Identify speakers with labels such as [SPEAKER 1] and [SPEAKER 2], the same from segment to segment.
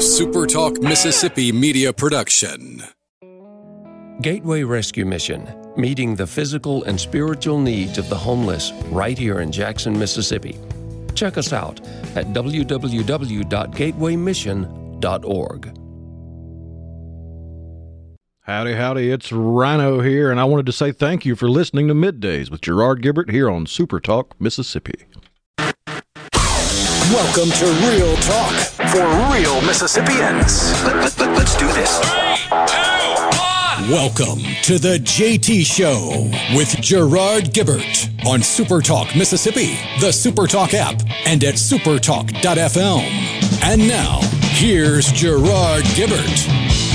[SPEAKER 1] SuperTalk Mississippi media production.
[SPEAKER 2] Gateway Rescue Mission, meeting the physical and spiritual needs of the homeless right here in Jackson, Mississippi. Check us out at www.gatewaymission.org.
[SPEAKER 3] Howdy, howdy, it's Rhino here, and I wanted to say thank you for listening to Middays with Gerard Gibert here on Super Talk, Mississippi.
[SPEAKER 1] Welcome to Real Talk for real Mississippians. Let, let, us do this. Welcome to the JT Show with Gerard Gibert on Super Talk Mississippi, the Super Talk app, and at supertalk.fm. And now, here's Gerard Gibert.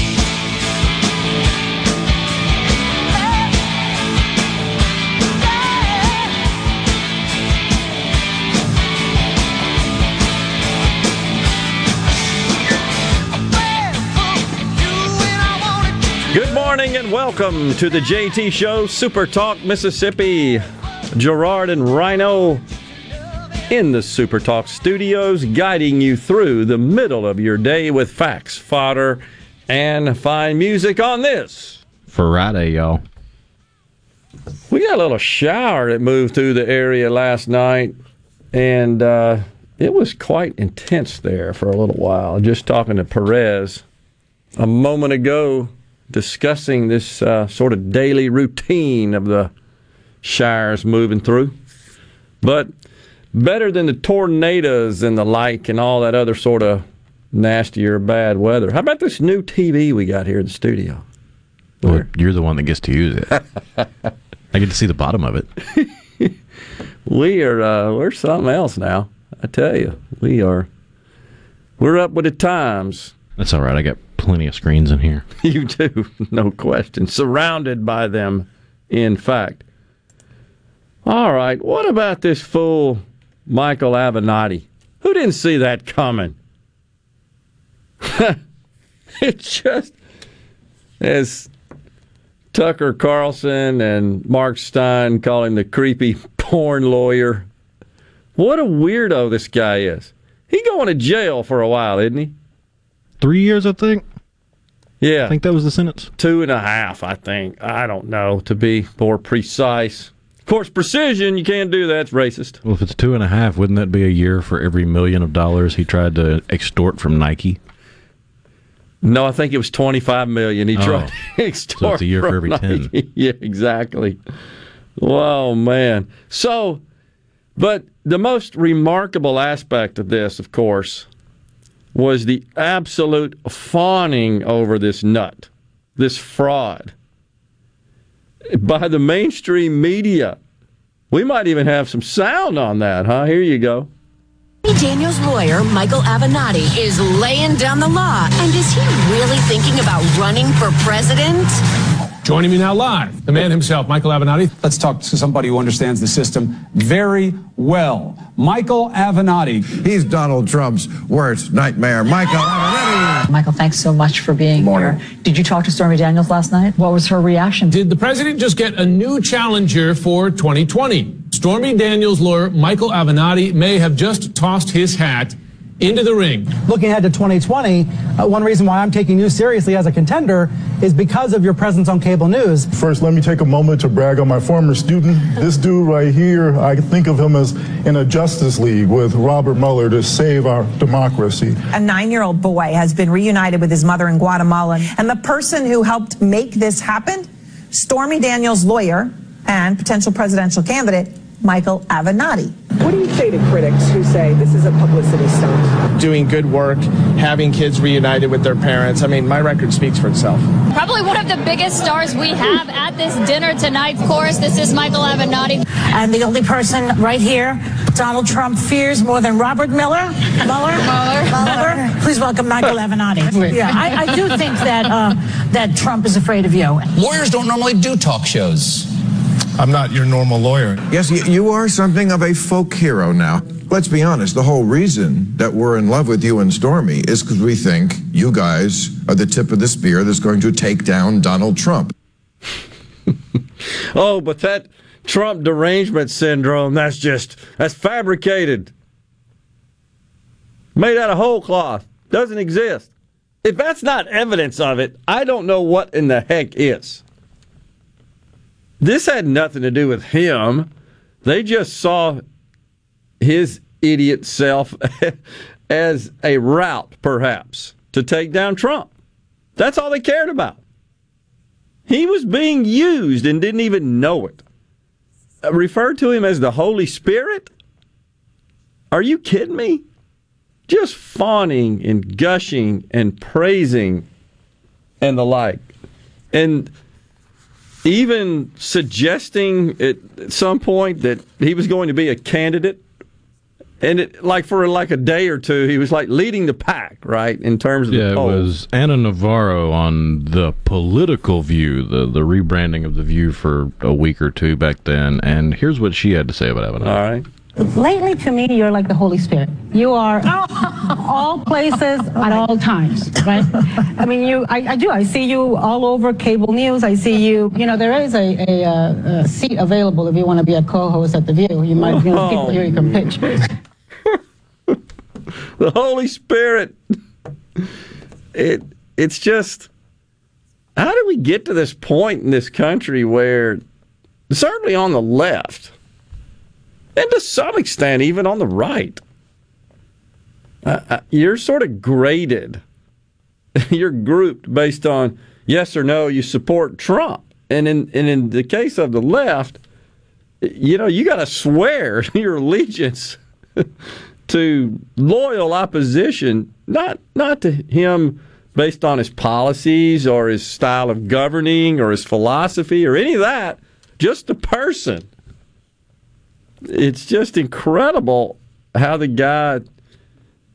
[SPEAKER 4] Welcome to the JT Show, Super Talk Mississippi. Gerard and Rhino in the Super Talk studios, guiding you through the middle of your day with facts, fodder, and fine music on this.
[SPEAKER 3] Friday, y'all.
[SPEAKER 4] We got a little shower that moved through the area last night, and uh, it was quite intense there for a little while. Just talking to Perez a moment ago discussing this uh, sort of daily routine of the shires moving through. But better than the tornadoes and the like and all that other sort of nasty or bad weather. How about this new TV we got here in the studio?
[SPEAKER 3] Well, you're the one that gets to use it. I get to see the bottom of it.
[SPEAKER 4] we are uh, we're something else now. I tell you, we are. We're up with the times.
[SPEAKER 3] That's all right. I got plenty of screens in here.
[SPEAKER 4] You do, no question. Surrounded by them, in fact. All right, what about this fool, Michael Avenatti? Who didn't see that coming? it's just as Tucker Carlson and Mark Steyn call him the creepy porn lawyer. What a weirdo this guy is. He going to jail for a while, isn't he?
[SPEAKER 3] Three years, I think.
[SPEAKER 4] Yeah.
[SPEAKER 3] I think that was the sentence.
[SPEAKER 4] Two and a half, I think. I don't know, to be more precise. Of course, precision, you can't do that. It's racist.
[SPEAKER 3] Well, if it's two and a half, wouldn't that be a year for every million of dollars he tried to extort from Nike?
[SPEAKER 4] No, I think it was 25 million he
[SPEAKER 3] Oh.
[SPEAKER 4] tried to extort.
[SPEAKER 3] So it's a year for every 10.
[SPEAKER 4] Yeah, exactly. Oh, man. So, but the most remarkable aspect of this, of course, was the absolute fawning over this nut, this fraud by the mainstream media. We might even have some sound on that, huh? Here you go.
[SPEAKER 5] Daniel's lawyer, Michael Avenatti, is laying down the law. And is he really thinking about running for president?
[SPEAKER 6] Joining me now live, the man himself, Michael Avenatti.
[SPEAKER 7] Let's talk to somebody who understands the system very well. Michael Avenatti.
[SPEAKER 8] He's Donald Trump's worst nightmare. Michael Avenatti.
[SPEAKER 9] Michael, thanks so much for being here. Did you talk to Stormy Daniels last night? What was her reaction?
[SPEAKER 6] Did the president just get a new challenger for 2020? Stormy Daniels' lawyer, Michael Avenatti, may have just tossed his hat into the ring.
[SPEAKER 10] Looking ahead to 2020, uh, one reason why I'm taking you seriously as a contender is because of your presence on cable news.
[SPEAKER 11] First, let me take a moment to brag on my former student. This dude right here, I think of him as in a Justice League with Robert Mueller to save our democracy.
[SPEAKER 12] A nine year old boy has been reunited with his mother in Guatemala. And the person who helped make this happen, Stormy Daniels' lawyer and potential presidential candidate, Michael Avenatti.
[SPEAKER 13] What do you say to critics who say this is a publicity stunt?
[SPEAKER 14] Doing good work, having kids reunited with their parents. I mean, my record speaks for itself.
[SPEAKER 15] Probably one of the biggest stars we have at this dinner tonight. Of course, this is Michael Avenatti.
[SPEAKER 16] And the only person right here Donald Trump fears more than Robert Miller. Mueller?
[SPEAKER 15] Mueller.
[SPEAKER 16] Mueller. Please welcome Michael Avenatti. Yeah, I, I do think that uh, that Trump is afraid of you.
[SPEAKER 17] Lawyers don't normally do talk shows.
[SPEAKER 8] I'm not your normal lawyer. Yes, you, you are something of a folk hero now. Let's be honest, the whole reason that we're in love with you and Stormy is because we think you guys are the tip of the spear that's going to take down Donald Trump.
[SPEAKER 4] Oh, but that Trump derangement syndrome, that's just, that's fabricated. Made out of whole cloth. Doesn't exist. If that's not evidence of it, I don't know what in the heck is. This had nothing to do with him. They just saw his idiot self as a route, perhaps, to take down Trump. That's all they cared about. He was being used and didn't even know it. Uh, referred to him as the Holy Spirit? Are you kidding me? Just fawning and gushing and praising and the like. And even suggesting at some point that he was going to be a candidate and it, like for like a day or two, he was like leading the pack, right, in terms of
[SPEAKER 3] yeah,
[SPEAKER 4] the polls.
[SPEAKER 3] it was Ana Navarro on the political view, the the rebranding of the View for a week or two back then, and here's what she had to say about it.
[SPEAKER 4] All right.
[SPEAKER 18] Lately, to me, you're like the Holy Spirit. You are all places at all times, right? I mean, you. I, I, do. I see you all over cable news. I see you. You know, there is a, a, uh, a seat available if you want to be a co-host at the View. You might, you know, oh. people here you can pitch.
[SPEAKER 4] the Holy Spirit. It. It's just. How do we get to this point in this country where, certainly on the left and to some extent, even on the right, uh, uh you're sort of graded. you're grouped based on yes or no, you support Trump. And in, and in the case of the left, you know, you got to swear your allegiance to loyal opposition, not not to him based on his policies or his style of governing or his philosophy or any of that, just the person it's just incredible how the guy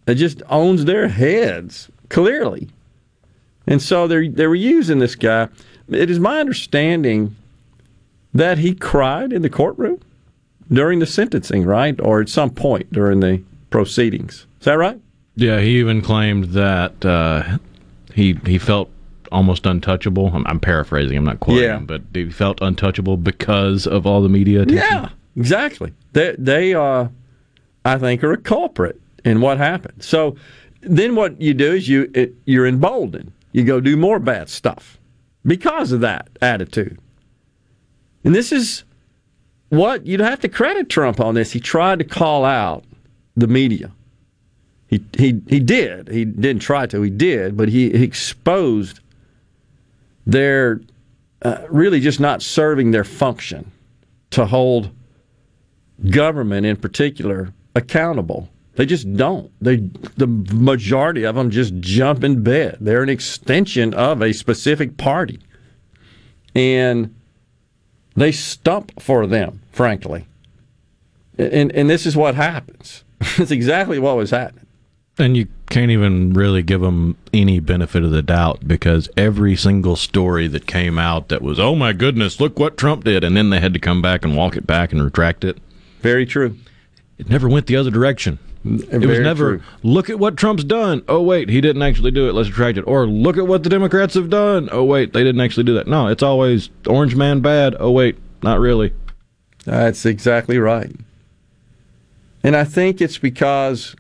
[SPEAKER 4] just owns their heads clearly. And so they they were using this guy. It is my understanding that he cried in the courtroom during the sentencing, right, or at some point during the proceedings. Is that right?
[SPEAKER 3] Yeah, he even claimed that uh, he he felt almost untouchable. I'm, I'm, paraphrasing. I'm not quoting, yeah. but he felt untouchable because of all the media attention.
[SPEAKER 4] Yeah, exactly. They, they uh, I think, are a culprit in what happened. So then what you do is you it, you're emboldened. You go do more bad stuff because of that attitude. And this is what you'd have to credit Trump on this. He tried to call out the media. He he he did. He didn't try to. He did, but he exposed their uh, really just not serving their function to hold government in particular accountable. They just don't. They the majority of them just jump in bed. They're an extension of a specific party. And they stump for them, frankly. And and this is what happens. it's exactly what was happening.
[SPEAKER 3] And you can't even really give them any benefit of the doubt because every single story that came out that was, oh my goodness, look what Trump did, and then they had to come back and walk it back and retract it.
[SPEAKER 4] Very true.
[SPEAKER 3] It never went the other direction.
[SPEAKER 4] Very
[SPEAKER 3] it was never
[SPEAKER 4] true.
[SPEAKER 3] look at what Trump's done. Oh wait, he didn't actually do it. Let's retract it. Or look at what the Democrats have done. Oh wait, they didn't actually do that. No, it's always Orange Man bad. Oh wait, not really.
[SPEAKER 4] That's exactly right. And I think it's because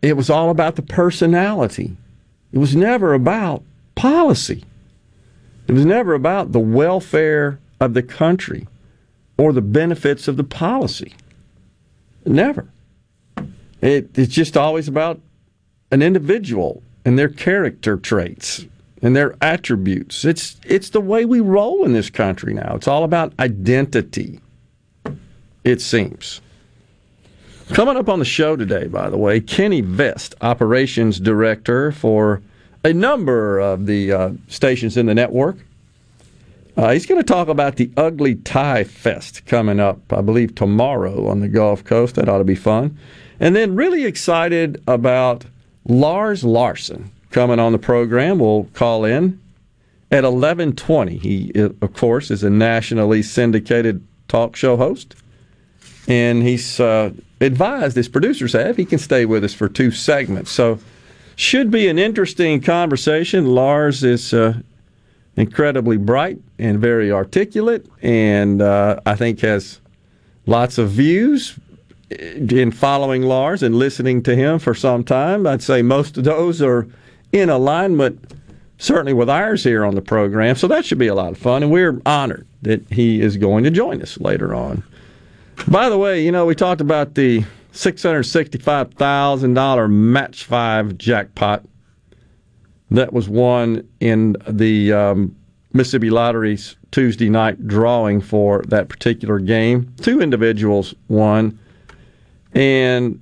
[SPEAKER 4] it was all about the personality. It was never about policy. It was never about the welfare of the country or the benefits of the policy. Never. It, it's just always about an individual and their character traits and their attributes. It's it's the way we roll in this country now. It's all about identity. It seems. Coming up on the show today, by the way, Kenny Vest, operations director for a number of the uh, stations in the network. Uh, he's going to talk about the Ugly Tie Fest coming up, I believe, tomorrow on the Gulf Coast. That ought to be fun. And then, really excited about Lars Larson coming on the program. We'll call in at 11:20. He, of course, is a nationally syndicated talk show host, and he's uh, advised, his producers have, he can stay with us for two segments. So, should be an interesting conversation. Lars is uh, incredibly bright and very articulate, and uh, I think has lots of views. In following Lars and listening to him for some time, I'd say most of those are in alignment, certainly with ours here on the program. So that should be a lot of fun, and we're honored that he is going to join us later on. By the way, you know, we talked about the $665,000 match five jackpot that was won in the um, Mississippi Lottery's Tuesday night drawing for that particular game. Two individuals won, and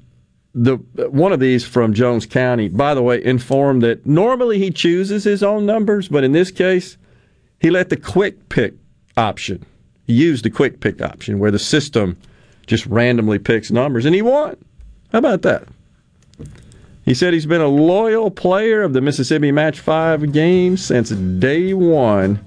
[SPEAKER 4] the one of these from Jones County, by the way, informed that normally he chooses his own numbers, but in this case, he let the quick pick option. He used the quick pick option where the system just randomly picks numbers, and he won. How about that? He said he's been a loyal player of the Mississippi Match 5 game since day one.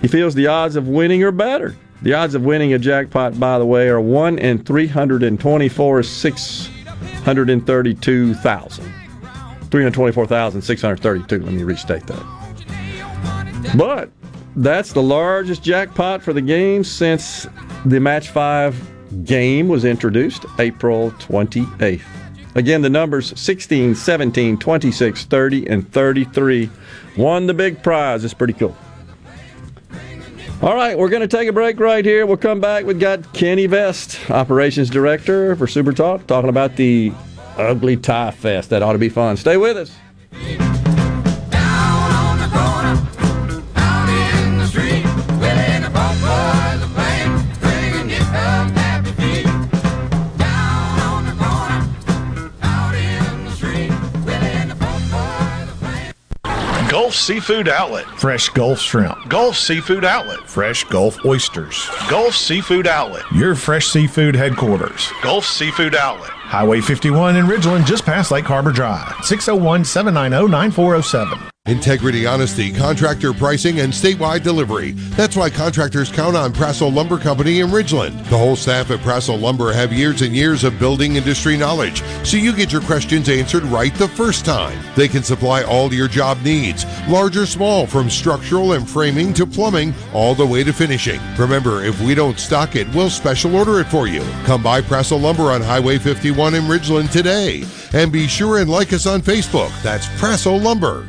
[SPEAKER 4] He feels the odds of winning are better. The odds of winning a jackpot, by the way, are 1 in 324, 632,000. 324,632. Let me restate that. But that's the largest jackpot for the game since the Match 5 game was introduced April 28th. Again, the numbers 16, 17, 26, 30, and 33 won the big prize. It's pretty cool. All right, we're going to take a break right here. We'll come back. We've got Kenny Vest, Operations Director for Super Talk, talking about the ugly tie fest. That ought to be fun. Stay with us.
[SPEAKER 19] Gulf Seafood Outlet. Fresh Gulf Shrimp. Gulf Seafood Outlet. Fresh Gulf Oysters. Gulf Seafood Outlet. Your fresh seafood headquarters. Gulf Seafood Outlet. Highway 51 in Ridgeland, just past Lake Harbor Drive. 601 790 9407.
[SPEAKER 20] Integrity, honesty, contractor pricing, and statewide delivery. That's why contractors count on Prassel Lumber Company in Ridgeland. The whole staff at Prassel Lumber have years and years of building industry knowledge, so you get your questions answered right the first time. They can supply all your job needs, large or small, from structural and framing to plumbing, all the way to finishing. Remember, if we don't stock it, we'll special order it for you. Come by Prassel Lumber on Highway 51 in Ridgeland today. And be sure and like us on Facebook. That's Prassel Lumber.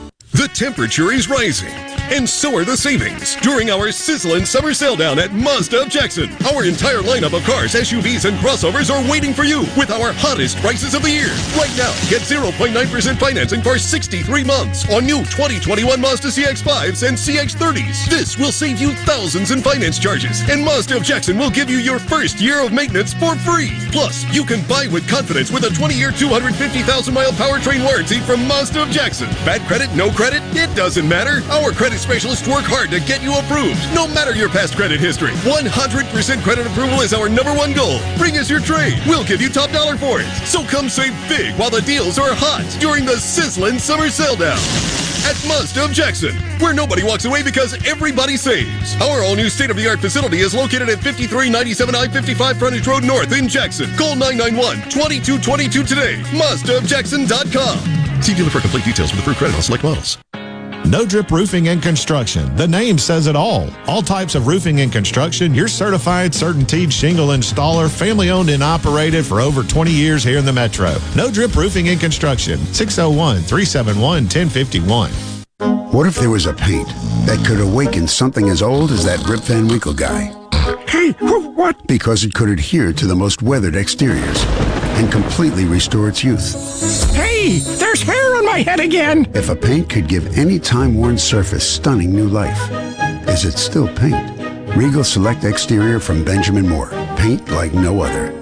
[SPEAKER 21] The temperature is rising, and so are the savings during our sizzling summer sale down at Mazda of Jackson. Our entire lineup of cars, SUVs, and crossovers are waiting for you with our hottest prices of the year. Right now, get 0.9% financing for 63 months on new 2021 Mazda CX-5s and CX-30s. This will save you thousands in finance charges, and Mazda of Jackson will give you your first year of maintenance for free. Plus, you can buy with confidence with a 20-year, 250,000-mile powertrain warranty from Mazda of Jackson. Bad credit, no credit, it doesn't matter. Our credit specialists work hard to get you approved, no matter your past credit history. 100% credit approval is our number one goal. Bring us your trade. We'll give you top dollar for it. So come save big while the deals are hot during the sizzling summer sale down. At Mazda of Jackson, where nobody walks away because everybody saves. Our all new state of the art facility is located at 5397 I 55 Frontage Road North in Jackson. Call 991 2222 today. MazdaofJackson.com. See dealer for complete details with approved credit on select models.
[SPEAKER 19] No Drip Roofing and Construction. The name says it all. All types of roofing and construction. Your certified, certainteed shingle installer, family owned and operated for over 20 years here in the metro. No Drip Roofing and Construction. 601 371 1051.
[SPEAKER 11] What if there was a paint that could awaken something as old as that Rip Van Winkle guy?
[SPEAKER 22] Hey, what?
[SPEAKER 11] Because it could adhere to the most weathered exteriors and completely restore its youth.
[SPEAKER 22] Hey, there's hair on my head again.
[SPEAKER 11] If a paint could give any time-worn surface stunning new life, is it still paint? Regal Select Exterior from Benjamin Moore. Paint like no other.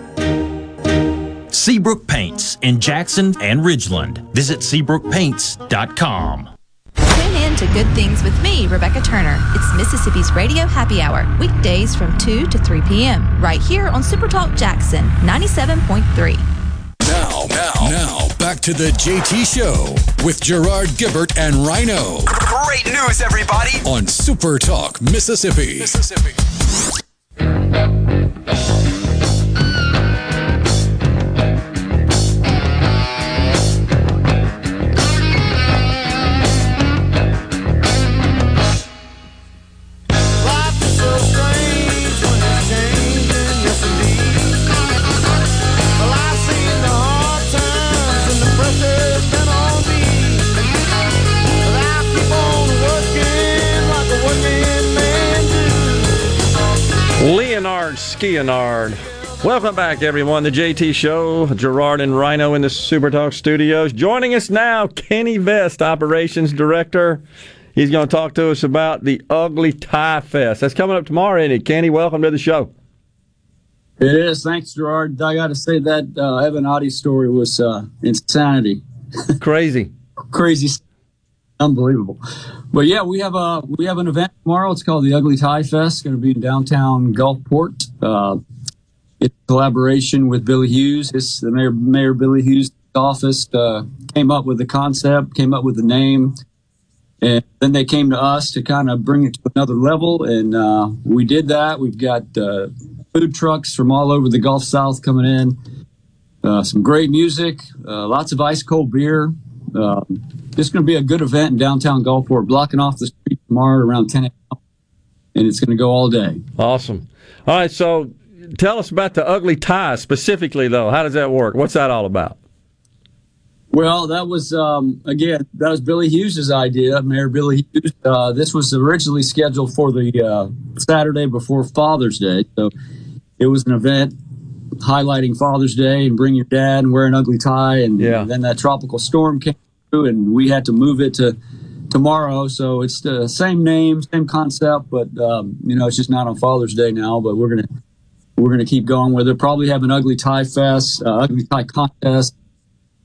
[SPEAKER 17] Seabrook Paints in Jackson and Ridgeland. Visit SeabrookPaints.com.
[SPEAKER 23] Tune in to Good Things with me, Rebecca Turner. It's Mississippi's Radio Happy Hour, weekdays from 2 to 3 p.m., right here on Supertalk Jackson 97.3.
[SPEAKER 24] Now, now, now, back to the JT Show with Gerard Gibert and Rhino
[SPEAKER 25] Great news, everybody!
[SPEAKER 24] on Super Talk, Mississippi.
[SPEAKER 25] Mississippi.
[SPEAKER 4] Leonard Welcome back, everyone. The JT Show. Gerard and Rhino in the Super Talk studios. Joining us now, Kenny Vest, Operations Director. He's going to talk to us about the Ugly Tie Fest. That's coming up tomorrow, isn't it? Kenny, welcome to the show.
[SPEAKER 26] It is. Thanks, Gerard. I got to say that uh, Avenatti story was uh, insanity.
[SPEAKER 4] Crazy.
[SPEAKER 26] Crazy. Unbelievable. But yeah, we have a we have an event tomorrow. It's called the Ugly Tie Fest. It's going to be in downtown Gulfport. Uh, a collaboration with Billy Hughes. It's the Mayor Mayor Billy Hughes' office uh, came up with the concept, came up with the name, and then they came to us to kind of bring it to another level, and uh, we did that. We've got uh, food trucks from all over the Gulf South coming in, uh, some great music, uh, lots of ice cold beer. Um, it's going to be a good event in downtown Gulfport, blocking off the street tomorrow around 10 a.m., and it's going to go all day.
[SPEAKER 4] Awesome. All right, so tell us about the Ugly Tie specifically, though. How does that work? What's that all about?
[SPEAKER 26] Well, that was um, again that was Billy Hughes' idea, Mayor Billy Hughes. Uh, this was originally scheduled for the uh, Saturday before Father's Day, so it was an event highlighting Father's Day and bring your dad and wear an ugly tie. And
[SPEAKER 4] Yeah.
[SPEAKER 26] then that tropical storm came through, and we had to move it to tomorrow. So it's the same name, same concept, but um, you know it's just not on Father's Day now. But we're gonna we're gonna keep going with it. Probably have an ugly tie fest, uh, ugly tie contest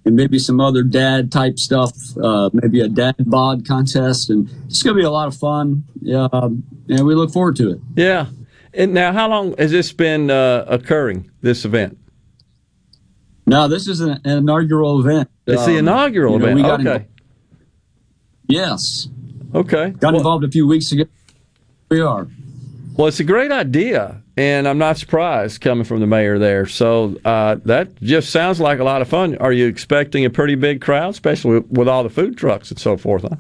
[SPEAKER 26] and maybe some other dad type stuff, uh, maybe a dad bod contest, and it's going to be a lot of fun. Yeah, um, and we look forward to it.
[SPEAKER 4] Yeah. And now, how long has this been uh, occurring, this event?
[SPEAKER 26] No, this is an, inaugural event.
[SPEAKER 4] It's the
[SPEAKER 26] Um,
[SPEAKER 4] inaugural
[SPEAKER 26] you know,
[SPEAKER 4] event.
[SPEAKER 26] we got
[SPEAKER 4] okay.
[SPEAKER 26] involved- yes.
[SPEAKER 4] Okay.
[SPEAKER 26] Got involved a few weeks ago. We are.
[SPEAKER 4] Well, it's a great idea, and I'm not surprised coming from the mayor there. So uh, that just sounds like a lot of fun. Are you expecting a pretty big crowd, especially with, with all the food trucks and so forth? Huh?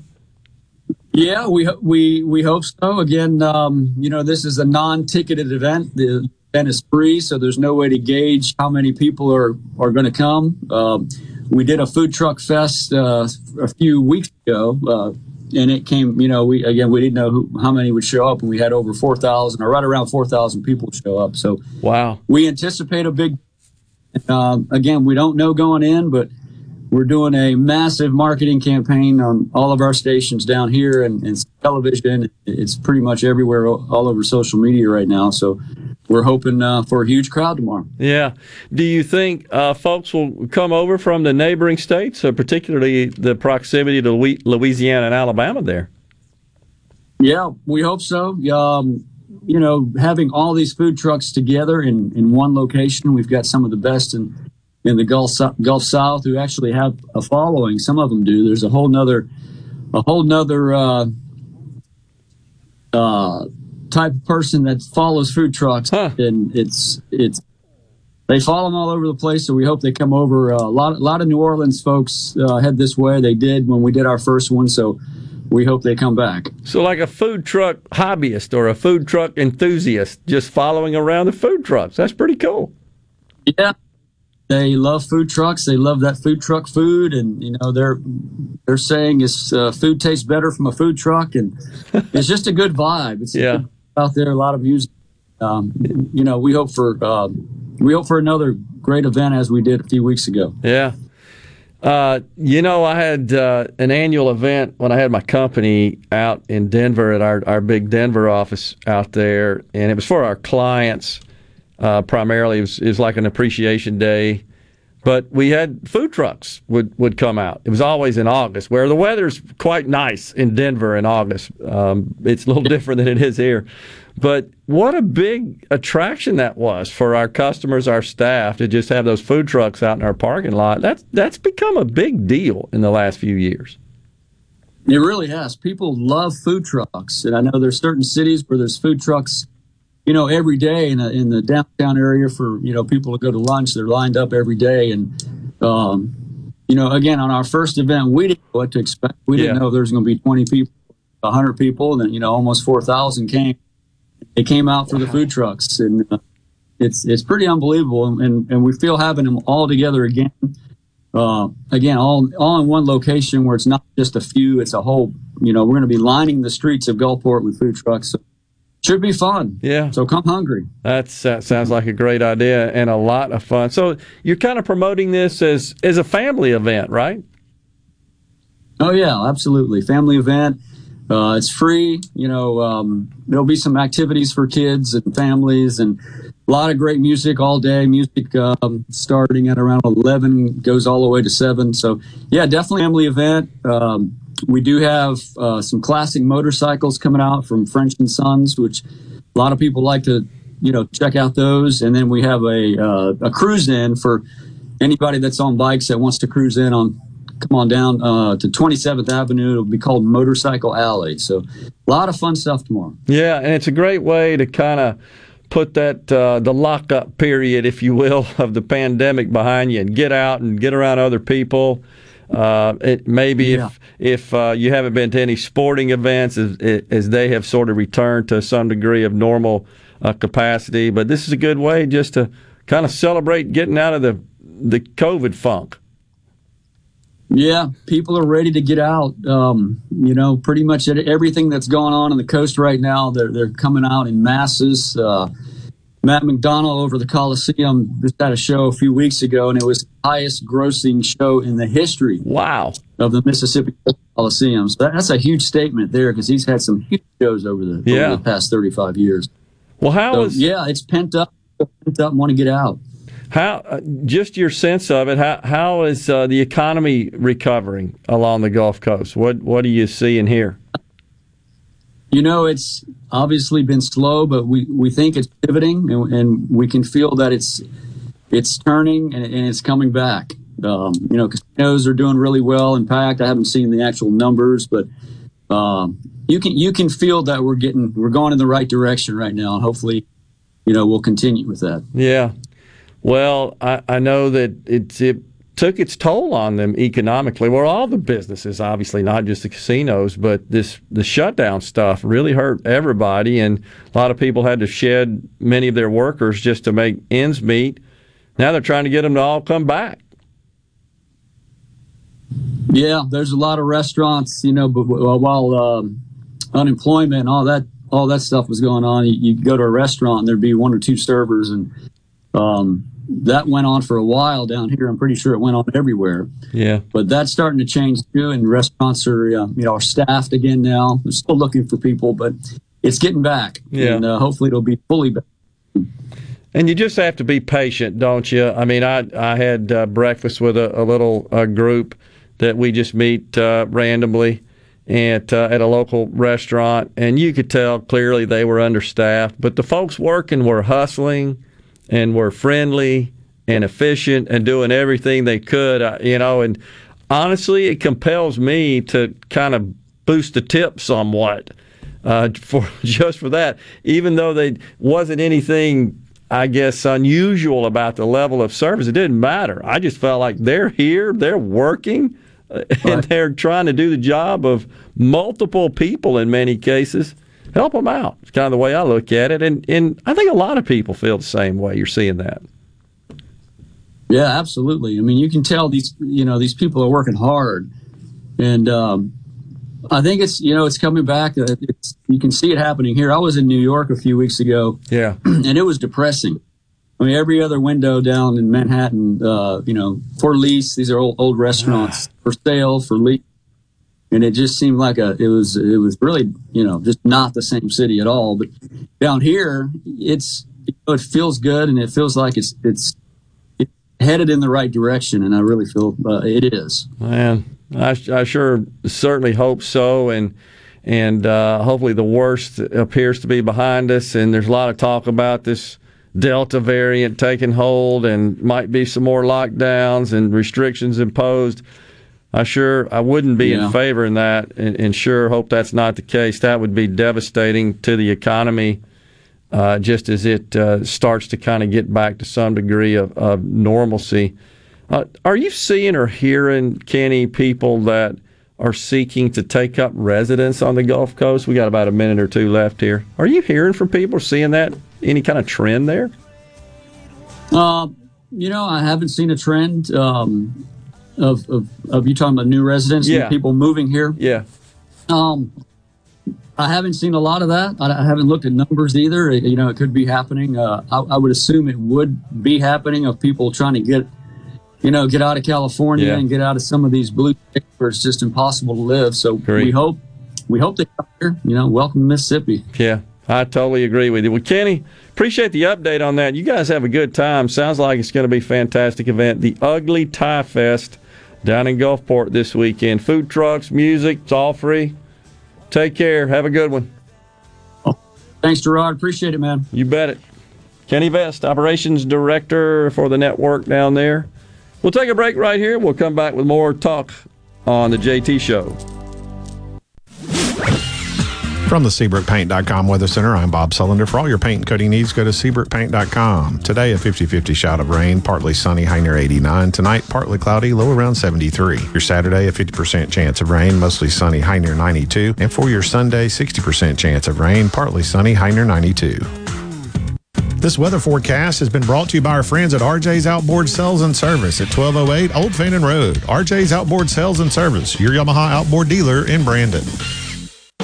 [SPEAKER 26] Yeah, we we we hope so. Again, um, you know, this is a non-ticketed event. The event is free, so there's no way to gauge how many people are are going to come. Um, we did a food truck fest uh, a few weeks ago, uh, and it came. You know, we again we didn't know who, how many would show up, and we had over four thousand or right around four thousand people show up. So
[SPEAKER 4] wow,
[SPEAKER 26] we anticipate a big. Um, again, we don't know going in, but we're doing a massive marketing campaign on all of our stations down here and, and television. It's pretty much everywhere, all over social media right now. So we're hoping uh, for a huge crowd tomorrow.
[SPEAKER 4] Yeah. Do you think uh, folks will come over from the neighboring states, uh, particularly the proximity to Louisiana and Alabama there?
[SPEAKER 26] Yeah, we hope so. Um, you know, having all these food trucks together in, in one location, we've got some of the best in, in the Gulf Gulf South who actually have a following. Some of them do. There's a whole nother, a whole nother uh, uh, type of person that follows food trucks, and it's it's they follow them all over the place. So we hope they come over. Uh, a lot a lot of New Orleans folks uh, head this way. They did when we did our first one. So we hope they come back.
[SPEAKER 4] So, like a food truck hobbyist or a food truck enthusiast just following around the food trucks. That's pretty cool.
[SPEAKER 26] Yeah. They love food trucks. They love that food truck food, and you know they're they're saying is uh, food tastes better from a food truck, and it's just a good vibe. It's
[SPEAKER 4] Yeah.
[SPEAKER 26] Out there, a lot of music. Um, you know, we hope for um, we hope for another great event as we did a few weeks ago.
[SPEAKER 4] Yeah. Uh, you know, I had uh, an annual event when I had my company out in Denver at our, our big Denver office out there, and it was for our clients. Uh, primarily, it was, it was like an appreciation day But we had food trucks would, would come out. It was always in August, where the weather's quite nice in Denver in August. Um, it's a little different than it is here. But what a big attraction that was for our customers, our staff to just have those food trucks out in our parking lot. That's that's become a big deal in the last few years.
[SPEAKER 26] It really has. People love food trucks, and I know there's certain cities where there's food trucks, you know, every day in, a, in the downtown area for you know people to go to lunch. They're lined up every day, and um, you know, again on our first event, we didn't know what to expect. We didn't
[SPEAKER 4] Yeah.
[SPEAKER 26] know there was going to be 20 people, 100 people, and then you know almost 4,000 came. They came out for the food trucks, and uh, it's it's pretty unbelievable, and, and and we feel having them all together again. Uh, again, all all in one location where it's not just a few; it's a whole. You know, we're going to be lining the streets of Gulfport with food trucks. So should be fun.
[SPEAKER 4] Yeah.
[SPEAKER 26] So come hungry.
[SPEAKER 4] That's, that sounds like a great idea and a lot of fun. So you're kind of promoting this as as a family event, right?
[SPEAKER 26] Oh yeah, absolutely. Family event. Uh, it's free. You know, um, there'll be some activities for kids and families, and a lot of great music all day. Music um, starting at around eleven, goes all the way to seven. So yeah, definitely family event. Um, we do have uh, some classic motorcycles coming out from French and Sons, which a lot of people like to, you know, check out those. And then we have a uh, a cruise in for anybody that's on bikes that wants to cruise in on come on down uh, to 27th Avenue. It'll be called Motorcycle Alley. So a lot of fun stuff tomorrow.
[SPEAKER 4] Yeah, and it's a great way to kind of put that uh, the lockup period, if you will, of the pandemic behind you and get out and get around other people. Uh, it, maybe if if uh, you haven't been to any sporting events, as, as they have sort of returned to some degree of normal uh, capacity, but this is a good way just to kind of celebrate getting out of the the COVID funk.
[SPEAKER 26] Yeah, people are ready to get out. Um, you know, pretty much everything that's going on in the coast right now, they're they're coming out in masses. Matt McDonald over the Coliseum just had a show a few weeks ago, and it was the highest grossing show in the history.
[SPEAKER 4] Wow!
[SPEAKER 26] Of the Mississippi Coliseum, so that's a huge statement there because he's had some huge shows over the
[SPEAKER 4] Yeah.
[SPEAKER 26] over the past thirty five years.
[SPEAKER 4] Well, how
[SPEAKER 26] so,
[SPEAKER 4] is-
[SPEAKER 26] yeah, it's pent up, pent up, want to get out.
[SPEAKER 4] How uh, just your sense of it? How how is uh, the economy recovering along the Gulf Coast? What what do you see and hear?
[SPEAKER 26] You know, it's obviously been slow, but we, we think it's pivoting, and, and we can feel that it's it's turning and, and it's coming back. Um, you know, casinos are doing really well. In fact, I haven't seen the actual numbers, but um, you can you can feel that we're getting we're going in the right direction right now, and hopefully, you know, we'll continue with that.
[SPEAKER 4] Yeah. Well, I, I know that it's it took its toll on them economically. Well, all the businesses, obviously, not just the casinos, but this the shutdown stuff really hurt everybody, and a lot of people had to shed many of their workers just to make ends meet. Now they're trying to get them to all come back.
[SPEAKER 26] Yeah, there's a lot of restaurants, you know, but while um, unemployment and all that all that stuff was going on, you, you go to a restaurant and there'd be one or two servers, and um, that went on for a while down here. I'm pretty sure it went on everywhere,
[SPEAKER 4] Yeah.
[SPEAKER 26] but that's starting to change too. And restaurants are, uh, you know, are staffed again now. They're still looking for people, but it's getting back,
[SPEAKER 4] Yeah.
[SPEAKER 26] and uh, hopefully it'll be fully back.
[SPEAKER 4] And you just have to be patient, don't you? I mean, I I had uh, breakfast with a, a little uh, group that we just meet uh, randomly at uh, at a local restaurant, and you could tell clearly they were understaffed, but the folks working were hustling and were friendly and efficient and doing everything they could, uh, you know. And honestly, it compels me to kind of boost the tip somewhat uh, for just for that, even though they wasn't anything. I guess unusual about the level of service. It didn't matter. I just felt like they're here, they're working, uh, and they're trying to do the job of multiple people in many cases. Help them out. It's kind of the way I look at it, and and I think a lot of people feel the same way. You're seeing that.
[SPEAKER 26] Yeah, absolutely. I mean, you can tell these, you know, these people are working hard, and um, I think it's, you know, it's coming back. Uh, It's, you can see it happening here. I was in New York a few weeks ago,
[SPEAKER 4] Yeah.
[SPEAKER 26] and it was depressing. I mean, every other window down in Manhattan, uh, you know, for lease. These are old, old restaurants for sale for lease, and it just seemed like a. It was. It was really, you know, just not the same city at all. But down here, it's. It feels good, and it feels like it's. It's. It headed in the right direction, and I really feel uh, it is.
[SPEAKER 4] Man, I, I sure certainly hope so, and and uh, hopefully the worst appears to be behind us. And there's a lot of talk about this Delta variant taking hold, and might be some more lockdowns and restrictions imposed. I sure I wouldn't be
[SPEAKER 26] Yeah.
[SPEAKER 4] in favor in that, and, and sure hope that's not the case. That would be devastating to the economy, uh, just as it uh, starts to kind of get back to some degree of, of normalcy. Uh, are you seeing or hearing, Kenny, people that are seeking to take up residence on the Gulf Coast? We got about a minute or two left here. Are you hearing from people, seeing that any kind of trend there?
[SPEAKER 26] Uh, you know, I haven't seen a trend um, of, of of you talking about new residents, new
[SPEAKER 4] Yeah.
[SPEAKER 26] people moving here.
[SPEAKER 4] Yeah.
[SPEAKER 26] Um, I haven't seen a lot of that. I, I haven't looked at numbers either. You know, it could be happening. Uh, I, I would assume it would be happening of people trying to get, you know, get out of California
[SPEAKER 4] Yeah.
[SPEAKER 26] and get out of some of these blue states where it's just impossible to live. So we hope, we hope they come here. You know, welcome to Mississippi.
[SPEAKER 4] Yeah, I totally agree with you. Well, Kenny, appreciate the update on that. You guys have a good time. Sounds like it's going to be a fantastic event. The Ugly Tie Fest down in Gulfport this weekend. Food trucks, music, it's all free. Take care. Have a good one.
[SPEAKER 26] Thanks, Gerard. Appreciate it, man.
[SPEAKER 4] You bet it. Kenny Vest, Operations Director for the network down there. We'll take a break right here. We'll come back with more talk on the JT Show.
[SPEAKER 27] From the SeabrookPaint.com Weather Center, I'm Bob Sullender. For all your paint and coating needs, go to SeabrookPaint.com. Today, a 50 50 shot of rain, partly sunny, high near 89. Tonight, partly cloudy, low around 73. Your Saturday, a 50% chance of rain, mostly sunny, high near 92. And for your Sunday, 60% chance of rain, partly sunny, high near 92. This weather forecast has been brought to you by our friends at RJ's Outboard Sales and Service at 1208 Old Fannin Road. RJ's Outboard Sales and Service, your Yamaha outboard dealer in Brandon.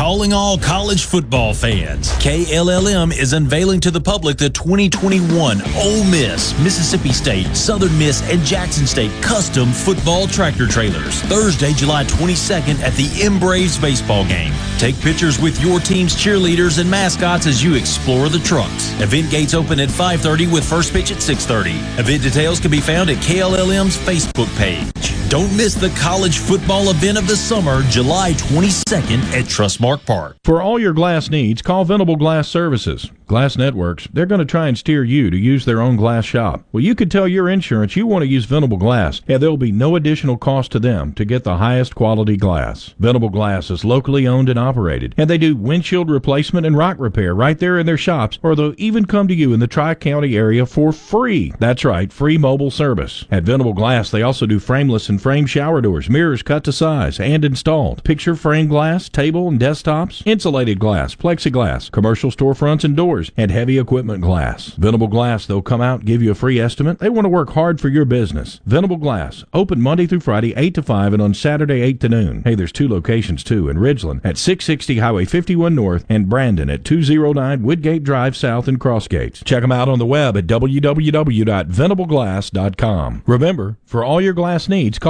[SPEAKER 17] Calling all college football fans. KLLM is unveiling to the public the 2021 Ole Miss, Mississippi State, Southern Miss, and Jackson State custom football tractor trailers. Thursday, July 22nd at the M Braves baseball game. Take pictures with your team's cheerleaders and mascots as you explore the trucks. Event gates open at 5:30 with first pitch at 6:30. Event details can be found at KLLM's Facebook page. Don't miss the college football event of the summer, July 22nd at Trustmark Park.
[SPEAKER 28] For all your glass needs, call Venable Glass Services. Glass Networks, they're going to try and steer you to use their own glass shop. Well, you could tell your insurance you want to use Venable Glass, and there'll be no additional cost to them to get the highest quality glass. Venable Glass is locally owned and operated, and they do windshield replacement and rock repair right there in their shops, or they'll even come to you in the Tri County area for free. That's right, free mobile service. At Venable Glass, they also do frameless and frame shower doors, mirrors cut to size and installed, picture frame glass, table and desktops, insulated glass, plexiglass, commercial storefronts and doors, and heavy equipment glass. Venable Glass, they'll come out give you a free estimate. They want to work hard for your business. Venable Glass, open Monday through Friday, 8 to 5, and on Saturday, 8 to noon. Hey, there's two locations too in Ridgeland at 660 Highway 51 North and Brandon at 209 Woodgate Drive South in Crossgates. Check them out on the web at www.venableglass.com. Remember, for all your glass needs, call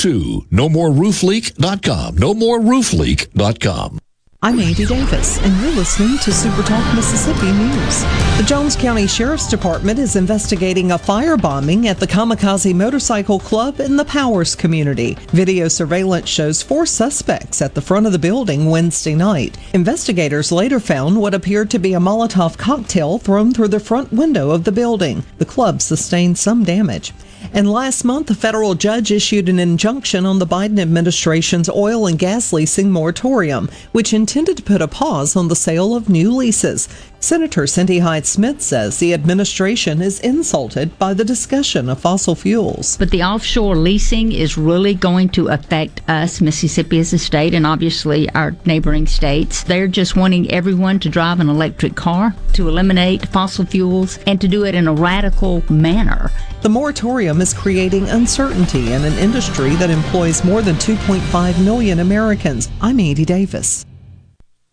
[SPEAKER 29] nomoreroofleak.com. Nomoreroofleak.com.
[SPEAKER 30] I'm Andy Davis, and you're listening to Super Talk Mississippi News. The Jones County Sheriff's Department is investigating a firebombing at the Kamikaze Motorcycle Club in the Powers community. Video surveillance shows four suspects at the front of the building Wednesday night. Investigators later found what appeared to be a Molotov cocktail thrown through the front window of the building. The club sustained some damage. And last month, a federal judge issued an injunction on the Biden administration's oil and gas leasing moratorium, which intended to put a pause on the sale of new leases. Senator Cindy Hyde Smith says the administration is insulted by the discussion of fossil fuels.
[SPEAKER 31] But the offshore leasing is really going to affect us, Mississippi as a state, and obviously our neighboring states. They're just wanting everyone to drive an electric car, to eliminate fossil fuels, and to do it in a radical manner.
[SPEAKER 30] The moratorium is creating uncertainty in an industry that employs more than 2.5 million Americans. I'm Andy Davis.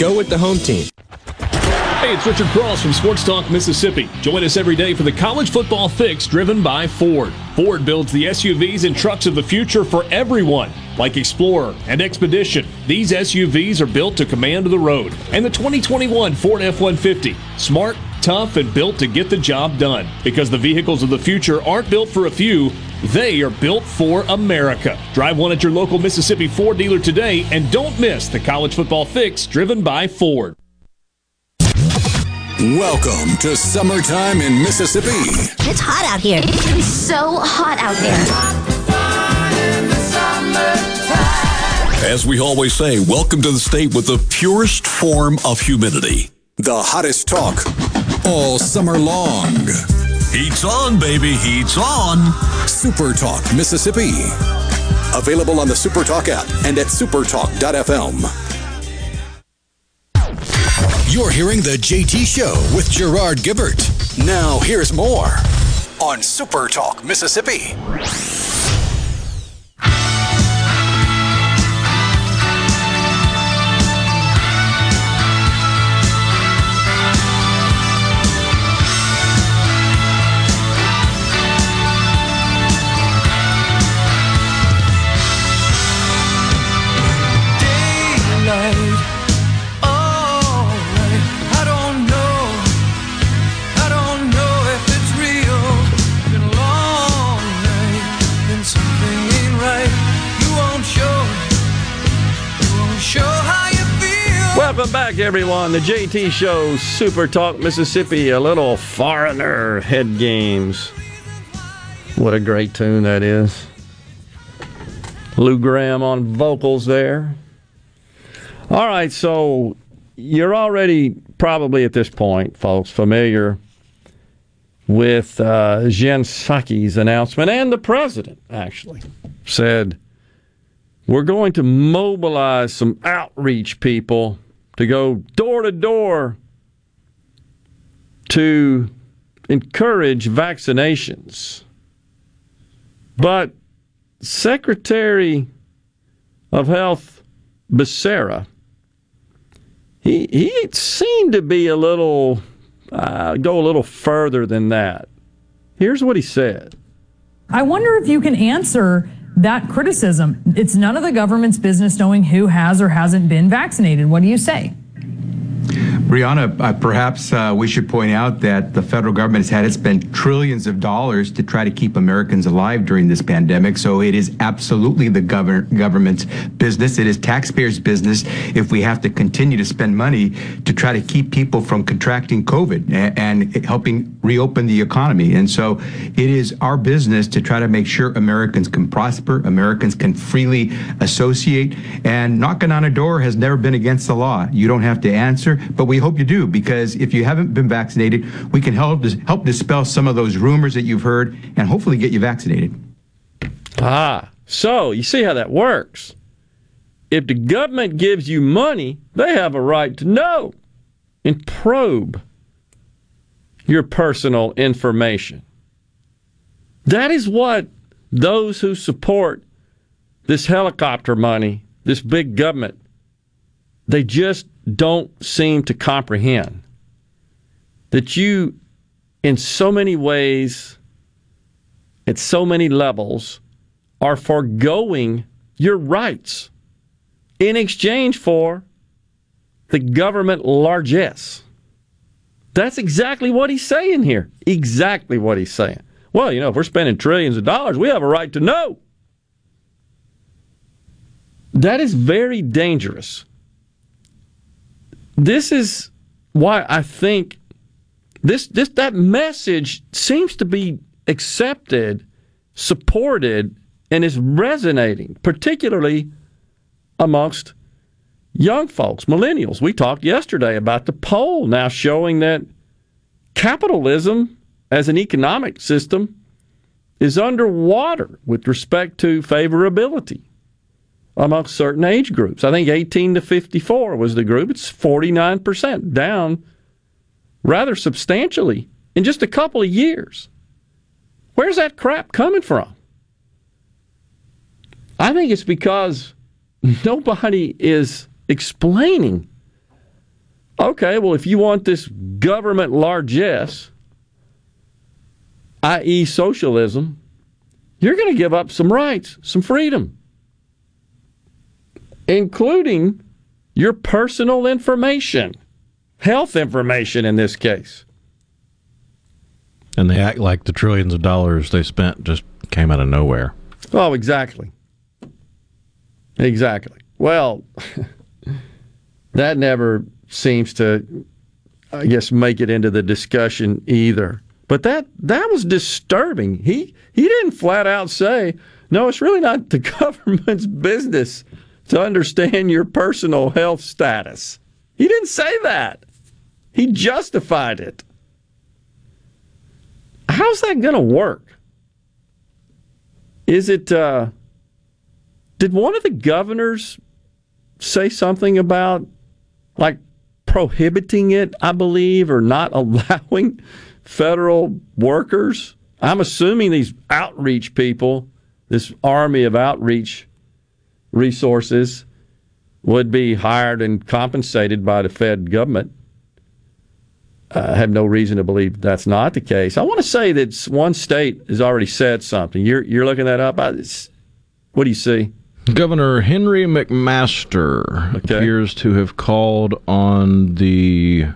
[SPEAKER 32] Go with the home team.
[SPEAKER 33] Hey, it's Richard Cross from Sports Talk Mississippi. Join us every day for the college football fix driven by Ford. Ford builds the SUVs and trucks of the future for everyone, like Explorer and Expedition. These SUVs are built to command the road. And the 2021 Ford F 150, smart, tough, and built to get the job done. Because the vehicles of the future aren't built for a few, they are built for America. Drive one at your local Mississippi Ford dealer today and don't miss the college football fix driven by Ford.
[SPEAKER 24] Welcome to summertime in Mississippi.
[SPEAKER 34] It's hot out here. It is so hot out there.
[SPEAKER 21] As we always say, welcome to the state with the purest form of humidity.
[SPEAKER 24] The hottest talk all summer long.
[SPEAKER 21] Heat's on, baby. Heat's on.
[SPEAKER 24] Super Talk Mississippi. Available on the Super Talk app and at supertalk.fm. You're hearing the JT Show with Gerard Gibert. Now, here's more on Super Talk Mississippi.
[SPEAKER 4] Everyone. The JT Show, Super Talk Mississippi, a little foreigner head games. What a great tune that is. Lou Gramm on vocals there. All right, so you're already probably at this point, folks, familiar with uh, Jen Psaki's announcement, and the president actually said, We're going to mobilize some outreach people to go door to door to encourage vaccinations. But Secretary of Health Becerra, he, he seemed to be a little, uh, go a little further than that. Here's what he said.
[SPEAKER 35] I wonder if you can answer that criticism. It's none of the government's business knowing who has or hasn't been vaccinated. What do you say?
[SPEAKER 36] Brianna, uh, perhaps uh, we should point out that the federal government has had to spend trillions of dollars to try to keep Americans alive during this pandemic. So it is absolutely the govern- government's business. It is taxpayers' business if we have to continue to spend money to try to keep people from contracting COVID and, and helping reopen the economy. And so it is our business to try to make sure Americans can prosper, Americans can freely associate, and knocking on a door has never been against the law. You don't have to answer, but we hope you do because if you haven't been vaccinated, we can help help dispel some of those rumors that you've heard and hopefully get you vaccinated.
[SPEAKER 4] Ah, so you see how that works. If the government gives you money, they have a right to know and probe your personal information. That is what those who support this helicopter money, this big government, they just don't seem to comprehend that you, in so many ways, at so many levels, are foregoing your rights in exchange for the government largesse. That's exactly what he's saying here. Exactly what he's saying. Well, you know, if we're spending trillions of dollars, we have a right to know. That is very dangerous. This is why I think this this that message seems to be accepted, supported, and is resonating, particularly amongst young folks, millennials. We talked yesterday about the poll now showing that capitalism as an economic system is underwater with respect to favorability amongst certain age groups. I think 18 to 54 was the group. It's 49% down rather substantially in just a couple of years. Where's that crap coming from? I think it's because nobody is explaining okay, well, if you want this government largesse, i.e., socialism, you're going to give up some rights, some freedom, including your personal information, health information in this case.
[SPEAKER 1] And they act like the trillions of dollars they spent just came out of nowhere.
[SPEAKER 4] Oh, exactly. Exactly. Well, that never seems to, I guess, make it into the discussion either. But that that was disturbing. He he didn't flat out say, "No, it's really not the government's business to understand your personal health status." He didn't say that. He justified it. How's that going to work? Is it? Uh, did one of the governors say something about like prohibiting it? I believe, or not allowing federal workers. I'm assuming these outreach people, this army of outreach resources, would be hired and compensated by the Fed government. I have no reason to believe that's not the case. I want to say that one state has already said something. You're you're looking that up. I, what do you see?
[SPEAKER 1] Governor Henry McMaster
[SPEAKER 4] Okay.
[SPEAKER 1] appears to have called on the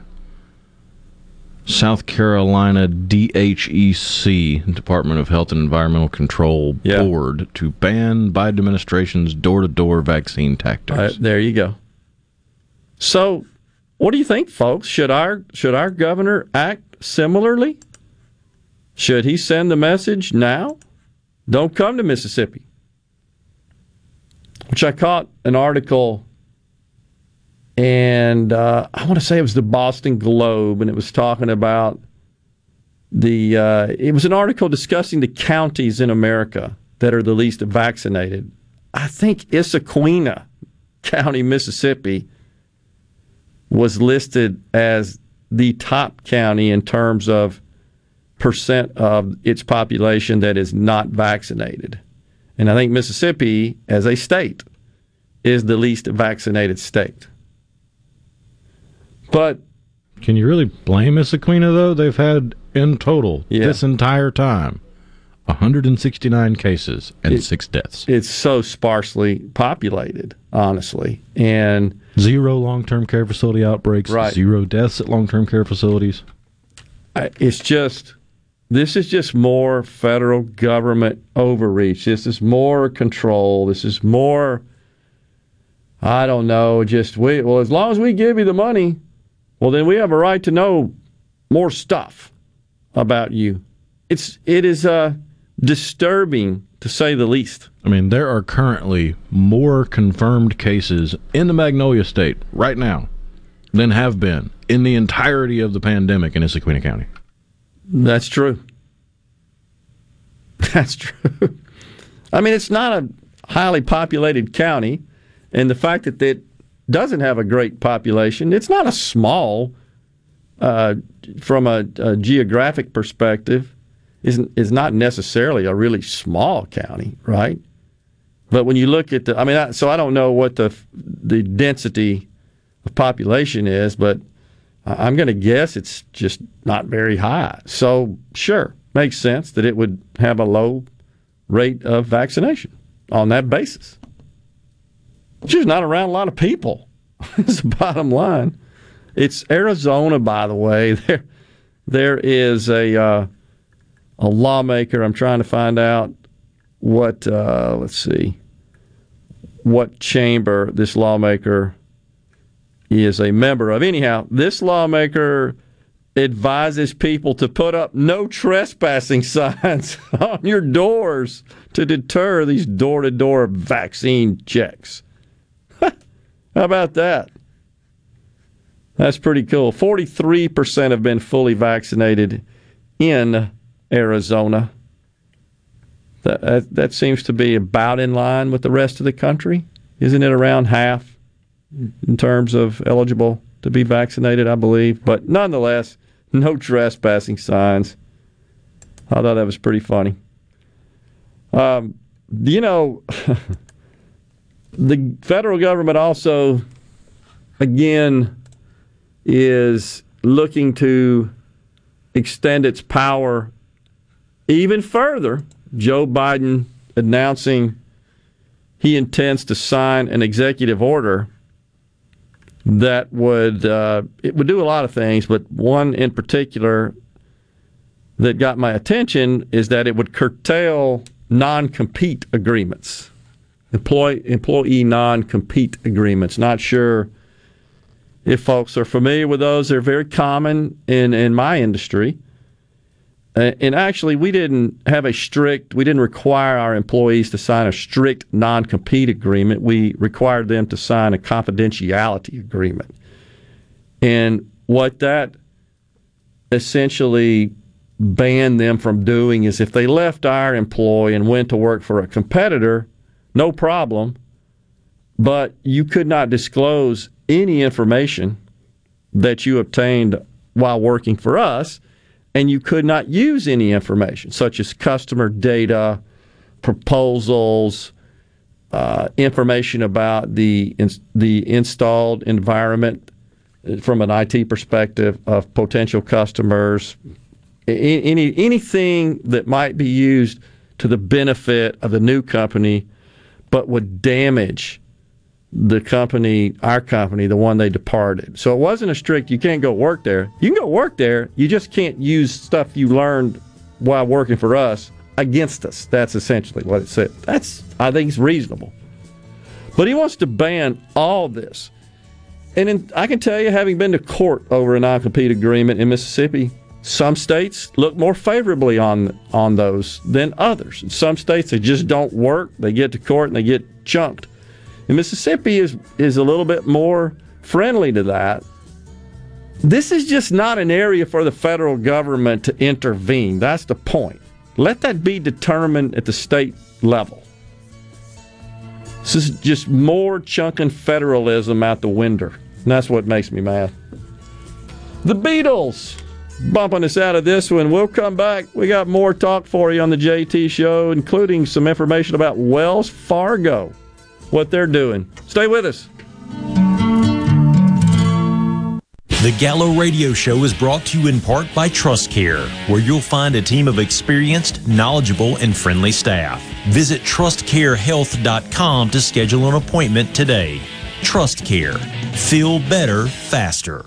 [SPEAKER 1] South Carolina DHEC, Department of Health and Environmental Control Board, to ban Biden administration's door to door vaccine tactics.
[SPEAKER 4] Uh, there you go. So, what do you think, folks? Should our should our governor act similarly? Should he send the message now? Don't come to Mississippi. Which I caught an article, and uh, I want to say it was the Boston Globe, and it was talking about the. Uh, it was an article discussing the counties in America that are the least vaccinated. I think Issaquena County, Mississippi, was listed as the top county in terms of percent of its population that is not vaccinated. And I think Mississippi, as a state, is the least vaccinated state. But
[SPEAKER 1] Can you really blame Issaquena, though? They've had, in total,
[SPEAKER 4] Yeah.
[SPEAKER 1] this entire time, 169 cases and
[SPEAKER 4] It-
[SPEAKER 1] six deaths.
[SPEAKER 4] it's so sparsely populated, honestly. And
[SPEAKER 1] Zero long term care facility outbreaks,
[SPEAKER 4] Right.
[SPEAKER 1] zero deaths at long term care facilities.
[SPEAKER 4] I- it's just this is just more federal government overreach. This is more control. This is more I don't know, just we well as long as we give you the money, well then we have a right to know more stuff about you. It's it is uh disturbing to say the least.
[SPEAKER 1] I mean, there are currently more confirmed cases in the Magnolia State right now than have been in the entirety of the pandemic in Issaquena County.
[SPEAKER 4] That's true. That's true. I mean, it's not a highly populated county, and the fact that it doesn't have a great population, it's not a small, uh, from a, a geographic perspective, isn't is not necessarily a really small county, right? But when you look at the, I mean, I, so I don't know what the the density of population is, but I'm going to guess it's just not very high. So, sure, makes sense that it would have a low rate of vaccination on that basis. She's not around a lot of people. It's the bottom line. It's Arizona, by the way. There, there is a uh, a lawmaker. I'm trying to find out what. Uh, let's see, what chamber this lawmaker is a member of. Anyhow, this lawmaker advises people to put up no trespassing signs on your doors to deter these door to door vaccine checks. How about that? That's pretty cool. 43% have been fully vaccinated in Arizona. That, that, that seems to be about in line with the rest of the country. Isn't it around half in terms of eligible to be vaccinated, I believe? But nonetheless, no trespassing signs. I thought that was pretty funny. Um, you know, the federal government also, again, is looking to extend its power even further. Joe Biden announcing he intends to sign an executive order that would uh, it would do a lot of things, but one in particular that got my attention is that it would curtail non-compete agreements, employee employee non-compete agreements. Not sure if folks are familiar with those. They're very common in in my industry. And actually, we didn't have a strict, we didn't require our employees to sign a strict non compete agreement. We required them to sign a confidentiality agreement. And what that essentially banned them from doing is if they left our employ and went to work for a competitor, no problem, but you could not disclose any information that you obtained while working for us and you could not use any information such as customer data, proposals, uh, information about the the installed environment uh, from an IT perspective of potential customers, any anything that might be used to the benefit of the new company, but would damage the company, our company, the one they departed. So it wasn't a strict, you can't go work there. You can go work there, you just can't use stuff you learned while working for us against us. That's essentially what it said. That's, I think, it's reasonable. But he wants to ban all this. And in, I can tell you, having been to court over a non compete agreement in Mississippi, some states look more favorably on on those than others. In some states, they just don't work. They get to court and they get chunked. And Mississippi is is a little bit more friendly to that. This is just not an area for the federal government to intervene. That's the point. Let that be determined at the state level. This is just more chunking federalism out the window. And that's what makes me mad. The Beatles bumping us out of this one. We'll come back. We got more talk for you on the JT show, including some information about Wells Fargo what they're doing. Stay with us.
[SPEAKER 17] The Gallo Radio Show is brought to you in part by Trust Care, where you'll find a team of experienced, knowledgeable, and friendly staff. Visit trustcarehealth.com to schedule an appointment today. Trust Care. Feel better faster.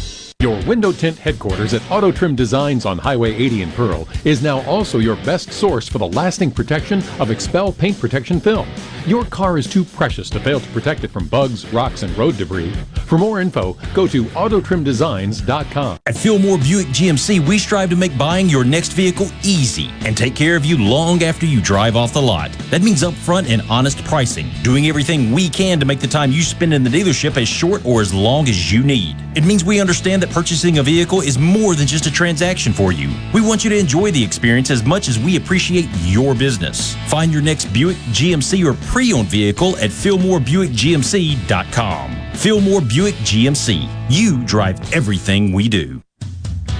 [SPEAKER 37] Your window tint headquarters at Auto Trim Designs on Highway 80 in Pearl is now also your best source for the lasting protection of XPEL paint protection film. Your car is too precious to fail to protect it from bugs, rocks, and road debris.
[SPEAKER 38] For more info, go to autotrimdesigns.com.
[SPEAKER 17] At Fillmore Buick GMC, we strive to make buying your next vehicle easy and take care of you long after you drive off the lot. That means upfront and honest pricing, doing everything we can to make the time you spend in the dealership as short or as long as you need. It means we understand that purchasing a vehicle is more than just a transaction for you. We want you to enjoy the experience as much as we appreciate your business. Find your next Buick, GMC, or pre-owned vehicle at FillmoreBuickGMC.com. Fillmore Buick GMC. You drive everything we do.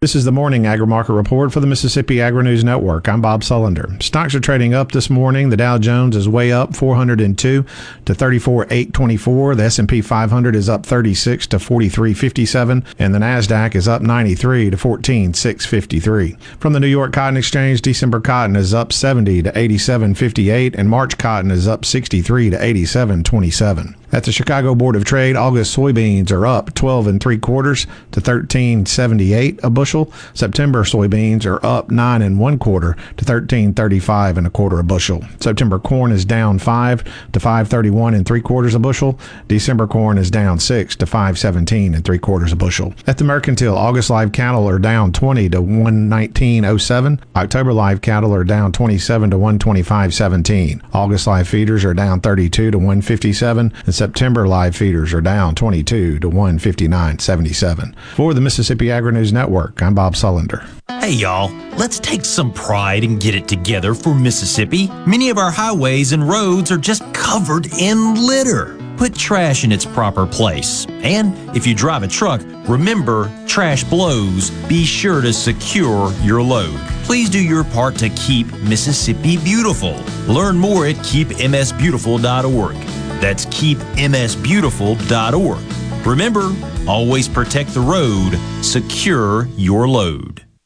[SPEAKER 27] This is the morning agri-market report for the Mississippi Agri-News Network. I'm Bob Sullender. Stocks are trading up this morning. The Dow Jones is way up 402 to 34,824. The S&P 500 is up 36 to 4357, and the Nasdaq is up 93 to 14,653. From the New York Cotton Exchange, December cotton is up 70 to 87.58, and March cotton is up 63 to 87.27. At the Chicago Board of Trade, August soybeans are up 12 and three quarters to 13.78 a bushel. September soybeans are up nine and one quarter to 13.35 and a quarter a bushel. September corn is down five to 5.31 and three quarters a bushel. December corn is down six to 5.17 and three quarters a bushel. At the Mercantile, August live cattle are down 20 to 119.07. October live cattle are down 27 to 125.17. August live feeders are down 32 to 157 and September live feeders are down 22 to 159.77. For the Mississippi Agri-News Network, I'm Bob Sullender.
[SPEAKER 17] Hey y'all, let's take some pride and get it together for Mississippi. Many of our highways and roads are just covered in litter. Put trash in its proper place. And if you drive a truck, remember trash blows. Be sure to secure your load. Please do your part to keep Mississippi beautiful. Learn more at keepmsbeautiful.org. That's keepmsbeautiful.org. Remember, always protect the road, secure your load.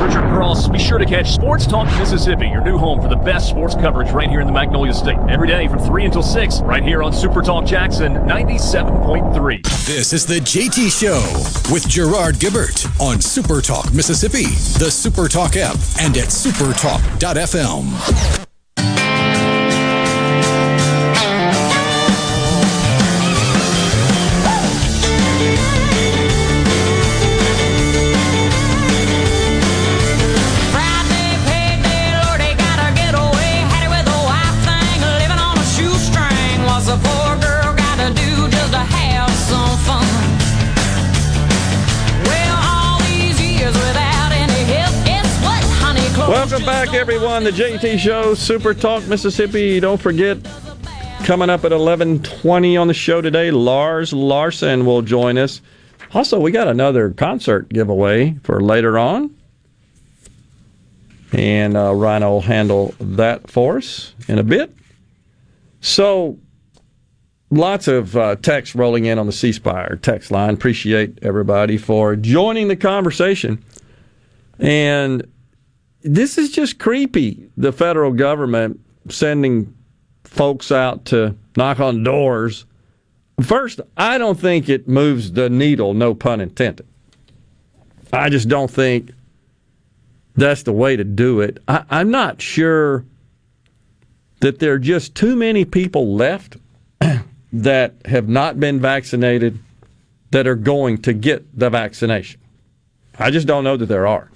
[SPEAKER 33] Richard Cross. Be sure to catch Sports Talk Mississippi, your new home for the best sports coverage right here in the Magnolia State. Every day from 3 until 6, right here on Super Talk Jackson 97.3.
[SPEAKER 15] This is the JT Show with Gerard Gibert on Super Talk Mississippi, the Super Talk app, and at supertalk.fm.
[SPEAKER 4] back, everyone. The JT Show, Super Talk Mississippi. Don't forget, coming up at 11:20 on the show today, Lars Larson will join us. Also, we got another concert giveaway for later on, and uh, Rhino will handle that for us in a bit. So, lots of uh, text rolling in on the C Spire text line. Appreciate everybody for joining the conversation. And this is just creepy. The federal government sending folks out to knock on doors. First, I don't think it moves the needle, no pun intended. I just don't think that's the way to do it. I, I'm not sure that there are just too many people left that have not been vaccinated that are going to get the vaccination. I just don't know that there are.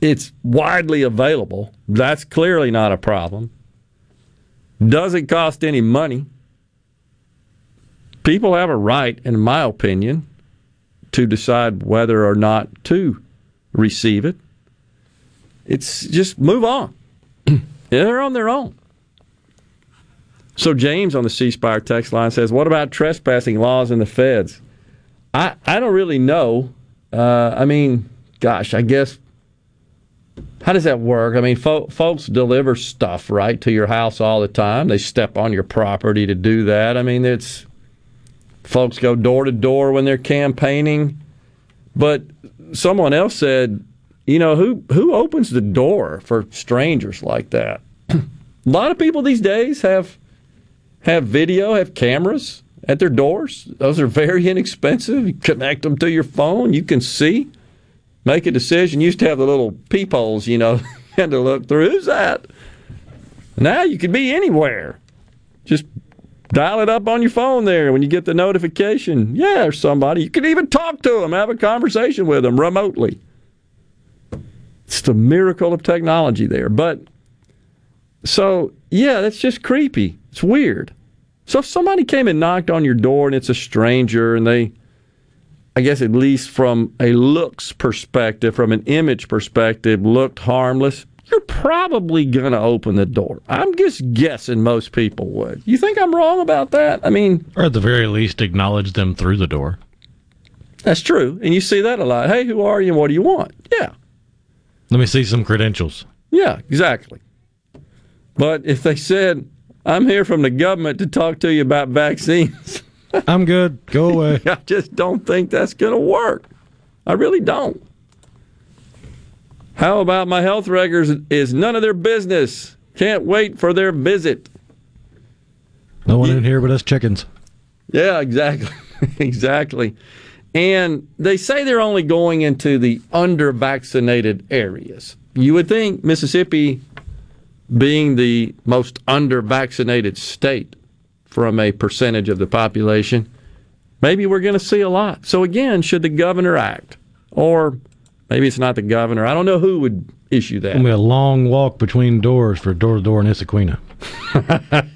[SPEAKER 4] It's widely available. That's clearly not a problem. Doesn't cost any money. People have a right, in my opinion, to decide whether or not to receive it. It's just move on. They're on their own. So James on the C Spire text line says, "What about trespassing laws in the feds?" I I don't really know. Uh, I mean, gosh, I guess how does that work? I mean, fo- folks deliver stuff right to your house all the time. They step on your property to do that. I mean, it's folks go door to door when they're campaigning. But someone else said, you know, who who opens the door for strangers like that? A lot of people these days have have video, have cameras at their doors. Those are very inexpensive. You connect them to your phone, you can see, make a decision. Used to have the little peepholes, you know, had to look through. Who's that? Now you can be anywhere. Just dial it up on your phone there when you get the notification. Yeah, there's somebody. You can even talk to them, have a conversation with them remotely. It's the miracle of technology there. But so, yeah, that's just creepy. It's weird. So if somebody came and knocked on your door and it's a stranger and they, I guess at least from a looks perspective, from an image perspective, looked harmless, you're probably going to open the door. I'm just guessing most people would. You think I'm wrong about that? I mean,
[SPEAKER 39] or at the very least, acknowledge them through the door.
[SPEAKER 4] That's true. And you see that a lot. Hey, who are you and what do you want? Yeah.
[SPEAKER 39] Let me see some credentials.
[SPEAKER 4] Yeah, exactly. But if they said, I'm here from the government to talk to you about vaccines,
[SPEAKER 39] I'm good. Go away.
[SPEAKER 4] I just don't think that's going to work. I really don't. How about my health records is none of their business? Can't wait for their visit.
[SPEAKER 39] No one in here but us chickens.
[SPEAKER 4] Yeah, exactly. exactly. And they say they're only going into the under vaccinated areas. You would think Mississippi, being the most under vaccinated state from a percentage of the population, maybe we're going to see a lot. So, again, should the governor act? Or maybe it's not the governor. I don't know who would issue that.
[SPEAKER 39] It'll be a long walk between doors for door to door in Issaquena.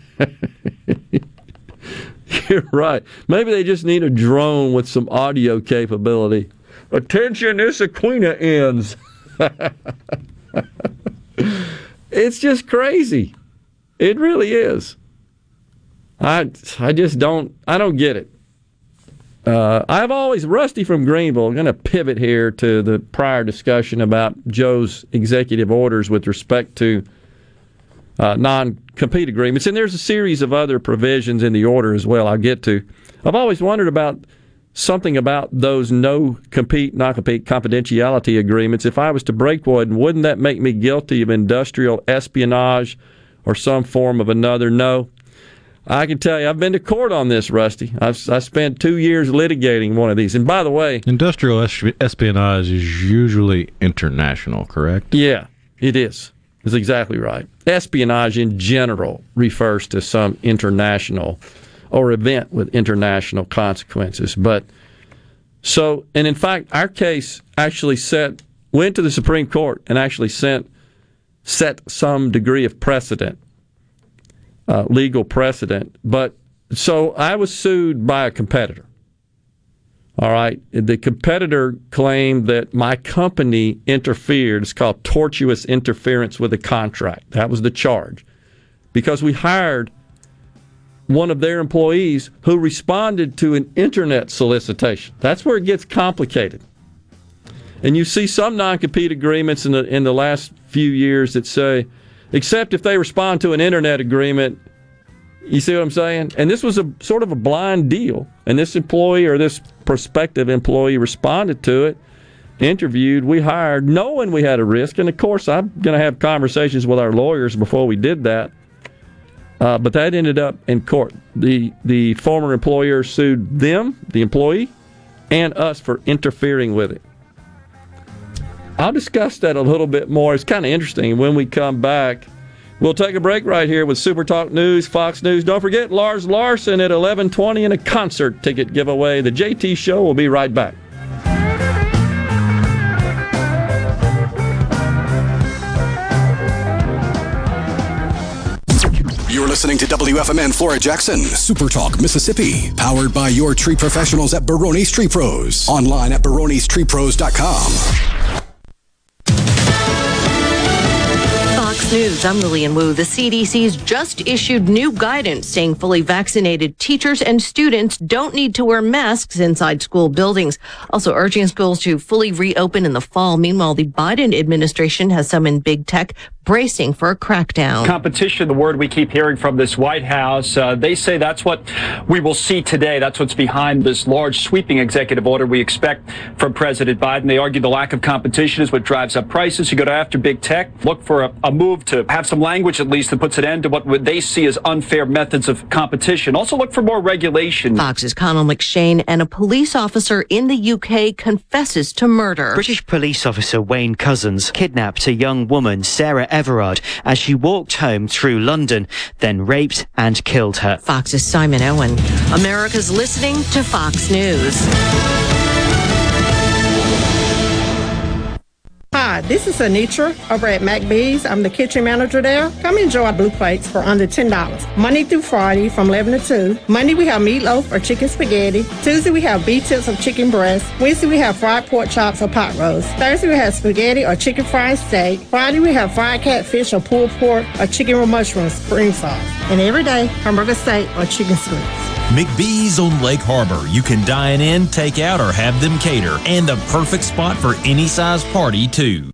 [SPEAKER 4] You're right. Maybe they just need a drone with some audio capability. Attention, Issaquena ends. it's just crazy. It really is. I I just don't I don't get it. Uh, I've always Rusty from Greenville. I'm Going to pivot here to the prior discussion about Joe's executive orders with respect to uh, non-compete agreements, and there's a series of other provisions in the order as well. I'll get to. I've always wondered about something about those no compete, non compete confidentiality agreements. If I was to break one, wouldn't that make me guilty of industrial espionage or some form of another? No. I can tell you, I've been to court on this, Rusty. I've I spent two years litigating one of these. And by the way,
[SPEAKER 39] industrial espionage is usually international, correct?
[SPEAKER 4] Yeah, it is. Is exactly right. Espionage in general refers to some international or event with international consequences. But so, and in fact, our case actually set went to the Supreme Court and actually sent set some degree of precedent, uh, legal precedent. But so I was sued by a competitor. All right. The competitor claimed that my company interfered. It's called tortious interference with a contract. That was the charge. Because we hired one of their employees who responded to an internet solicitation. That's where it gets complicated. And you see some non compete agreements in the, in the last few years that say, except if they respond to an internet agreement, you see what I'm saying? And this was a sort of a blind deal. And this employee or this prospective employee responded to it, interviewed, we hired, knowing we had a risk. And of course, I'm going to have conversations with our lawyers before we did that. Uh, but that ended up in court. The the former employer sued them, the employee, and us for interfering with it. I'll discuss that a little bit more. It's kind of interesting when we come back. We'll take a break right here with Super Talk News, Fox News. Don't forget Lars Larson at 11:20 and a concert ticket giveaway. The JT Show will be right back.
[SPEAKER 24] You're
[SPEAKER 40] listening to WFMN Flora Jackson, Super Talk, Mississippi, powered by your tree professionals at Baroni's Tree Pros. Online at baronistreepros.com.
[SPEAKER 41] News, I'm Lillian Wu. The CDC's just issued new guidance saying fully vaccinated teachers and students don't need to wear masks inside school buildings. Also urging schools to fully reopen in the fall. Meanwhile, the Biden administration has summoned big tech bracing for a crackdown.
[SPEAKER 42] Competition, the word we keep hearing from this White House. Uh, they say that's what we will see today. That's what's behind this large sweeping executive order we expect from President Biden. They argue the lack of competition is what drives up prices. You go to after big tech, look for a, a move to have some language at least that puts an end to what they see as unfair methods of competition. Also look for more regulation.
[SPEAKER 41] Fox's Connell McShane and a police officer in the UK confesses to murder.
[SPEAKER 43] British police officer Wayne Couzens kidnapped a young woman, Sarah Everard, as she walked home through London, then raped and killed her.
[SPEAKER 41] Fox's Simon Owen. America's listening to Fox News.
[SPEAKER 44] Hi, this is Anitra over at McBee's. I'm the kitchen manager there. Come enjoy our blue plates for under $10. Monday through Friday from 11 to 2. Monday we have meatloaf or chicken spaghetti. Tuesday we have beef tips or chicken breast. Wednesday we have fried pork chops or pot roast. Thursday we have spaghetti or chicken fried steak. Friday we have fried catfish or pulled pork or chicken with mushrooms spring sauce. And every day hamburger steak or chicken strips.
[SPEAKER 17] McBee's on Lake Harbor. You can dine in, take out, or have them cater. And the perfect spot for any size party, too two.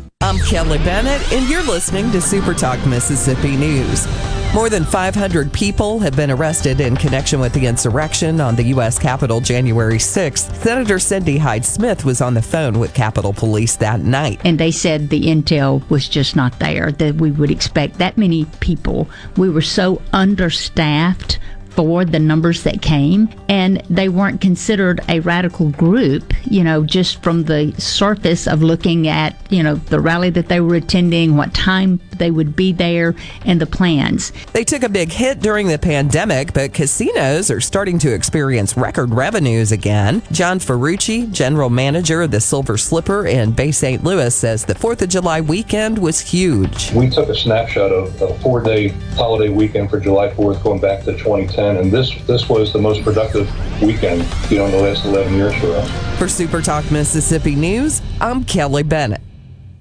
[SPEAKER 45] I'm Kelly Bennett, and you're listening to Super Talk Mississippi News. More than 500 people have been arrested in connection with the insurrection on the U.S. Capitol January 6th. Senator Cindy Hyde Smith was on the phone with Capitol Police that night.
[SPEAKER 31] And they said the intel was just not there, that we would expect that many people. We were so understaffed for the numbers that came, and they weren't considered a radical group, you know, just from the surface of looking at, you know, the rally that they were attending, what time they would be there, and the plans.
[SPEAKER 45] They took a big hit during the pandemic, but casinos are starting to experience record revenues again. John Ferrucci, general manager of the Silver Slipper in Bay St. Louis, says the 4th of July weekend was huge.
[SPEAKER 46] We took a snapshot of a four day holiday weekend for July 4th going back to 2010 and this this was the most productive weekend, you know, in the last 11 years for us.
[SPEAKER 45] For Super Talk Mississippi News, I'm Kelly Bennett.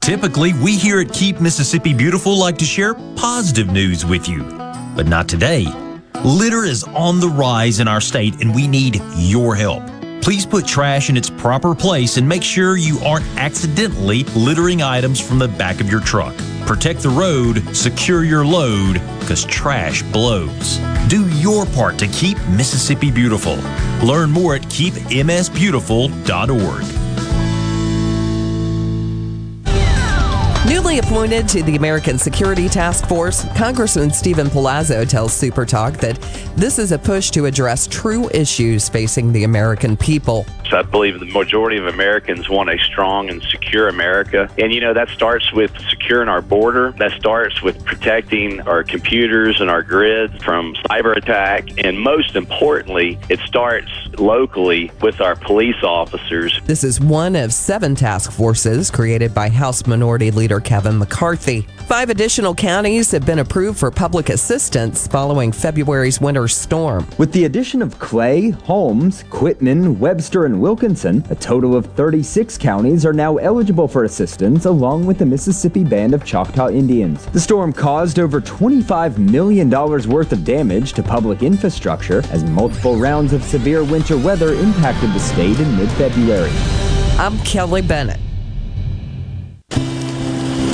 [SPEAKER 17] Typically, we here at Keep Mississippi Beautiful like to share positive news with you, but not today. Litter is on the rise in our state, and we need your help. Please put trash in its proper place and make sure you aren't accidentally littering items from the back of your truck. Protect the road, secure your load, because trash blows. Do your part to keep Mississippi beautiful. Learn more at keepmsbeautiful.org.
[SPEAKER 45] Newly appointed to the American Security Task Force, Congressman Steven Palazzo tells Supertalk that this is a push to address true issues facing the American people.
[SPEAKER 47] I believe the majority of Americans want a strong and secure America. And, you know, that starts with securing our border. That starts with protecting our computers and our grids from cyber attack. And most importantly, it starts locally with our police officers.
[SPEAKER 45] This is one of seven task forces created by House Minority Leader Kevin McCarthy. Five additional counties have been approved for public assistance following February's winter storm.
[SPEAKER 48] With the addition of Clay, Holmes, Quitman, Webster, and Wilkinson. A total of 36 counties are now eligible for assistance, along with the Mississippi Band of Choctaw Indians. The storm caused over $25 million worth of damage to public infrastructure as multiple rounds of severe winter weather impacted the state in mid February.
[SPEAKER 45] I'm Kelly Bennett.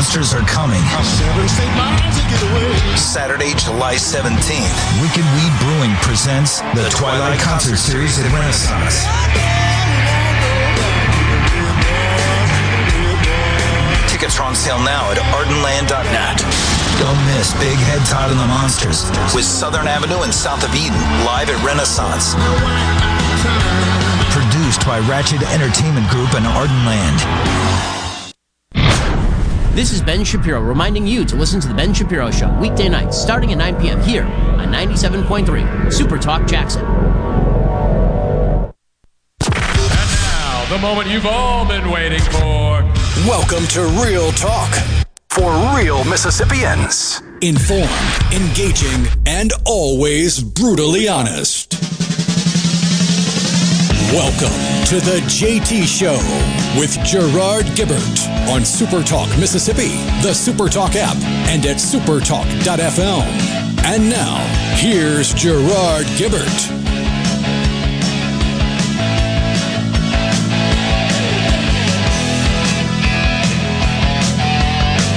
[SPEAKER 49] Monsters are coming. Saturday, July 17th. Wicked Weed Brewing presents the Twilight Concert Series at Renaissance. Tickets are on sale now at ardenland.net. Don't miss Big Head Todd and the Monsters with Southern Avenue and South of Eden live at Renaissance. Produced by Ratchet Entertainment Group and Ardenland.
[SPEAKER 50] This is Ben Shapiro reminding you to listen to The Ben Shapiro Show weekday nights starting at 9 p.m. here on 97.3 Super Talk Jackson.
[SPEAKER 51] And now, the moment you've all been waiting for.
[SPEAKER 1] Welcome to Real Talk for real Mississippians. Informed, engaging, and always brutally honest. Welcome to the JT Show with Gerard Gibert on Supertalk Mississippi, the Supertalk app, and at supertalk.fm. And now, here's Gerard Gibert.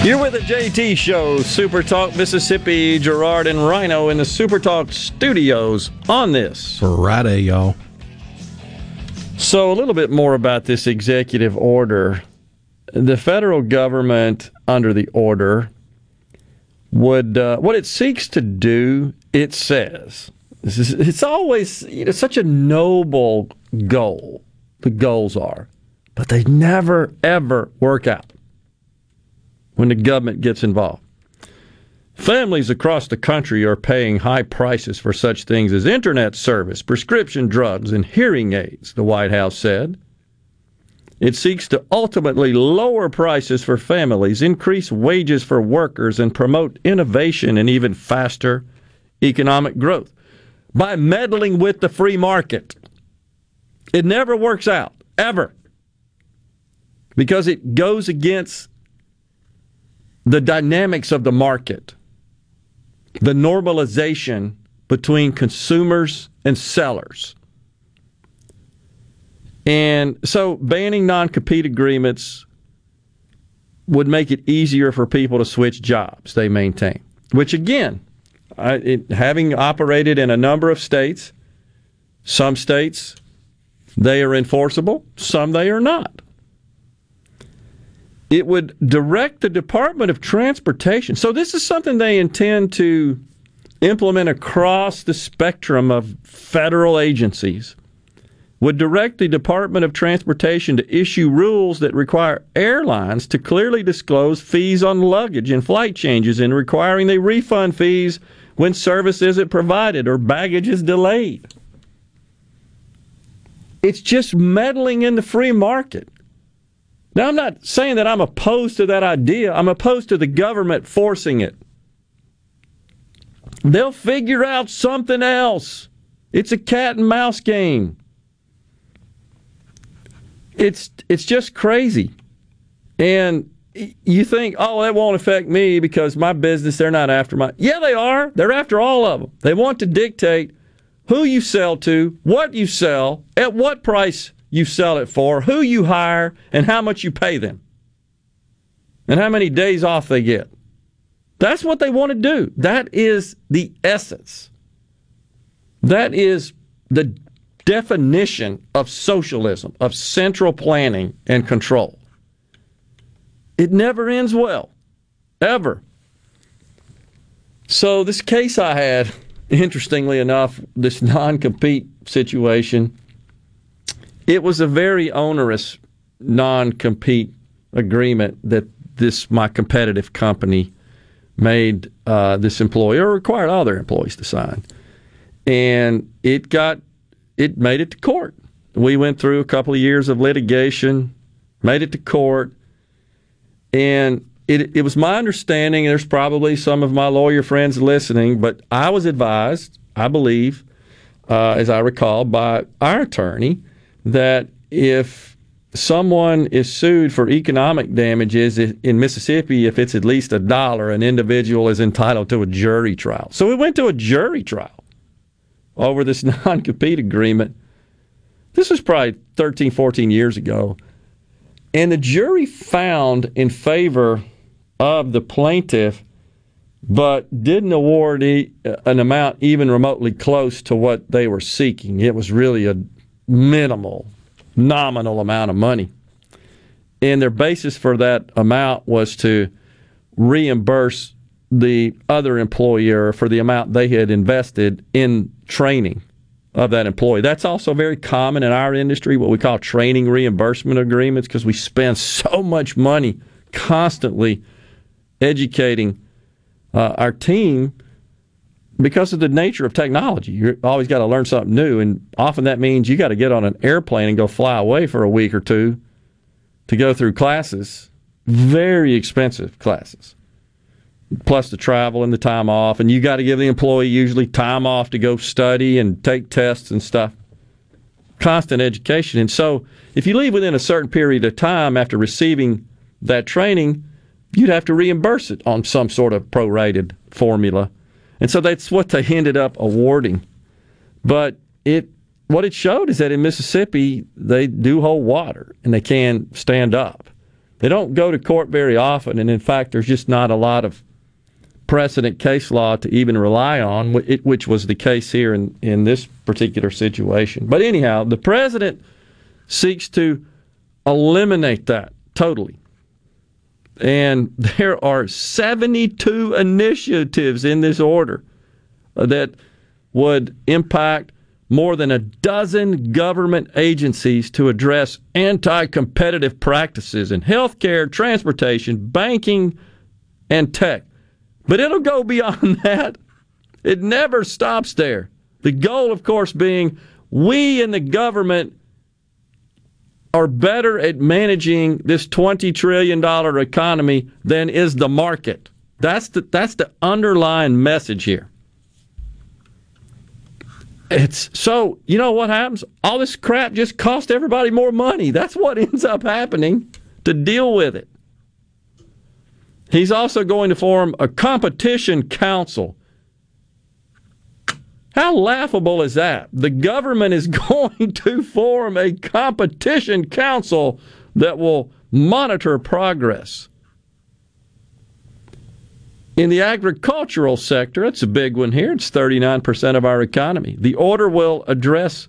[SPEAKER 4] You're with the JT Show, Super Talk Mississippi, Gerard and Rhino in the Super Talk studios on this.
[SPEAKER 52] Friday, y'all.
[SPEAKER 4] So, a little bit more about this executive order. The federal government, under the order, would uh, what it seeks to do. It says is, it's always you know, such a noble goal. The goals are, but they never ever work out when the government gets involved. Families across the country are paying high prices for such things as internet service, prescription drugs, and hearing aids, the White House said. It seeks to ultimately lower prices for families, increase wages for workers, and promote innovation and even faster economic growth by meddling with the free market. It never works out, ever, because it goes against the dynamics of the market, the normalization between consumers and sellers. And so banning non compete agreements would make it easier for people to switch jobs, they maintain. Which, again, I, it, having operated in a number of states, some states they are enforceable, some they are not it would direct the Department of Transportation. So, this is something they intend to implement across the spectrum of federal agencies. Would direct the Department of Transportation to issue rules that require airlines to clearly disclose fees on luggage and flight changes and requiring they refund fees when service isn't provided or baggage is delayed. It's just meddling in the free market. Now, I'm not saying that I'm opposed to that idea. I'm opposed to the government forcing it. They'll figure out something else. It's a cat and mouse game. It's it's just crazy. And you think, oh, that won't affect me because my business, they're not after my. Yeah, they are. They're after all of them. They want to dictate who you sell to, what you sell, at what price you sell it for, who you hire, and how much you pay them, and how many days off they get. That's what they want to do. That is the essence. That is the definition of socialism, of central planning and control. It never ends well, ever. So, this case I had, interestingly enough, this non compete situation, it was a very onerous non-compete agreement that this my competitive company made uh, this employer required all their employees to sign, and it got it made it to court. We went through a couple of years of litigation, made it to court, and it, it was my understanding. There's probably some of my lawyer friends listening, but I was advised, I believe, uh, as I recall, by our attorney, that if someone is sued for economic damages in Mississippi, if it's at least a dollar, an individual is entitled to a jury trial. So we went to a jury trial over this non compete agreement. This was probably 13, 14 years ago. And the jury found in favor of the plaintiff, but didn't award uh, an amount even remotely close to what they were seeking. It was really a minimal, nominal amount of money. And their basis for that amount was to reimburse the other employer for the amount they had invested in training of that employee. That's also very common in our industry, what we call training reimbursement agreements, because we spend so much money constantly educating uh, our team because of the nature of technology. You always got to learn something new, and often that means you got to get on an airplane and go fly away for a week or two to go through classes, very expensive classes, plus the travel and the time off, and you got to give the employee usually time off to go study and take tests and stuff. Constant education, and so if you leave within a certain period of time after receiving that training, you'd have to reimburse it on some sort of prorated formula and so that's what they ended up awarding. But it what it showed is that in Mississippi they do hold water and they can stand up. They don't go to court very often, and in fact, there's just not a lot of precedent case law to even rely on, which was the case here in, in this particular situation. But anyhow, the president seeks to eliminate that totally. And there are 72 initiatives in this order uh, that would impact more than a dozen government agencies to address anti competitive practices in healthcare, transportation, banking, and tech. But it'll go beyond that. It never stops there. The goal, of course, being we in the government are better at managing this $20 trillion economy than is the market. That's the, that's the underlying message here. It's so, you know what happens? All this crap just cost everybody more money. That's what ends up happening to deal with it. He's also going to form a competition council how laughable is that? The government is going to form a competition council that will monitor progress. In the agricultural sector, it's a big one here. It's 39% of our economy. The order will address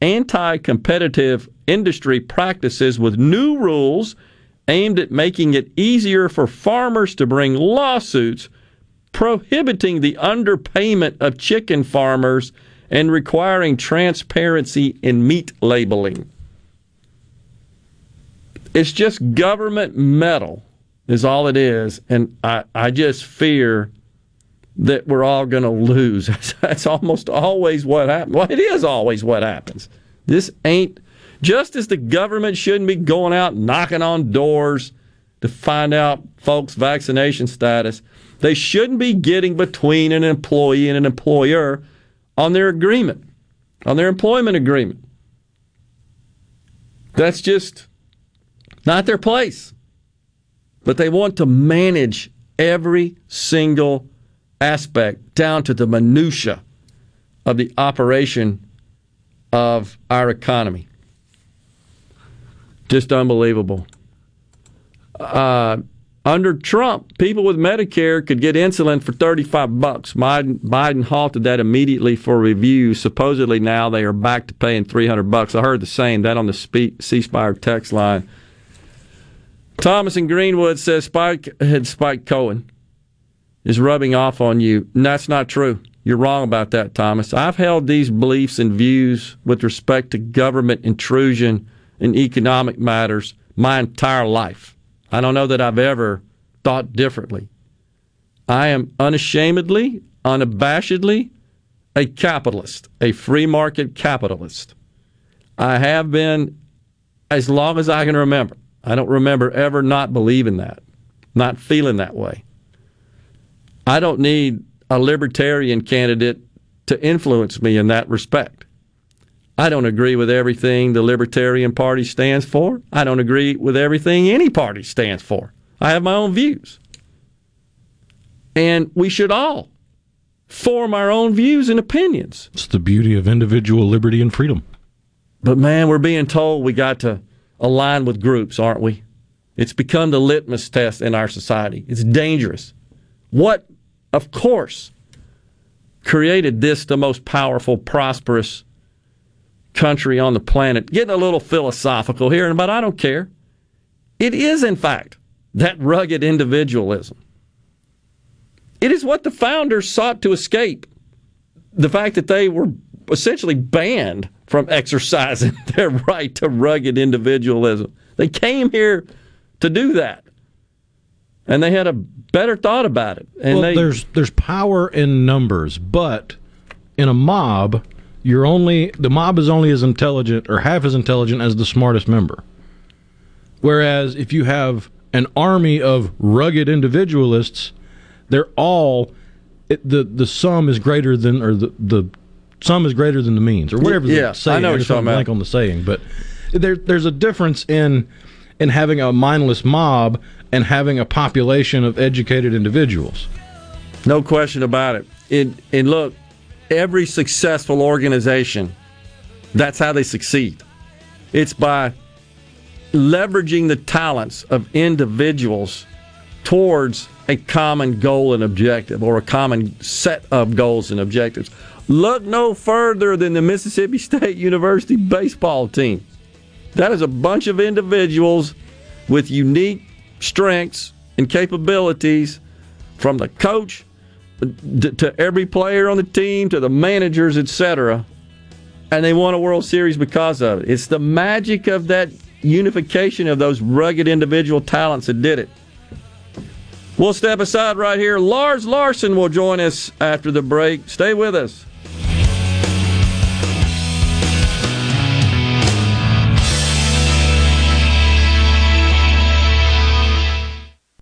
[SPEAKER 4] anti competitive industry practices with new rules aimed at making it easier for farmers to bring lawsuits prohibiting the underpayment of chicken farmers and requiring transparency in meat labeling. It's just government meddle, is all it is. And I, I just fear that we're all going to lose. That's almost always what happens. Well, it is always what happens. This ain't just as the government shouldn't be going out knocking on doors to find out folks' vaccination status. They shouldn't be getting between an employee and an employer on their agreement, on their employment agreement. That's just not their place. But they want to manage every single aspect down to the minutia of the operation of our economy. Just unbelievable. Uh, under Trump, people with Medicare could get insulin for 35 bucks. Biden, Biden halted that immediately for review. Supposedly now they are back to paying 300 bucks. I heard the same that on the C Spire text line. Thomas in Greenwood says Spike had Spike Cohen is rubbing off on you. And that's not true. You're wrong about that, Thomas. I've held these beliefs and views with respect to government intrusion in economic matters my entire life. I don't know that I've ever thought differently. I am unashamedly, unabashedly a capitalist, a free market capitalist. I have been as long as I can remember. I don't remember ever not believing that, not feeling that way. I don't need a libertarian candidate to influence me in that respect. I don't agree with everything the Libertarian Party stands for. I don't agree with everything any party stands for. I have my own views. And we should all form our own views and opinions.
[SPEAKER 39] It's the beauty of individual liberty and freedom.
[SPEAKER 4] But man, we're being told we got to align with groups, aren't we? It's become the litmus test in our society. It's dangerous. What, of course, created this the most powerful, prosperous country on the planet? Getting a little philosophical here, but I don't care. It is, in fact, that rugged individualism. It is what the founders sought to escape. The fact that they were essentially banned from exercising their right to rugged individualism. They came here to do that. And they had a better thought about it. And
[SPEAKER 39] well,
[SPEAKER 4] they,
[SPEAKER 39] there's there's power in numbers, but in a mob, you're only the mob is only as intelligent or half as intelligent as the smartest member. Whereas if you have an army of rugged individualists, they're all it, the the sum is greater than or the the sum is greater than the means or whatever.
[SPEAKER 4] Yeah,
[SPEAKER 39] the saying.
[SPEAKER 4] I know
[SPEAKER 39] I
[SPEAKER 4] you're
[SPEAKER 39] just
[SPEAKER 4] talking
[SPEAKER 39] blank on the saying, but there there's a difference in in having a mindless mob and having a population of educated individuals.
[SPEAKER 4] No question about it. And, and look, every successful organization, that's how they succeed. It's by leveraging the talents of individuals towards a common goal and objective or a common set of goals and objectives. Look no further than the Mississippi State University baseball team. That is a bunch of individuals with unique strengths and capabilities from the coach to every player on the team to the managers, etc. And they won a World Series because of it. It's the magic of that unification of those rugged individual talents that did it. We'll step aside right here. Lars Larson will join us after the break. Stay with us.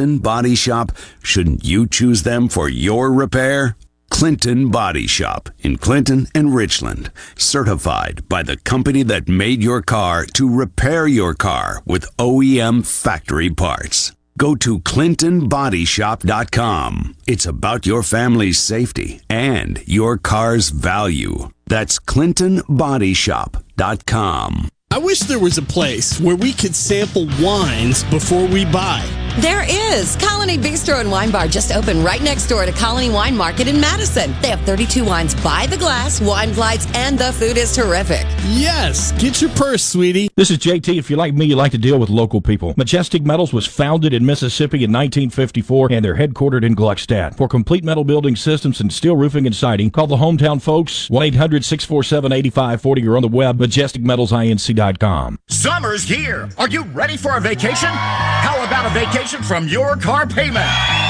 [SPEAKER 53] Body Shop, shouldn't you choose them for your repair? Clinton Body Shop in Clinton and Richland, certified by the company that made your car to repair your car with OEM factory parts. Go to ClintonBodyShop.com. It's about your family's safety and your car's value. That's ClintonBodyShop.com.
[SPEAKER 54] I wish there was a place where we could sample wines before we buy.
[SPEAKER 55] There is. Colony Bistro and Wine Bar just opened right next door to Colony Wine Market in Madison. They have 32 wines by the glass, wine flights, and the food is terrific.
[SPEAKER 54] Yes, get your purse, sweetie.
[SPEAKER 28] This is JT. If you're like me, you like to deal with local people. Majestic Metals was founded in Mississippi in 1954 and they're headquartered in Gluckstadt. For complete metal building systems and steel roofing and siding, call the hometown folks 1 800 647 8540 or on the web majesticmetalsinc.com.
[SPEAKER 56] Summer's here. Are you ready for a vacation? How about a vacation
[SPEAKER 57] vacation from your car payment.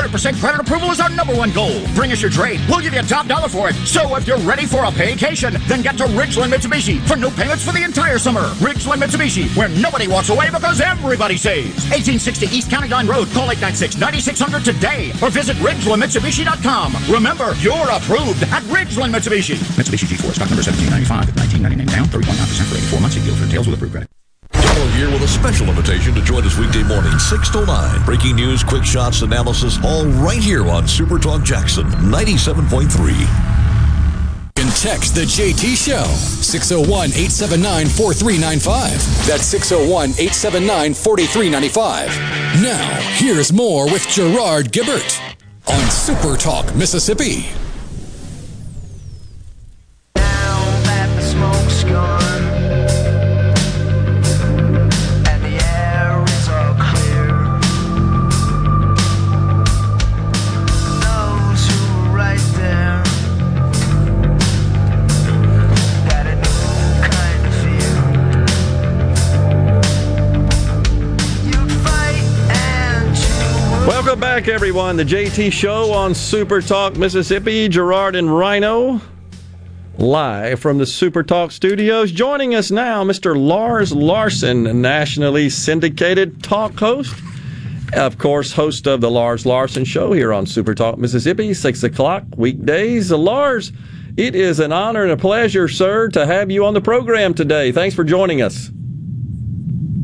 [SPEAKER 57] credit approval is our number one goal. Bring us your trade. We'll give you a top dollar for it. So if you're ready for a vacation, then get to Ridgeland Mitsubishi for no payments for the entire summer. Ridgeland Mitsubishi, where nobody walks away because everybody saves. 1860 East County Line Road. Call 896-9600 today or visit RidgelandMitsubishi.com. Remember, you're approved at Ridgeland Mitsubishi. Mitsubishi G4, stock number 1795 at 1999 down, 3.9% for 84 months. Deal for details with approved credit.
[SPEAKER 58] Here with a special invitation to join us weekday morning, 6 to 9. Breaking news, quick shots, analysis, all right here on Super Talk Jackson 97.3.
[SPEAKER 24] You can text the JT Show 601 879 4395. That's 601 879 4395. Now, here's more with Gerard Gibert on Super Talk Mississippi.
[SPEAKER 4] Back, everyone. The JT Show on Super Talk Mississippi. Gerard and Rhino live from the Super Talk studios. Joining us now, Mr. Lars Larson, nationally syndicated talk host. Of course, host of the Lars Larson Show here on Super Talk Mississippi, 6 o'clock weekdays. Uh, Lars, it is an honor and a pleasure, sir, to have you on the program today. Thanks for joining us.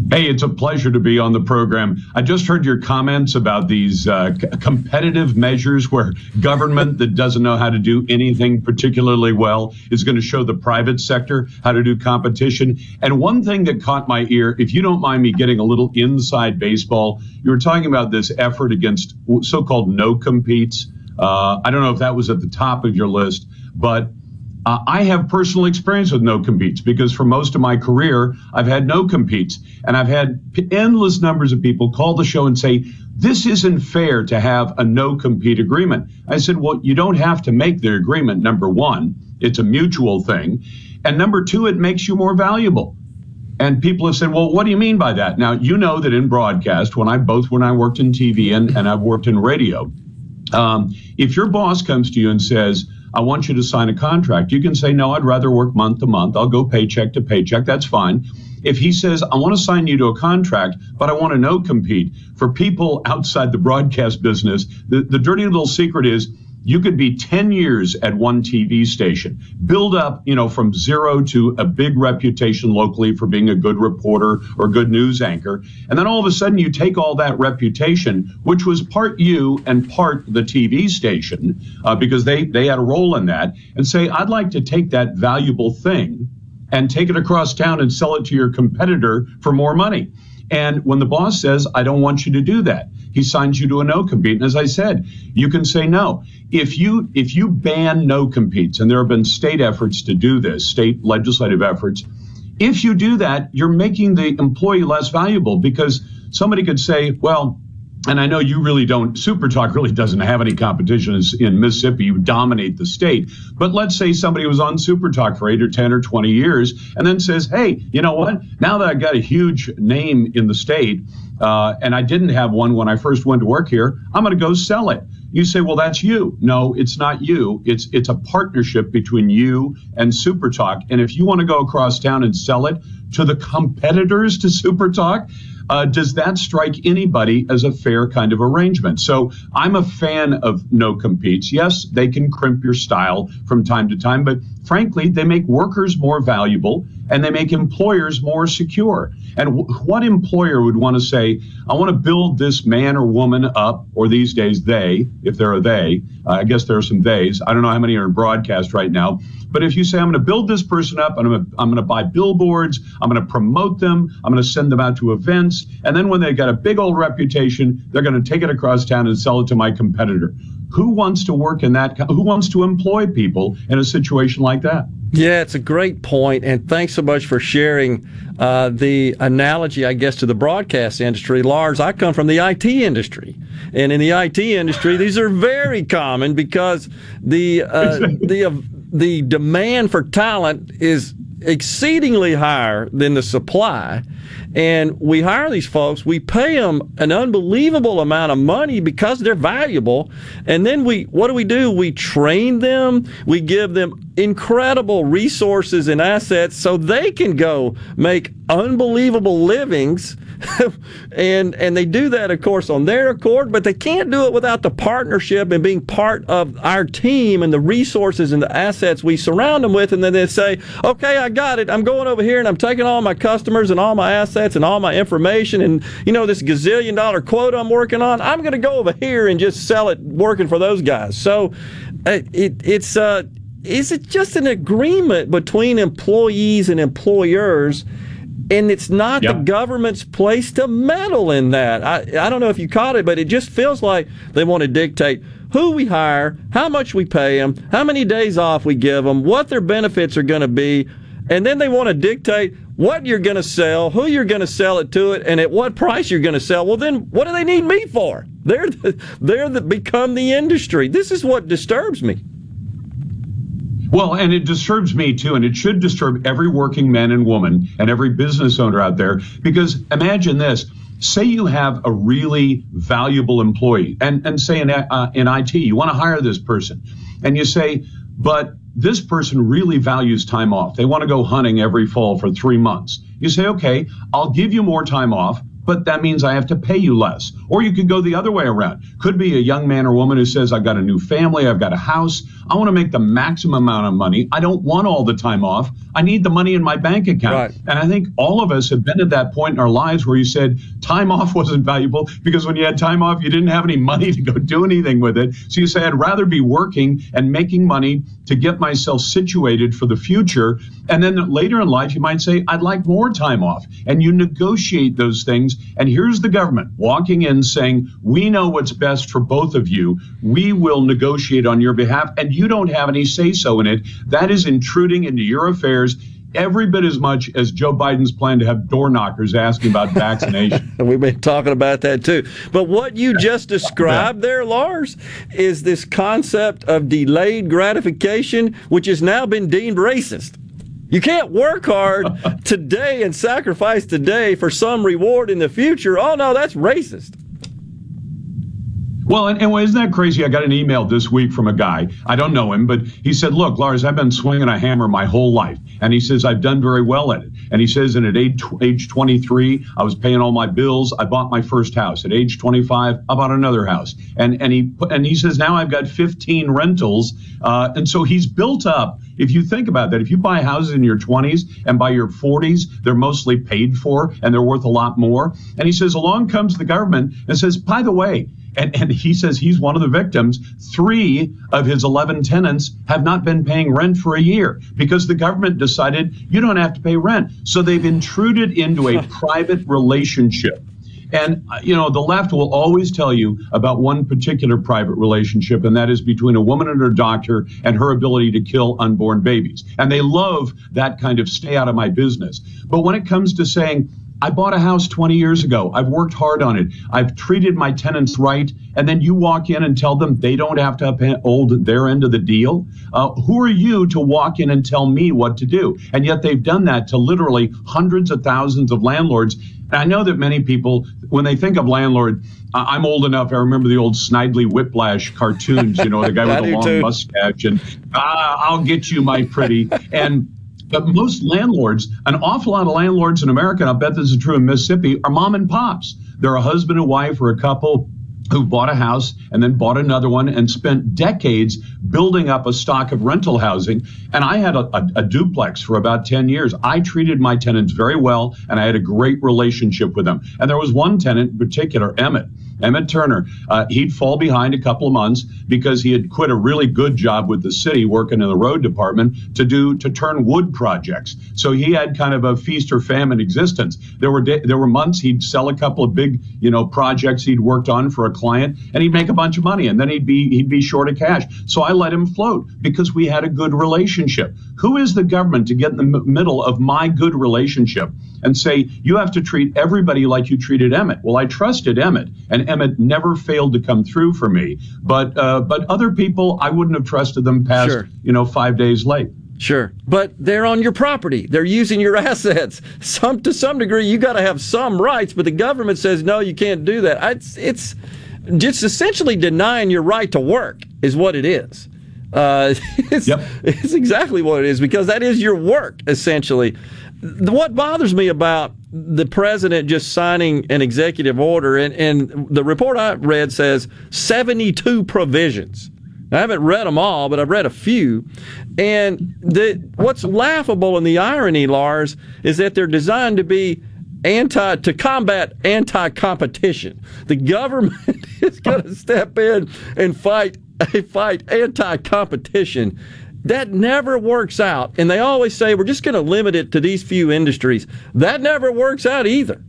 [SPEAKER 59] Hey, it's a pleasure to be on the program. I just heard your comments about these uh, c- competitive measures where government that doesn't know how to do anything particularly well is going to show the private sector how to do competition. And one thing that caught my ear, if you don't mind me getting a little inside baseball, you were talking about this effort against so called no competes. Uh, I don't know if that was at the top of your list, but uh, I have personal experience with no competes because for most of my career, I've had no competes. And I've had endless numbers of people call the show and say, this isn't fair to have a no compete agreement. I said, well, you don't have to make the agreement, number one. It's a mutual thing. And number two, it makes you more valuable. And people have said, well, what do you mean by that? Now, you know that in broadcast, when I both when I worked in TV and, and I've worked in radio, um, if your boss comes to you and says, I want you to sign a contract, you can say, no, I'd rather work month to month. I'll go paycheck to paycheck. That's fine. If he says, I want to sign you to a contract, but I want to no compete, for people outside the broadcast business, the, the dirty little secret is you could be 10 years at one TV station, build up, you know, from zero to a big reputation locally for being a good reporter or good news anchor. And then all of a sudden you take all that reputation, which was part you and part the TV station, uh, because they, they had a role in that, and say, I'd like to take that valuable thing and take it across town and sell it to your competitor for more money. And when the boss says, I don't want you to do that, he signs you to a no compete. And as I said, you can say no. If you if you ban no competes, and there have been state efforts to do this, state legislative efforts, if you do that, you're making the employee less valuable because somebody could say, well, and I know you really don't, Super Talk really doesn't have any competition in Mississippi. You dominate the state. But let's say somebody was on Super Talk for eight or 10 or 20 years and then says, hey, you know what? Now that I've got a huge name in the state, uh, and I didn't have one when I first went to work here, I'm going to go sell it. You say, well, that's you. No, it's not you. It's it's a partnership between you and Super Talk. And if you want to go across town and sell it to the competitors to Super Talk, uh, does that strike anybody as a fair kind of arrangement? So I'm a fan of no competes. Yes, they can crimp your style from time to time, but frankly, they make workers more valuable and they make employers more secure. And w- what employer would want to say, I want to build this man or woman up, or these days they, if they're a they, uh, I guess there are some theys. I don't know how many are in broadcast right now. But if you say, I'm going to build this person up, I'm going to, I'm going to buy billboards, I'm going to promote them, I'm going to send them out to events, and then when they've got a big old reputation, they're going to take it across town and sell it to my competitor. Who wants to work in that? Who wants to employ people in a situation like that?
[SPEAKER 4] Yeah, it's a great point, and thanks so much for sharing uh, the analogy, I guess, to the broadcast industry. Lars, I come from the IT industry, and in the IT industry, these are very common because the uh, the uh, the demand for talent is exceedingly higher than the supply. And we hire these folks, we pay them an unbelievable amount of money because they're valuable. And then we, what do we do? We train them, we give them incredible resources and assets so they can go make unbelievable livings and and they do that, of course, on their accord, but they can't do it without the partnership and being part of our team and the resources and the assets we surround them with. And then they say, "Okay, I got it. I'm going over here and I'm taking all my customers and all my assets and all my information and you know this gazillion dollar quote I'm working on. I'm going to go over here and just sell it, working for those guys." So uh, it, it's. Uh, is it just an agreement between employees and employers? And it's not yep. the government's place to meddle in that. I, I don't know if you caught it, but it just feels like they want to dictate who we hire, how much we pay them, how many days off we give them, what their benefits are going to be, and then they want to dictate what you're going to sell, who you're going to sell it to, it, and at what price you're going to sell. Well, then what do they need me for? They're the, they're the, become the industry. This is what disturbs me.
[SPEAKER 59] Well, and it disturbs me too, and it should disturb every working man and woman and every business owner out there. Because imagine this say you have a really valuable employee, and, and say in, uh, in IT, you want to hire this person, and you say, but this person really values time off. They want to go hunting every fall for three months. You say, okay, I'll give you more time off, but that means I have to pay you less. Or you could go the other way around. Could be a young man or woman who says, I've got a new family, I've got a house, I want to make the maximum amount of money. I don't want all the time off. I need the money in my bank account. Right. And I think all of us have been at that point in our lives where you said time off wasn't valuable because when you had time off, you didn't have any money to go do anything with it. So you say, I'd rather be working and making money to get myself situated for the future. And then later in life, you might say, I'd like more time off. And you negotiate those things. And here's the government walking in saying, We know what's best for both of you. We will negotiate on your behalf. And you don't have any say so in it. That is intruding into your affairs every bit as much as Joe Biden's plan to have door knockers asking about vaccination.
[SPEAKER 4] And we've been talking about that too. But what you just described there, Lars, is this concept of delayed gratification, which has now been deemed racist. You can't work hard today and sacrifice today for some reward in the future. Oh, no, that's racist.
[SPEAKER 59] Well, and, and isn't that crazy? I got an email this week from a guy. I don't know him, but he said, Look, Lars, I've been swinging a hammer my whole life. And he says, I've done very well at it. And he says, and at age, age 23, I was paying all my bills. I bought my first house. At age 25, I bought another house. And, and, he, and he says, now I've got 15 rentals. Uh, and so he's built up if you think about that, if you buy houses in your 20s and by your 40s, they're mostly paid for and they're worth a lot more. And he says, along comes the government and says, by the way, and, and he says he's one of the victims. Three of his 11 tenants have not been paying rent for a year because the government decided you don't have to pay rent. So they've intruded into a private relationship. And, uh, you know, the left will always tell you about one particular private relationship, and that is between a woman and her doctor and her ability to kill unborn babies. And they love that kind of stay out of my business. But when it comes to saying, I bought a house 20 years ago. I've worked hard on it. I've treated my tenants right. And then you walk in and tell them they don't have to uphold their end of the deal. Uh, who are you to walk in and tell me what to do? And yet they've done that to literally hundreds of thousands of landlords. And I know that many people, when they think of landlord, I'm old enough. I remember the old Snidely Whiplash cartoons, you know, the guy with the long too. mustache and ah, I'll get you, my pretty. And but most landlords, an awful lot of landlords in America, and I bet this is true in Mississippi, are mom and pops. They're a husband and wife or a couple who bought a house and then bought another one and spent decades building up a stock of rental housing. And I had a, a, a, duplex for about 10 years. I treated my tenants very well and I had a great relationship with them. And there was one tenant in particular, Emmett. Emmett Turner, uh, he'd fall behind a couple of months because he had quit a really good job with the city working in the road department to do to turn wood projects. So he had kind of a feast or famine existence. There were there were months he'd sell a couple of big you know projects he'd worked on for a client and he'd make a bunch of money and then he'd be he'd be short of cash. So I let him float because we had a good relationship. Who is the government to get in the m- middle of my good relationship and say you have to treat everybody like you treated Emmett? Well, I trusted Emmett and Emmett never failed to come through for me. But uh, but other people, I wouldn't have trusted them past sure. you know five days late.
[SPEAKER 4] Sure, but they're on your property. They're using your assets. Some to some degree, you got to have some rights, but the government says no, you can't do that. It's it's just essentially denying your right to work is what it is. Uh, it's, yep. it's exactly what it is because that is your work essentially. What bothers me about the president just signing an executive order, and, and the report I read says 72 provisions. I haven't read them all, but I've read a few. And the, what's laughable in the irony, Lars, is that they're designed to be anti to combat anti-competition. The government is going to step in and fight a fight anti-competition that never works out. And they always say we're just going to limit it to these few industries. That never works out either.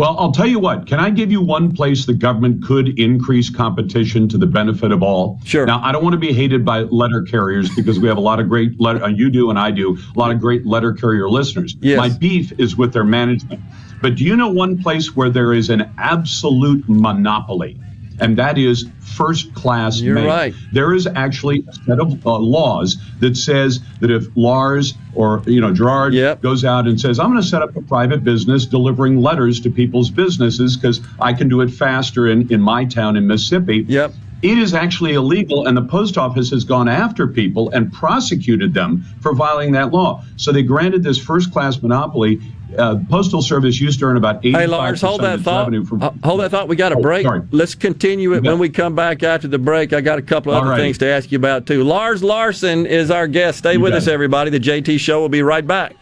[SPEAKER 59] Well, I'll tell you what. Can I give you one place the government could increase competition to the benefit of all?
[SPEAKER 4] Sure.
[SPEAKER 59] Now, I don't want to be hated by letter carriers because we have a lot of great letter. Uh, you do, and I do. A lot of great letter carrier listeners.
[SPEAKER 4] Yes.
[SPEAKER 59] My beef is with their management. But do you know one place where there is an absolute monopoly? And that is first class
[SPEAKER 4] You're right.
[SPEAKER 59] There is actually a set of uh, laws that says that if Lars or you know Gerard
[SPEAKER 4] yep.
[SPEAKER 59] goes out and says, "I'm going to set up a private business delivering letters to people's businesses because I can do it faster in in my town in Mississippi."
[SPEAKER 4] Yep.
[SPEAKER 59] It is actually illegal, and the post office has gone after people and prosecuted them for violating that law. So they granted this first class monopoly, uh, Postal Service used to earn about 85
[SPEAKER 4] Hey, Lars, hold that thought.
[SPEAKER 59] From-
[SPEAKER 4] hold that thought. We got a
[SPEAKER 59] oh,
[SPEAKER 4] break.
[SPEAKER 59] Sorry.
[SPEAKER 4] Let's continue it when we come back after the break. I got a couple of other things to ask you about, too. Lars Larson is our guest. Stay you with us, it. everybody. The JT Show will be right back.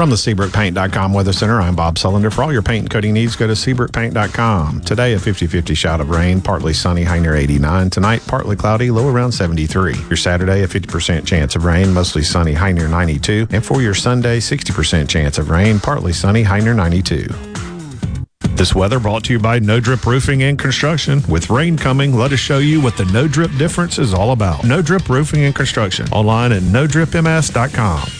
[SPEAKER 27] From the SeabrookPaint.com Weather Center, I'm Bob Sullender. For all your paint and coating needs, go to SeabrookPaint.com. Today, a 50 50 shot of rain, partly sunny, high near 89. Tonight, partly cloudy, low around 73. Your Saturday, a 50% chance of rain, mostly sunny, high near 92. And for your Sunday, 60% chance of rain, partly sunny, high near 92. This weather brought to you by No Drip Roofing and Construction. With rain coming, let us show you what the No Drip difference is all about. No Drip Roofing and Construction. Online at NoDripMS.com.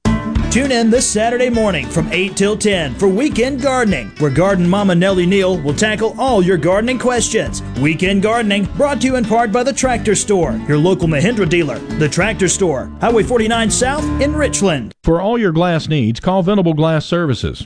[SPEAKER 56] Tune in this Saturday morning from 8 till 10 for Weekend Gardening, where Garden Mama Nellie Neal will tackle all your gardening questions. Weekend Gardening brought to you in part by the Tractor Store, your local Mahindra dealer. The Tractor Store, Highway 49 South in Richland.
[SPEAKER 28] For all your glass needs, call Venable Glass Services.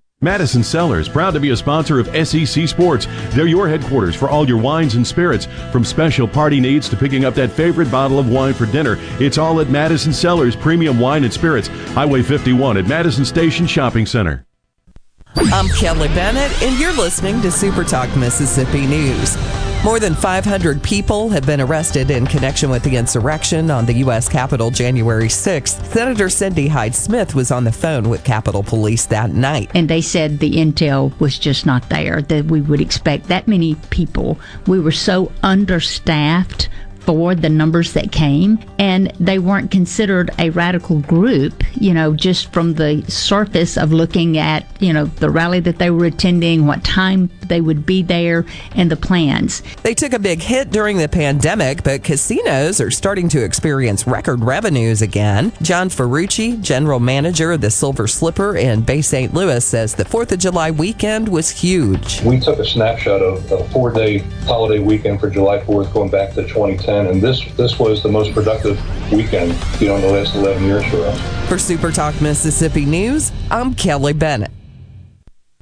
[SPEAKER 33] Madison Cellars, proud to be a sponsor of SEC Sports. They're your headquarters for all your wines and spirits. From special party needs to picking up that favorite bottle of wine for dinner, it's all at Madison Cellars Premium Wine and Spirits, Highway 51 at Madison Station Shopping Center.
[SPEAKER 45] I'm Kelly Bennett, and you're listening to Super Talk Mississippi News. More than 500 people have been arrested in connection with the insurrection on the U.S. Capitol January 6th. Senator Cindy Hyde Smith was on the phone with Capitol Police that night.
[SPEAKER 31] And they said the intel was just not there, that we would expect that many people. We were so understaffed for the numbers that came, and they weren't considered a radical group, you know, just from the surface of looking at, you know, the rally that they were attending, what time they would be there, and the plans.
[SPEAKER 45] They took a big hit during the pandemic, but casinos are starting to experience record revenues again. John Ferrucci, general manager of the Silver Slipper in Bay St. Louis, says the 4th of July weekend was huge.
[SPEAKER 60] We took a snapshot of a four day holiday weekend for July 4th going back to 2010 and this this was the most productive weekend, you know, in the last 11 years for us.
[SPEAKER 45] For Super Talk Mississippi News, I'm Kelly Bennett.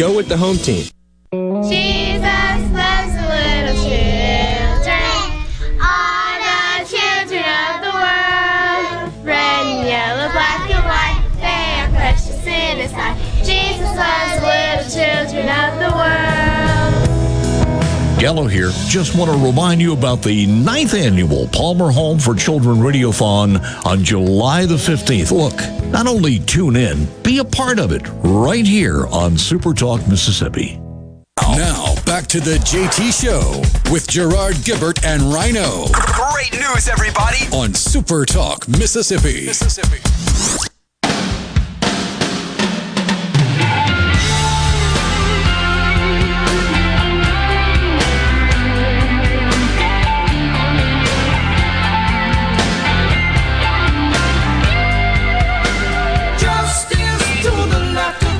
[SPEAKER 32] Go with the home team.
[SPEAKER 61] Jesus loves the little children, all the children of the world. Red and yellow, black and white, they are precious in His sight. Jesus loves the little children of the world.
[SPEAKER 62] Gallo here. Just want to remind you about the ninth annual Palmer Home for Children Radiothon on July the 15th. Look, not only tune in, be a part of it right here on Super Talk Mississippi.
[SPEAKER 1] Now, back to the JT Show with Gerard Gibert and Rhino
[SPEAKER 63] Great news, everybody!
[SPEAKER 1] on Super Talk Mississippi. Mississippi.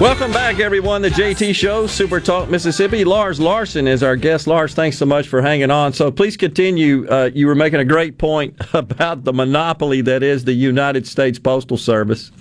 [SPEAKER 4] Welcome back, everyone. The JT Show, Super Talk Mississippi. Lars Larson is our guest. Lars, thanks so much for hanging on. So please continue. Uh, you were making a great point about the monopoly that is the United States Postal Service.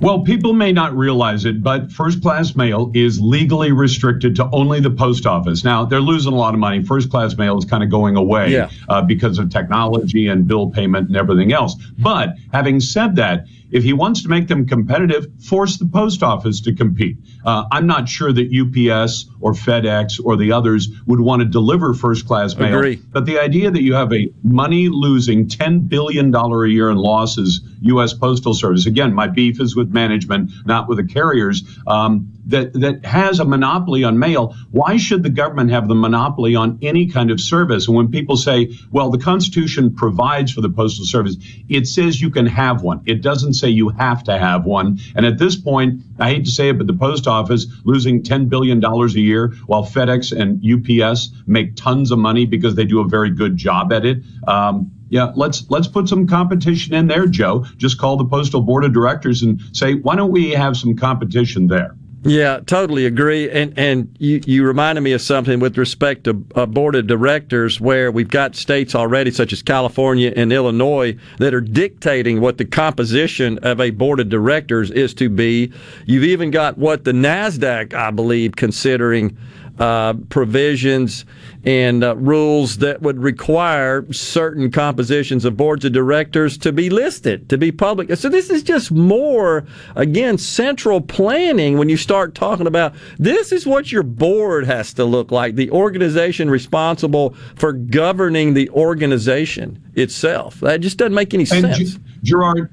[SPEAKER 59] Well, people may not realize it, but first class mail is legally restricted to only the post office. Now, they're losing a lot of money. First class mail is kind of going away
[SPEAKER 4] Yeah.
[SPEAKER 59] uh, because of technology and bill payment and everything else. But having said that, if he wants to make them competitive, force the post office to compete. Uh, I'm not sure that UPS or FedEx or the others would want to deliver first class mail.
[SPEAKER 4] Agree.
[SPEAKER 59] But the idea that you have a money losing $10 billion a year in losses U.S. Postal Service, again, my beef is with management, not with the carriers. Um, that, that has a monopoly on mail, why should the government have the monopoly on any kind of service? And when people say, well, the Constitution provides for the Postal Service, it says you can have one. It doesn't say you have to have one. And at this point, I hate to say it, but the post office losing $10 billion a year while FedEx and UPS make tons of money because they do a very good job at it. Um, yeah, let's let's put some competition in there, Joe. Just call the postal board of directors and say, why don't we have some competition there?
[SPEAKER 4] Yeah, totally agree. And and you, you reminded me of something with respect to a board of directors where we've got states already, such as California and Illinois, that are dictating what the composition of a board of directors is to be. You've even got what the NASDAQ, I believe, considering uh, provisions and uh, rules that would require certain compositions of boards of directors to be listed, to be public. So this is just more, again, central planning when you start talking about this is what your board has to look like, the organization responsible for governing the organization itself. That just doesn't make any
[SPEAKER 59] and
[SPEAKER 4] sense.
[SPEAKER 59] Gerard,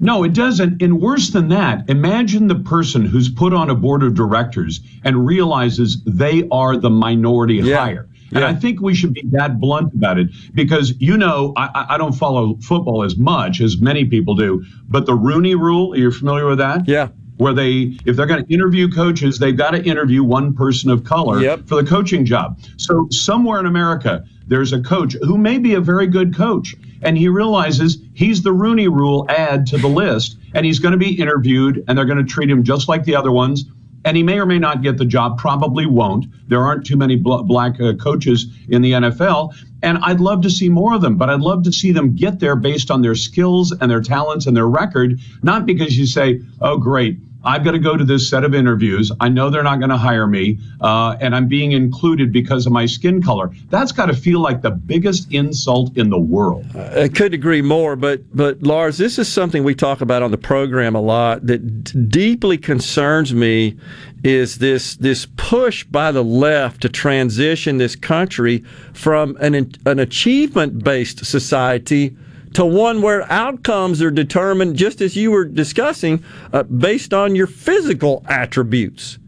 [SPEAKER 59] no, it doesn't. And worse than that, imagine the person who's put on a board of directors and realizes they are the minority
[SPEAKER 4] Yeah.
[SPEAKER 59] hire. And I think we should be that blunt about it because, you know, I, I- don't follow football as much as many people do, but the Rooney rule, you're you familiar with that?
[SPEAKER 4] Yeah.
[SPEAKER 59] Where they, if they're going to interview coaches, they've got to interview one person of color for the coaching job. So somewhere in America, there's a coach who may be a very good coach, and he realizes he's the Rooney Rule add to the list, and he's going to be interviewed, and they're going to treat him just like the other ones. And he may or may not get the job, probably won't. There aren't too many bl- black uh, coaches in the NFL. And I'd love to see more of them, but I'd love to see them get there based on their skills and their talents and their record, not because you say, oh, great, I've got to go to this set of interviews. I know they're not going to hire me, uh, and I'm being included because of my skin color. That's got to feel like the biggest insult in the world.
[SPEAKER 4] I could agree more, but but Lars, this is something we talk about on the program a lot that d- deeply concerns me. Is this this push by the left to transition this country from an an achievement based society to one where outcomes are determined, just as you were discussing, uh, based on your physical attributes?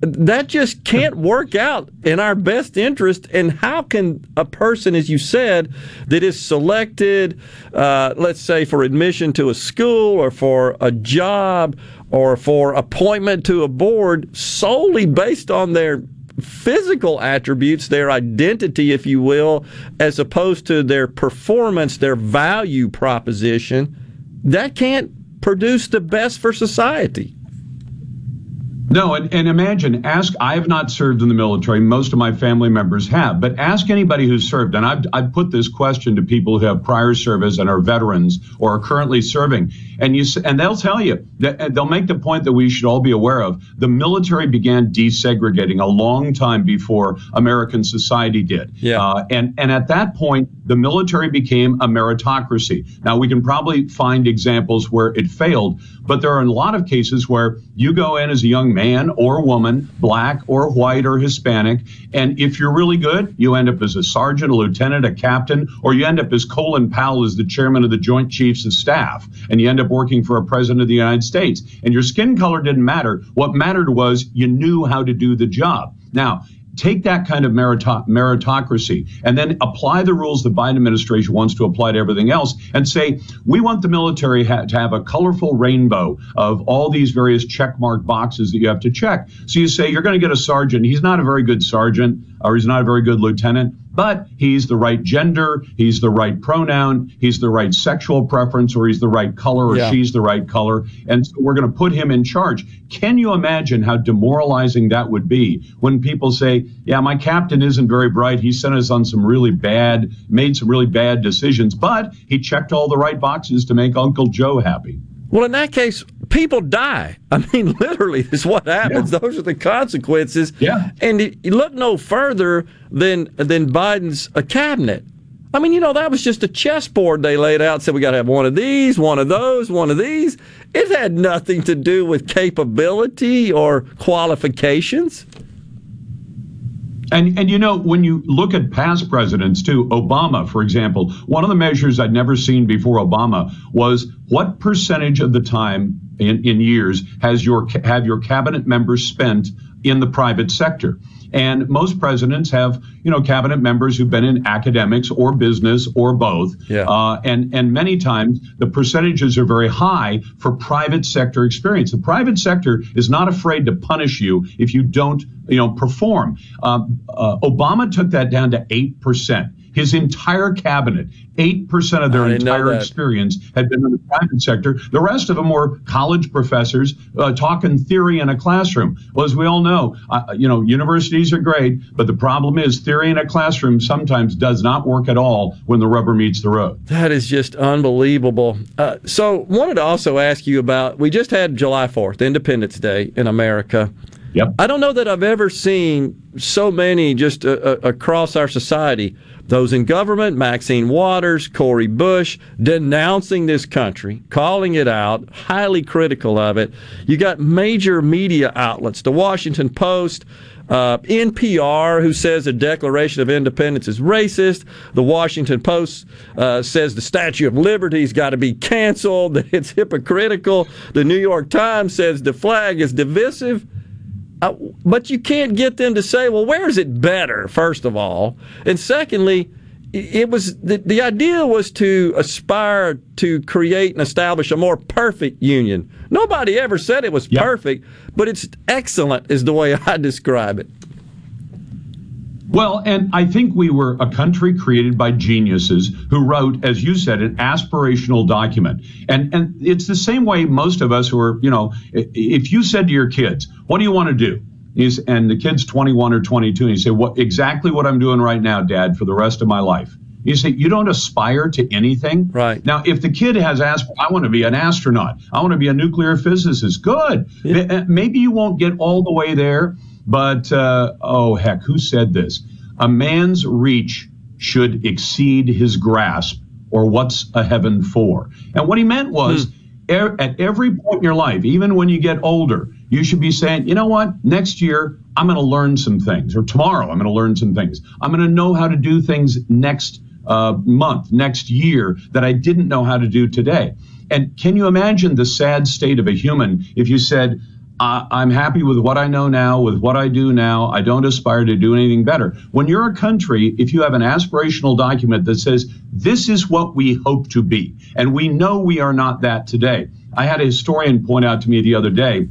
[SPEAKER 4] that just can't work out in our best interest. And how can a person, as you said, that is selected, uh, let's say for admission to a school or for a job or for appointment to a board solely based on their physical attributes, their identity, if you will, as opposed to their performance, their value proposition, that can't produce the best for society.
[SPEAKER 59] No, and, and imagine, ask, I have not served in the military. Most of my family members have, but ask anybody who's served. And I've, I've put this question to people who have prior service and are veterans or are currently serving. And you, and they'll tell you they'll make the point that we should all be aware of. The military began desegregating a long time before American society did.
[SPEAKER 4] Yeah.
[SPEAKER 59] Uh, and, and at that point, the military became a meritocracy. Now, we can probably find examples where it failed, but there are a lot of cases where you go in as a young man or woman, black or white or Hispanic, and if you're really good, you end up as a sergeant, a lieutenant, a captain, or you end up as Colin Powell as the chairman of the Joint Chiefs of Staff, and you end up working for a president of the United States. And your skin color didn't matter. What mattered was you knew how to do the job. Now, take that kind of merito- meritocracy and then apply the rules the Biden administration wants to apply to everything else and say, we want the military ha- to have a colorful rainbow of all these various checkmark boxes that you have to check. So you say, you're going to get a sergeant. He's not a very good sergeant or he's not a very good lieutenant. But he's the right gender, he's the right pronoun, he's the right sexual preference, or he's the right color, or
[SPEAKER 4] Yeah.
[SPEAKER 59] she's the right color. And so we're going to put him in charge. Can you imagine how demoralizing that would be when people say, yeah, my captain isn't very bright. He sent us on some really bad, made some really bad decisions, but he checked all the right boxes to make Uncle Joe happy.
[SPEAKER 4] Well, in that case, people die. I mean, literally, is what happens. Those are the consequences. Yeah. And you you look no further than than Biden's uh, cabinet. I mean, you know, that was just a chessboard they laid out. Said we got to have one of these, one of those, one of these. It had nothing to do with capability or qualifications.
[SPEAKER 59] And and you know when you look at past presidents too, Obama, for example, one of the measures I'd never seen before Obama was what percentage of the time in, in years has your have your cabinet members spent in the private sector. And most presidents have, you know, cabinet members who've been in academics or business or both.
[SPEAKER 4] Yeah.
[SPEAKER 59] Uh, and and many times the percentages are very high for private sector experience. The private sector is not afraid to punish you if you don't, you know, perform. Um, uh, Obama took that down to eight percent. His entire cabinet, 8% of their
[SPEAKER 4] I didn't know
[SPEAKER 59] entire experience had been in the private sector. The rest of them were college professors uh, talking theory in a classroom. Well, as we all know, uh, you know, universities are great, but the problem is theory in a classroom sometimes does not work at all when the rubber meets the road.
[SPEAKER 4] That is just unbelievable. Uh, so, wanted to also ask you about. We just had July Fourth, Independence Day in America.
[SPEAKER 59] Yep.
[SPEAKER 4] I don't know that I've ever seen so many just uh, uh, across our society. Those in government, Maxine Waters, Cori Bush, denouncing this country, calling it out, highly critical of it. You got major media outlets, the Washington Post, uh, NPR, who says the Declaration of Independence is racist. The Washington Post uh, says the Statue of Liberty's got to be canceled, that it's hypocritical. The New York Times says the flag is divisive. Uh, but you can't get them to say, well, where is it better, first of all? And secondly, it was the, the idea was to aspire to create and establish a more perfect union. Nobody ever said it was perfect, but it's excellent, is the way I describe it.
[SPEAKER 59] Well, and I think we were a country created by geniuses who wrote, as you said, an aspirational document. And and it's the same way most of us who are, you know, if you said to your kids, "What do you want to do?" He's, and the kid's 21 or 22, and you say, "What exactly what I'm doing right now, Dad, for the rest of my life?" You say you don't aspire to anything.
[SPEAKER 4] Right.
[SPEAKER 59] Now, if the kid has asked, I want to be an astronaut, I want to be a nuclear physicist, good. Ma- Maybe you won't get all the way there, but uh, oh, heck, who said this? A man's reach should exceed his grasp, or what's a heaven for? And what he meant was, e- at every point in your life, even when you get older, you should be saying, you know what, next year, I'm going to learn some things, or tomorrow, I'm going to learn some things. I'm going to know how to do things next uh, month, next year that I didn't know how to do today. And can you imagine the sad state of a human if you said, I- I'm happy with what I know now, with what I do now. I don't aspire to do anything better. When you're a country, if you have an aspirational document that says, this is what we hope to be, and we know we are not that today. I had a historian point out to me the other day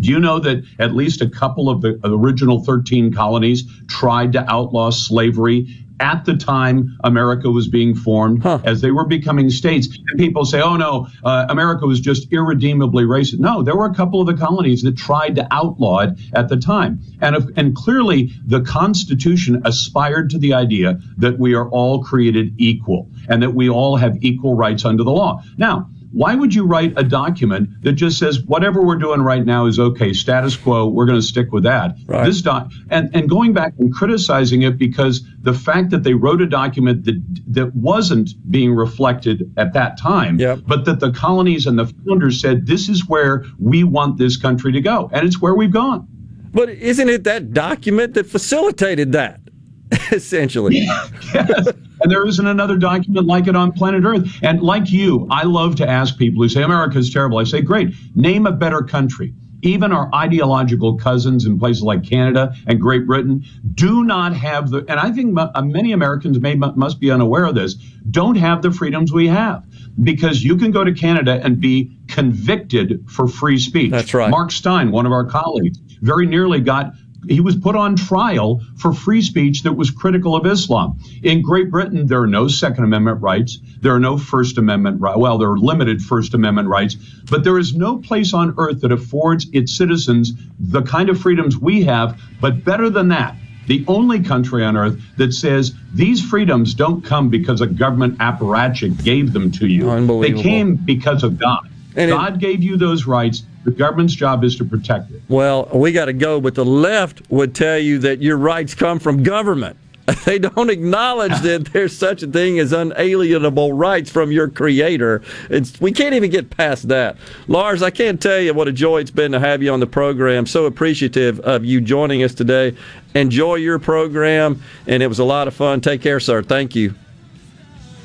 [SPEAKER 59] do you know that at least a couple of the original 13 colonies tried to outlaw slavery at the time America was being formed, as they were becoming states? And people say, oh no, uh, America was just irredeemably racist. No, there were a couple of the colonies that tried to outlaw it at the time. And, if, and clearly, the Constitution aspired to the idea that we are all created equal and that we all have equal rights under the law. Now, why would you write a document that just says whatever we're doing right now is okay, status quo, we're going to stick with that? This doc and and going back and criticizing it because the fact that they wrote a document that that wasn't being reflected at that time, but that the colonies and the founders said this is where we want this country to go, and it's where we've gone.
[SPEAKER 4] But isn't it that document that facilitated that, essentially?
[SPEAKER 59] yes. And there isn't another document like it on planet Earth. And like you, I love to ask people who say America is terrible. I say, great, name a better country. Even our ideological cousins in places like Canada and Great Britain do not have the, and I think many Americans may must be unaware of this, don't have the freedoms we have. Because you can go to Canada and be convicted for free speech. That's right. Mark Steyn, one of our colleagues, very nearly got he was put on trial for free speech that was critical of Islam. In Great Britain, there are no Second Amendment rights. There are no First Amendment rights. Well, there are limited First Amendment rights, but there is no place on earth that affords its citizens the kind of freedoms we have, but better than that. The only country on earth that says these freedoms don't come because a government apparatchik gave them to you. They came because of God. God gave you those rights. The government's job is to protect it.
[SPEAKER 4] Well, we got to go, but the left would tell you that your rights come from government. They don't acknowledge that there's such a thing as unalienable rights from your creator. It's, we can't even get past that. Lars, I can't tell you what a joy it's been to have you on the program. So appreciative of you joining us today. Enjoy your program, and it was a lot of fun. Take care, sir. Thank you.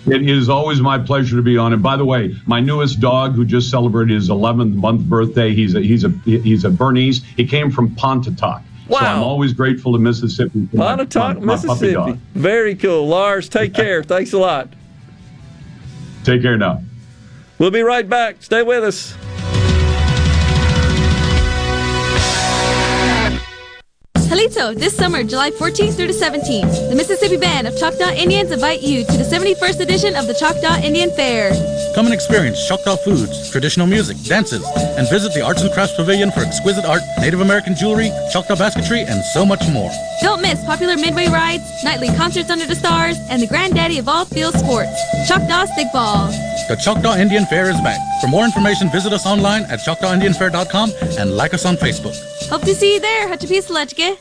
[SPEAKER 59] It is always my pleasure to be on. And by the way, my newest dog, who just celebrated his 11th month birthday, he's a he's a he's a Bernese. He came from Pontotoc. Wow. So I'm always grateful to Mississippi.
[SPEAKER 4] Pontotoc,
[SPEAKER 59] my- my
[SPEAKER 4] Mississippi.
[SPEAKER 59] dog.
[SPEAKER 4] Very cool. Lars, take care. Thanks a lot.
[SPEAKER 59] Take care now.
[SPEAKER 4] We'll be right back. Stay with us.
[SPEAKER 64] Halito, this summer, July 14th through the 17th, the Mississippi Band of Choctaw Indians invite you to the 71st edition of the Choctaw Indian Fair.
[SPEAKER 65] Come and experience Choctaw foods, traditional music, dances, and visit the Arts and Crafts Pavilion for exquisite art, Native American jewelry, Choctaw basketry, and so much more.
[SPEAKER 64] Don't miss popular midway rides, nightly concerts under the stars, and the granddaddy of all field sports, Choctaw Stickball.
[SPEAKER 65] The Choctaw Indian Fair is back. For more information, visit us online at ChoctawIndianFair.com and like us on Facebook.
[SPEAKER 64] Hope to see you there, Hatchapisalechke.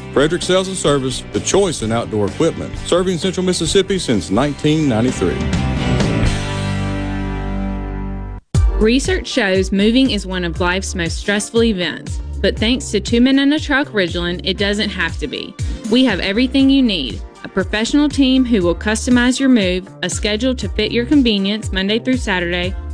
[SPEAKER 66] Frederick Sales and Service, the choice in outdoor equipment, serving Central Mississippi since 1993.
[SPEAKER 67] Research shows moving is one of life's most stressful events, but thanks to Two Men and a Truck Ridgeland, it doesn't have to be. We have everything you need a professional team who will customize your move, a schedule to fit your convenience Monday through Saturday,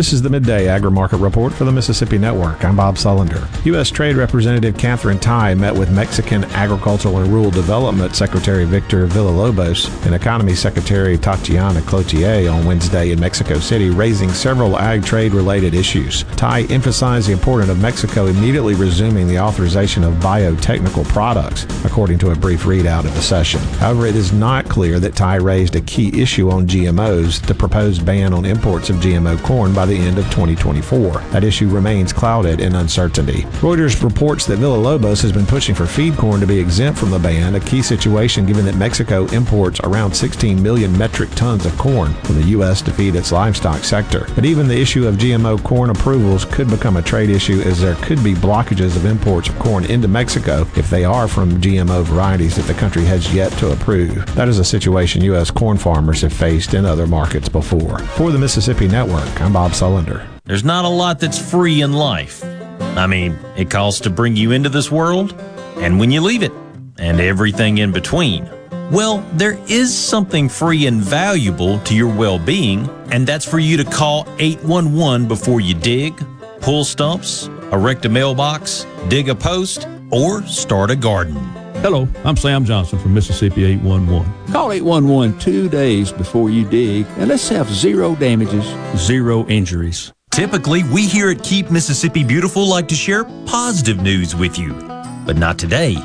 [SPEAKER 27] This is the Midday Agri-Market Report for the Mississippi Network. I'm Bob Sullender. U.S. Trade Representative Katherine Tai met with Mexican Agricultural and Rural Development Secretary Victor Villalobos and Economy Secretary Tatiana Clouthier on Wednesday in Mexico City, raising several ag trade-related issues. Tai emphasized the importance of Mexico immediately resuming the authorization of biotechnical products, according to a brief readout of the session. However, it is not clear that Tai raised a key issue on GMOs, the proposed ban on imports of GMO corn by the end of 2024. That issue remains clouded in uncertainty. Reuters reports that Villalobos has been pushing for feed corn to be exempt from the ban, a key situation given that Mexico imports around 16 million metric tons of corn from the U.S. to feed its livestock sector. But even the issue of GMO corn approvals could become a trade issue as there could be blockages of imports of corn into Mexico if they are from GMO varieties that the country has yet to approve. That is a situation U.S. corn farmers have faced in other markets before. For the Mississippi Network, I'm Bob Sullender.
[SPEAKER 17] There's not a lot that's free in life. I mean, it costs to bring you into this world, and when you leave it, and everything in between. Well, there is something free and valuable to your well being, and that's for you to call 811 before you dig, pull stumps, erect a mailbox, dig a post, or start a garden.
[SPEAKER 68] Hello, I'm Sam Johnson from Mississippi 811. Call 811 two days before you dig, and let's have zero damages, zero injuries.
[SPEAKER 17] Typically, we here at Keep Mississippi Beautiful like to share positive news with you, but not today.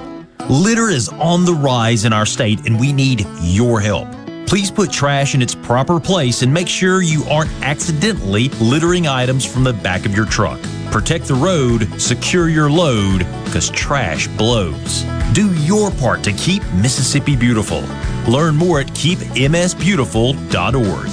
[SPEAKER 17] Litter is on the rise in our state, and we need your help. Please put trash in its proper place and make sure you aren't accidentally littering items from the back of your truck. Protect the road, secure your load, because trash blows. Do your part to keep Mississippi beautiful. Learn more at keepmsbeautiful.org.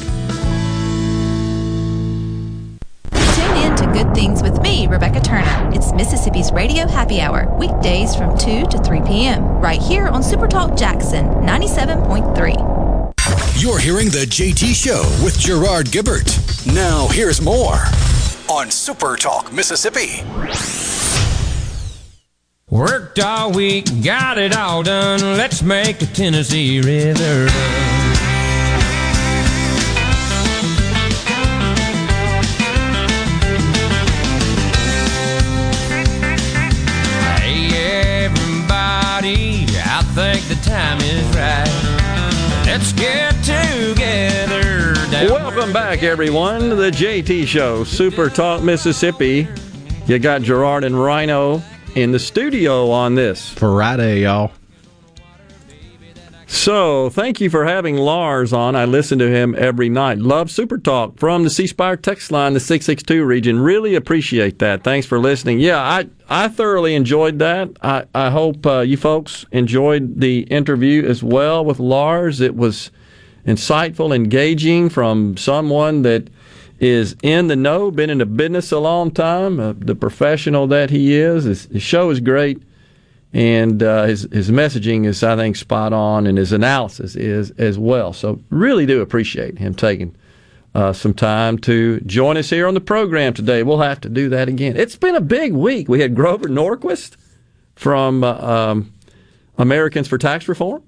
[SPEAKER 64] Tune in to Good Things with me, Rebecca Turner. It's Mississippi's Radio Happy Hour, weekdays from 2 to 3 p.m., right here on Super Talk Jackson 97.3.
[SPEAKER 1] You're hearing The JT Show with Gerard Gibert. Now, here's more on Super Talk, Mississippi.
[SPEAKER 69] Worked all week, got it all done. Let's make the Tennessee River run. Hey, everybody.
[SPEAKER 70] I think the time is right. Let's get together.
[SPEAKER 4] Welcome back, everyone, to the JT Show, Super Talk Mississippi. You got Gerard and Rhino in the studio on this
[SPEAKER 27] Friday, y'all.
[SPEAKER 4] So, thank you for having Lars on. I listen to him every night. Love Super Talk from the C Spire text line, the 662 region. Really appreciate that. Thanks for listening. Yeah, I, I thoroughly enjoyed that. I, I hope uh, you folks enjoyed the interview as well with Lars. It was insightful, engaging from someone that is in the know, been in the business a long time, uh, the professional that he is. His, his show is great and uh, his his messaging is I think spot on, and his analysis is as well. So really do appreciate him taking uh, some time to join us here on the program today. We'll have to do that again. It's been a big week. We had Grover Norquist from uh, um, Americans for Tax Reform.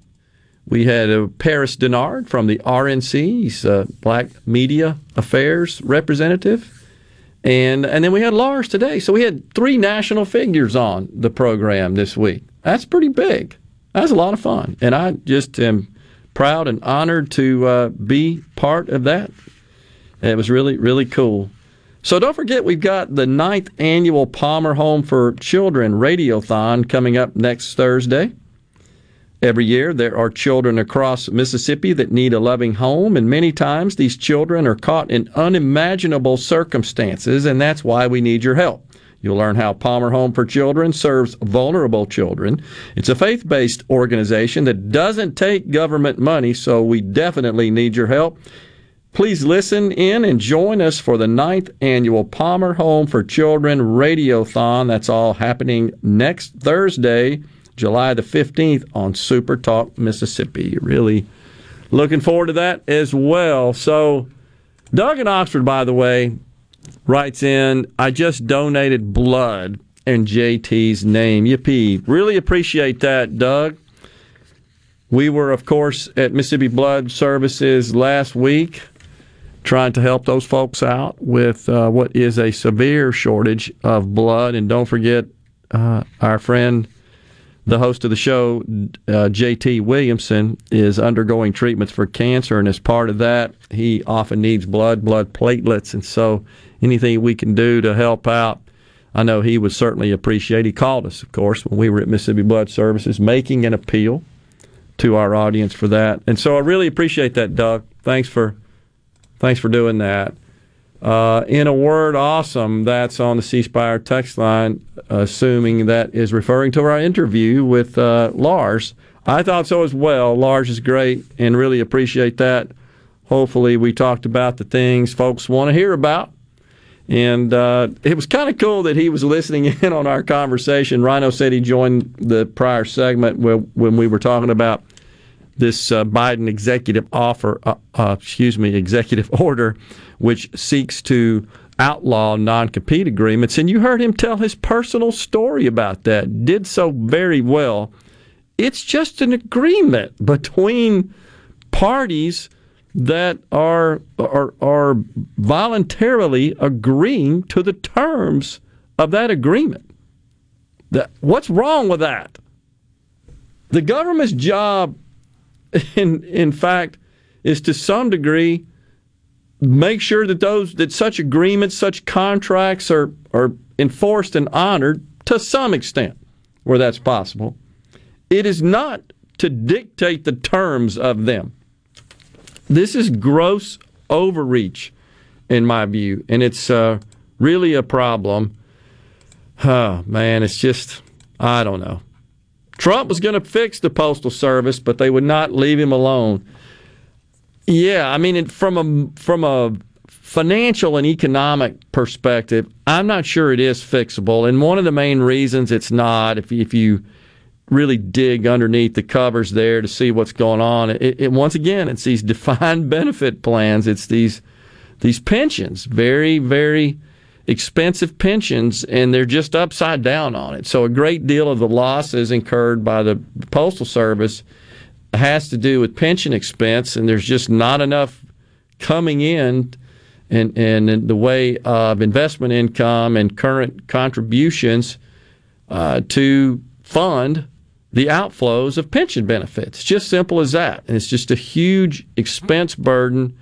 [SPEAKER 4] We had uh, Paris Dennard from the RNC. He's a Black Media Affairs representative. And and then we had Lars today. So we had three national figures on the program this week. That's pretty big. That's a lot of fun. And I just am proud and honored to uh, be part of that. It was really, really cool. So don't forget, we've got the ninth annual Palmer Home for Children Radiothon coming up next Thursday. Every year, there are children across Mississippi that need a loving home, and many times these children are caught in unimaginable circumstances, and that's why we need your help. You'll learn how Palmer Home for Children serves vulnerable children. It's a faith based organization that doesn't take government money, so we definitely need your help. Please listen in and join us for the ninth annual Palmer Home for Children Radiothon. That's all happening next Thursday. July the 15th on Super Talk Mississippi. Really looking forward to that as well. So, Doug in Oxford, by the way, writes in I just donated blood in JT's name. Yippee. Really appreciate that, Doug. We were, of course, at Mississippi Blood Services last week trying to help those folks out with uh, what is a severe shortage of blood. And don't forget uh, our friend the host of the show, uh, JT Williamson, is undergoing treatments for cancer, and as part of that, he often needs blood, blood platelets, and so anything we can do to help out, I know he would certainly appreciate. He called us, of course, when we were at Mississippi Blood Services, making an appeal to our audience for that, and so I really appreciate that, Doug. Thanks for thanks for doing that. Uh, in a word, awesome. That's on the C Spire text line, assuming that is referring to our interview with uh, Lars. I thought so as well. Lars is great and really appreciate that. Hopefully, we talked about the things folks want to hear about. And uh, it was kind of cool that he was listening in on our conversation. Rhino said he joined the prior segment when we were talking about this uh, Biden executive offer, uh, uh, excuse me, executive order, which seeks to outlaw non-compete agreements. And you heard him tell his personal story about that. Did so very well. It's just an agreement between parties that are are, are voluntarily agreeing to the terms of that agreement. That, what's wrong with that? The government's job in in fact, is to some degree make sure that those that such agreements, such contracts are are enforced and honored to some extent where that's possible. It is not to dictate the terms of them. This is gross overreach, in my view, and it's uh, really a problem. Oh, man, it's just, I don't know. Trump was going to fix the Postal Service, but they would not leave him alone. Yeah, I mean, from a from a financial and economic perspective, I'm not sure it is fixable. And one of the main reasons it's not, if if you really dig underneath the covers there to see what's going on, it, it once again, it's these defined benefit plans. It's these these pensions, very very expensive pensions and they're just upside down on it. So a great deal of the losses incurred by the Postal Service has to do with pension expense and there's just not enough coming in and in the way of investment income and current contributions uh, to fund the outflows of pension benefits. It's just simple as that. And it's just a huge expense burden.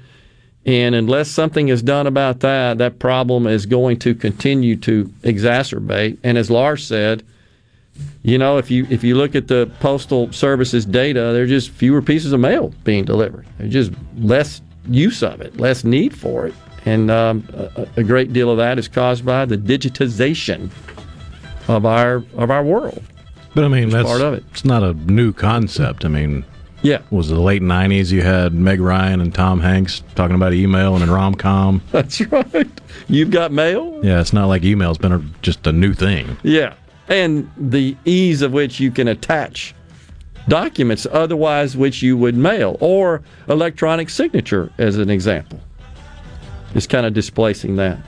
[SPEAKER 4] And unless something is done about that, that problem is going to continue to exacerbate. And as Lars said, you know, if you if you look at the postal services data, there's just fewer pieces of mail being delivered. There's just less use of it, less need for it, and um, a, a great deal of that is caused by the digitization of our of our world.
[SPEAKER 1] But I mean,
[SPEAKER 4] It's
[SPEAKER 1] that's
[SPEAKER 4] part of it.
[SPEAKER 1] It's not a new concept. I mean,
[SPEAKER 4] yeah,
[SPEAKER 1] It was the late '90s? You had Meg Ryan and Tom Hanks talking about email and in rom com.
[SPEAKER 4] That's right. You've got mail.
[SPEAKER 1] Yeah, it's not like email's been a, just a new thing.
[SPEAKER 4] Yeah, and the ease of which you can attach documents otherwise which you would mail or electronic signature as an example is kind of displacing that.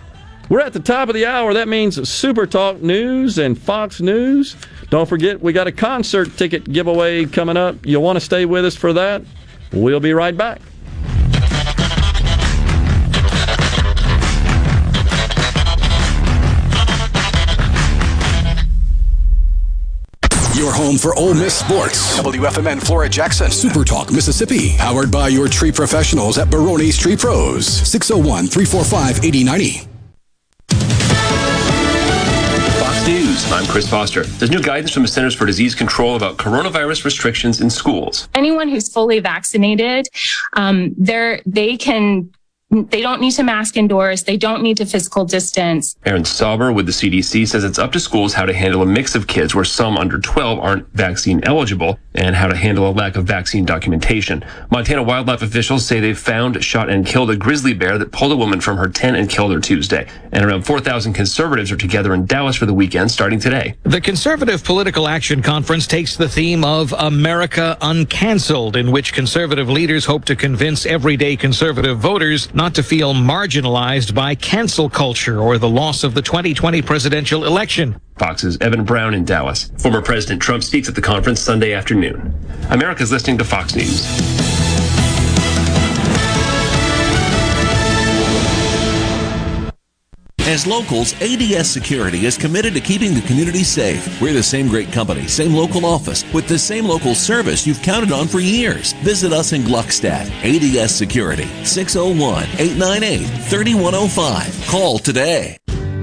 [SPEAKER 4] We're at the top of the hour. That means Super Talk News and Fox News. Don't forget, we got a concert ticket giveaway coming up. You'll want to stay with us for that. We'll be right back.
[SPEAKER 71] Your home for Ole Miss sports. WFMN Flora Jackson. Super Talk Mississippi. Powered by your tree professionals at Baroni's Tree Pros. 601 345 8090.
[SPEAKER 72] I'm Chris Foster. There's new guidance from the Centers for Disease Control about coronavirus restrictions in schools.
[SPEAKER 67] anyone who's fully vaccinated, um, they can, they don't need to mask indoors. They don't need to physical distance.
[SPEAKER 72] Erin Sauber with the CDC says it's up to schools how to handle a mix of kids where some under 12 aren't vaccine eligible and how to handle a lack of vaccine documentation. Montana wildlife officials say they've found, shot, and killed a grizzly bear that pulled a woman from her tent and killed her Tuesday. And around 4,000 conservatives are together in Dallas for the weekend starting today.
[SPEAKER 73] The Conservative Political Action Conference takes the theme of America Uncancelled, in which conservative leaders hope to convince everyday conservative voters not to feel marginalized by cancel culture or the loss of the 2020 presidential election.
[SPEAKER 72] Fox's Evan Brown in Dallas. Former President Trump speaks at the conference Sunday afternoon. America's listening to Fox News.
[SPEAKER 74] As locals, ADS Security is committed to keeping the community safe. We're the same great company, same local office, with the same local service you've counted on for years. Visit us in Gluckstadt. ADS Security, 601 898 3105. Call today.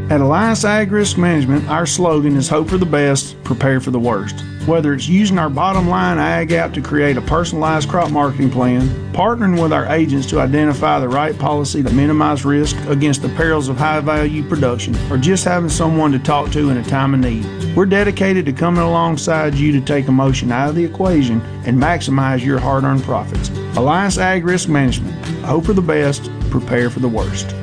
[SPEAKER 75] At Alliance Ag Risk Management, our slogan is hope for the best, prepare for the worst. Whether it's using our bottom line ag app to create a personalized crop marketing plan, partnering with our agents to identify the right policy to minimize risk against the perils of high value production, or just having someone to talk to in a time of need, we're dedicated to coming alongside you to take emotion out of the equation and maximize your hard earned profits. Alliance Ag Risk Management, hope for the best, prepare for the worst.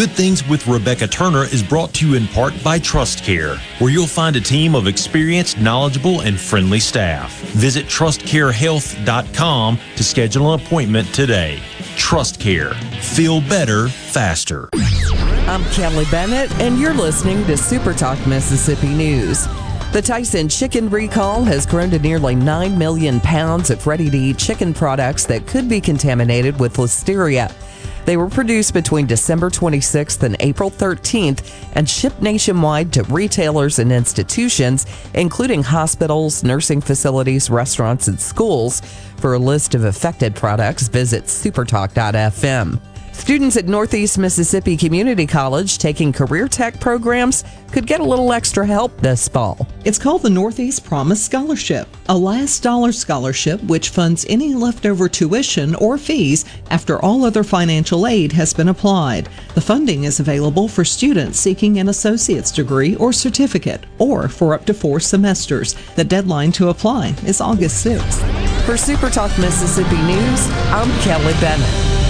[SPEAKER 17] Good Things with Rebecca Turner is brought to you in part by TrustCare, where you'll find a team of experienced, knowledgeable, and friendly staff. Visit trustcarehealth.com to schedule an appointment today. TrustCare. Feel better, faster.
[SPEAKER 45] I'm Kelly Bennett, and you're listening to Super Talk Mississippi News. The Tyson chicken recall has grown to nearly 9 million pounds of ready to eat chicken products that could be contaminated with listeria. They were produced between December 26th and April 13th and shipped nationwide to retailers and institutions, including hospitals, nursing facilities, restaurants, and schools. For a list of affected products, visit supertalk.fm. Students at Northeast Mississippi Community College taking career tech programs could get a little extra help this fall.
[SPEAKER 30] It's called the Northeast Promise Scholarship, a last dollar scholarship which funds any leftover tuition or fees after all other financial aid has been applied. The funding is available for students seeking an associate's degree or certificate, or for up to four semesters. The deadline to apply is August 6th.
[SPEAKER 45] For Super Talk Mississippi News, I'm Kelly Bennett.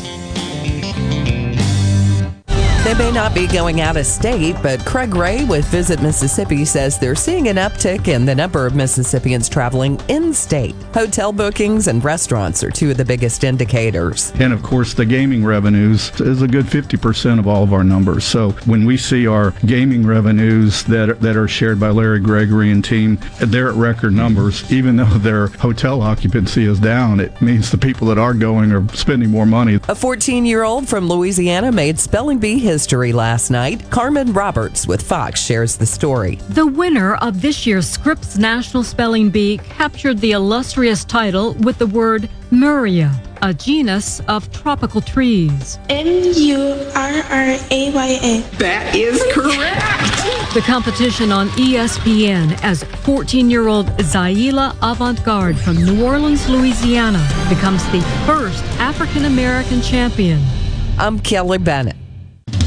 [SPEAKER 45] They may not be going out of state, but Craig Ray with Visit Mississippi says they're seeing an uptick in the number of Mississippians traveling in state. Hotel bookings and restaurants are two of the biggest indicators.
[SPEAKER 75] And of course, the gaming revenues is a good 50% of all of our numbers. So when we see our gaming revenues that are, that are shared by Larry Gregory and team, they're at record numbers. Even though their hotel occupancy is down, it means the people that are going are spending more money.
[SPEAKER 45] A 14 year old from Louisiana made spelling bee history last night. Carmen Roberts with Fox shares the story.
[SPEAKER 76] The winner of this year's Scripps National Spelling Bee captured the illustrious title with the word Murraya, a genus of tropical trees.
[SPEAKER 77] M U R R A Y A.
[SPEAKER 76] That is correct. The competition on ESPN as 14 year old Zaila Avant Garde from New Orleans, Louisiana becomes the first African American champion.
[SPEAKER 45] I'm Kelly Bennett.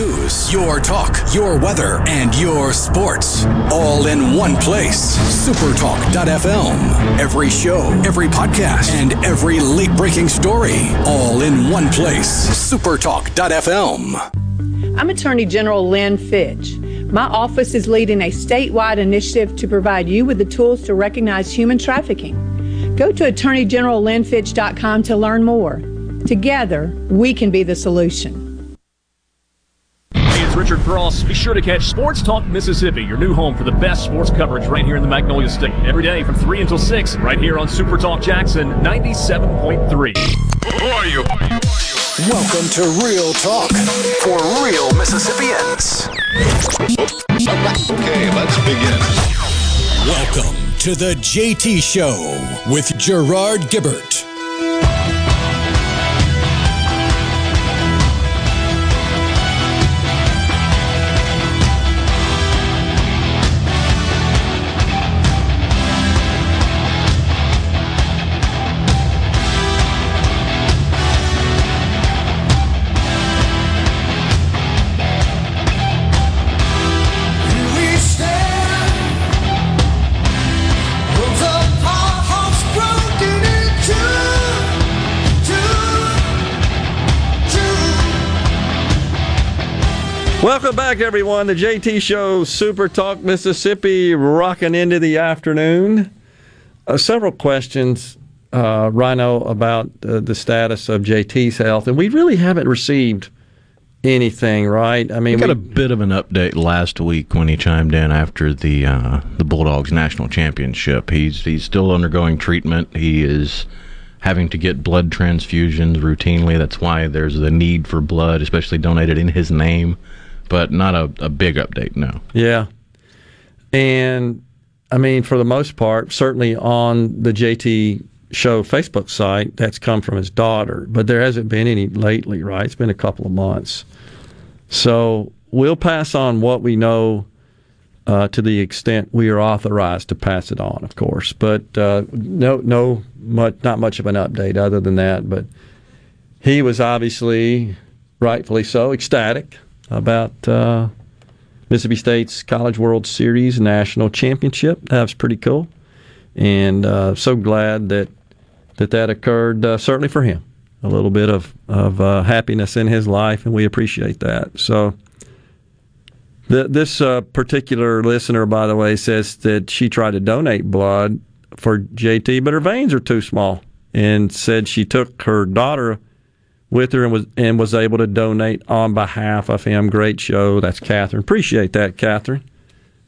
[SPEAKER 78] news, your talk, your weather, and your sports. All in one place. Supertalk.fm. Every show, every podcast, and every late breaking story. All in one place. Supertalk.fm.
[SPEAKER 79] I'm Attorney General Lynn Fitch. My office is leading a statewide initiative to provide you with the tools to recognize human trafficking. Go to attorneygenerallynnfitch.com to learn more. Together, we can be the solution.
[SPEAKER 33] Hey, it's Richard Cross. Be sure to catch Sports Talk Mississippi, your new home for the best sports coverage right here in the Magnolia State. Every day from 3 until 6, right here on Super Talk Jackson 97.3.
[SPEAKER 78] Who are you? Welcome to Real Talk for real Mississippians.
[SPEAKER 80] Okay, let's begin.
[SPEAKER 78] Welcome to the JT Show with Gerard Gibert.
[SPEAKER 4] Welcome back, everyone. The JT Show, Super Talk Mississippi, rocking into the afternoon. Uh, several questions, uh, Rhino, about uh, the status of JT's health, and we really haven't received anything, right? I mean, We
[SPEAKER 1] got
[SPEAKER 4] we-
[SPEAKER 1] a bit of an update last week when he chimed in after the uh, the Bulldogs national championship. He's he's still undergoing treatment. He is having to get blood transfusions routinely. That's why there's the need for blood, especially donated in his name. But not a, a big update, no.
[SPEAKER 4] Yeah. And I mean, for the most part, certainly on the JT show Facebook site, that's come from his daughter, but there hasn't been any lately, right? It's been a couple of months. So we'll pass on what we know uh, to the extent we are authorized to pass it on, of course. But uh, no, no, much, not much of an update other than that. But he was obviously, rightfully so, ecstatic about uh, Mississippi State's College World Series national championship. That was pretty cool, and uh, so glad that that that occurred. Uh, certainly for him, a little bit of of uh, happiness in his life, and we appreciate that. So. This uh, particular listener, by the way, says that she tried to donate blood for JT, but her veins are too small, and said she took her daughter with her and was and was able to donate on behalf of him. Great show. That's Catherine. Appreciate that, Catherine.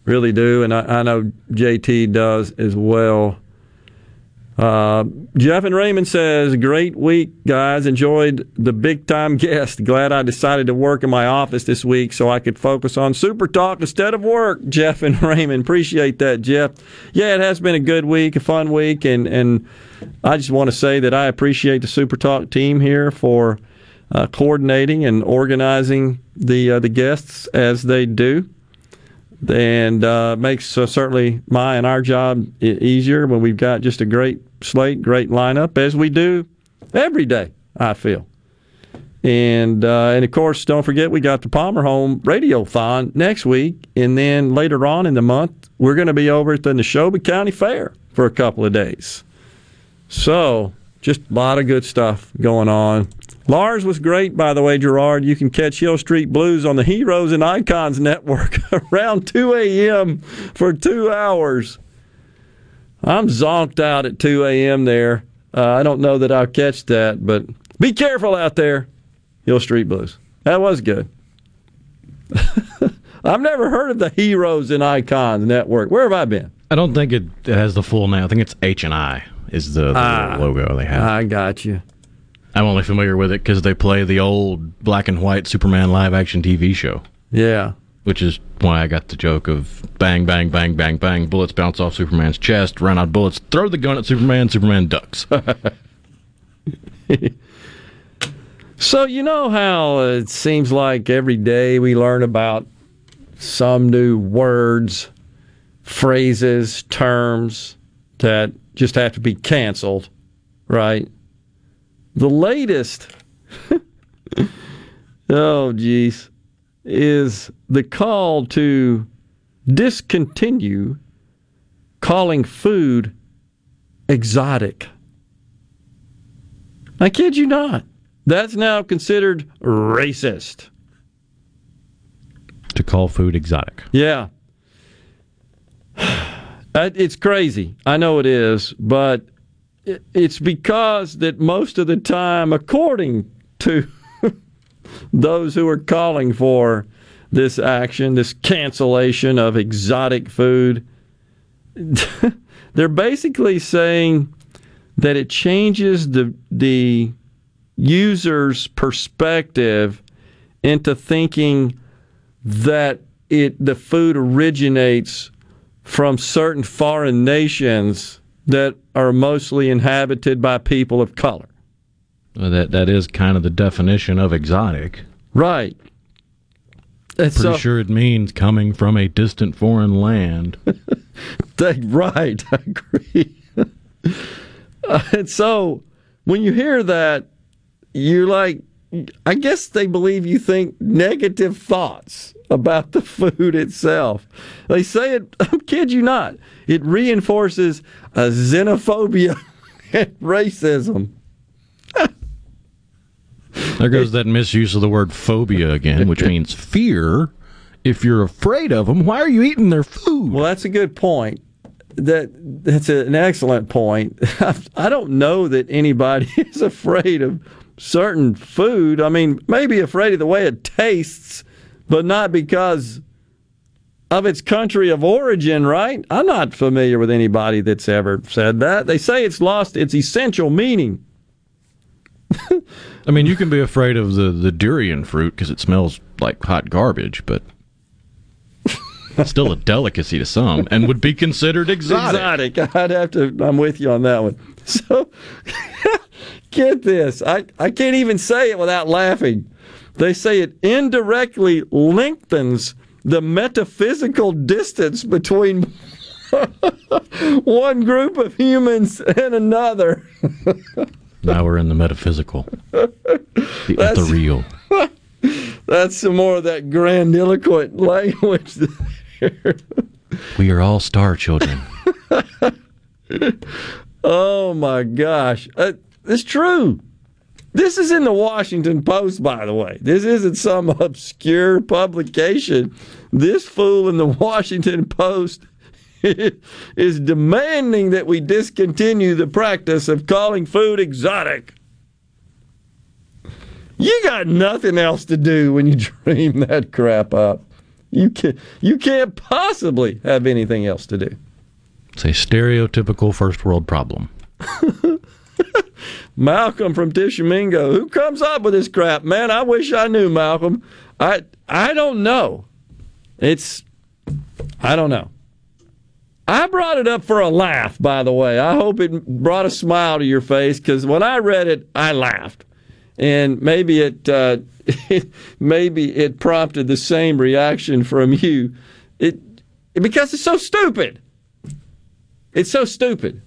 [SPEAKER 4] really do, and I, I know JT does as well. Uh, Jeff and Raymond says, "Great week, guys. Enjoyed the big time guest. Glad I decided to work in my office this week so I could focus on Super Talk instead of work." Jeff and Raymond, appreciate that, Jeff. Yeah, it has been a good week, a fun week, and and I just want to say that I appreciate the Super Talk team here for uh, coordinating and organizing the uh, the guests as they do and uh, makes uh, certainly my and our job easier when we've got just a great slate, great lineup, as we do every day. I feel, and uh, and of course, don't forget we got the Palmer Home Radiothon next week, and then later on in the month we're going to be over at the Neshoba County Fair for a couple of days. So just a lot of good stuff going on. Lars was great, by the way, Gerard. You can catch Hill Street Blues on the Heroes and Icons Network around 2 a.m. for two hours. I'm zonked out at 2 a.m. there. Uh, I don't know that I'll catch that, but be careful out there, Hill Street Blues. That was good. I've never heard of the Heroes and Icons Network. Where have I been?
[SPEAKER 1] I don't think it, has the full name. I think it's H and I is the, the
[SPEAKER 4] Ah,
[SPEAKER 1] logo they have.
[SPEAKER 4] I got you.
[SPEAKER 1] I'm only familiar with it because they play the old black and white Superman live action TV show.
[SPEAKER 4] Yeah.
[SPEAKER 1] Which is why I got the joke of bang, bang, bang, bang, bang, bullets bounce off Superman's chest, run out bullets, throw the gun at Superman, Superman ducks.
[SPEAKER 4] So you know how it seems like every day we learn about some new words, phrases, terms that just have to be canceled, right? The latest, oh geez, is the call to discontinue calling food exotic. I kid you not. That's now considered racist.
[SPEAKER 1] to call food exotic.
[SPEAKER 4] Yeah. It's crazy. I know it is, but it's because that most of the time, according to those who are calling for this action, this cancellation of exotic food, they're basically saying that it changes the the user's perspective into thinking that it the food originates from certain foreign nations that are mostly inhabited by people of color.
[SPEAKER 1] Uh, that that is kind of the definition of exotic.
[SPEAKER 4] Right. And
[SPEAKER 1] Pretty
[SPEAKER 4] so-
[SPEAKER 1] sure it means coming from a distant foreign land.
[SPEAKER 4] They, right, I agree. Uh, and so when you hear that, you're like, I guess they believe you think negative thoughts about the food itself. They say it, I kid you not, it reinforces a xenophobia and racism.
[SPEAKER 1] There goes that misuse of the word phobia again, which means fear. If you're afraid of them, why are you eating their food?
[SPEAKER 4] Well, that's a good point. That that's an excellent point. I don't know that anybody is afraid of certain food. I mean, maybe afraid of the way it tastes, but not because of its country of origin, right? I'm not familiar with anybody that's ever said that. They say it's lost its essential meaning.
[SPEAKER 1] I mean, you can be afraid of the, the durian fruit because it smells like hot garbage, but it's still a delicacy to some and would be considered exotic.
[SPEAKER 4] Exotic. I'd have to. I'm with you on that one. So, get this. I I can't even say it without laughing. They say it indirectly lengthens the metaphysical distance between one group of humans and another.
[SPEAKER 1] Now we're in the metaphysical, the
[SPEAKER 4] That's-
[SPEAKER 1] ethereal.
[SPEAKER 4] That's some more of that grandiloquent language. there.
[SPEAKER 1] We are all star children.
[SPEAKER 4] Oh my gosh. Uh, it's true. This is in the Washington Post, by the way. This isn't some obscure publication. This fool in the Washington Post is demanding that we discontinue the practice of calling food exotic. You got nothing else to do when you dream that crap up. You can you can't possibly have anything else to do.
[SPEAKER 1] It's a stereotypical first world problem.
[SPEAKER 4] Malcolm from Tishomingo. Who comes up with this crap? Man, I wish I knew, Malcolm. I I don't know. It's I don't know. I brought it up for a laugh, by the way. I hope it brought a smile to your face because when I read it, I laughed, and maybe it, uh, maybe it prompted the same reaction from you. It because it's so stupid. It's so stupid.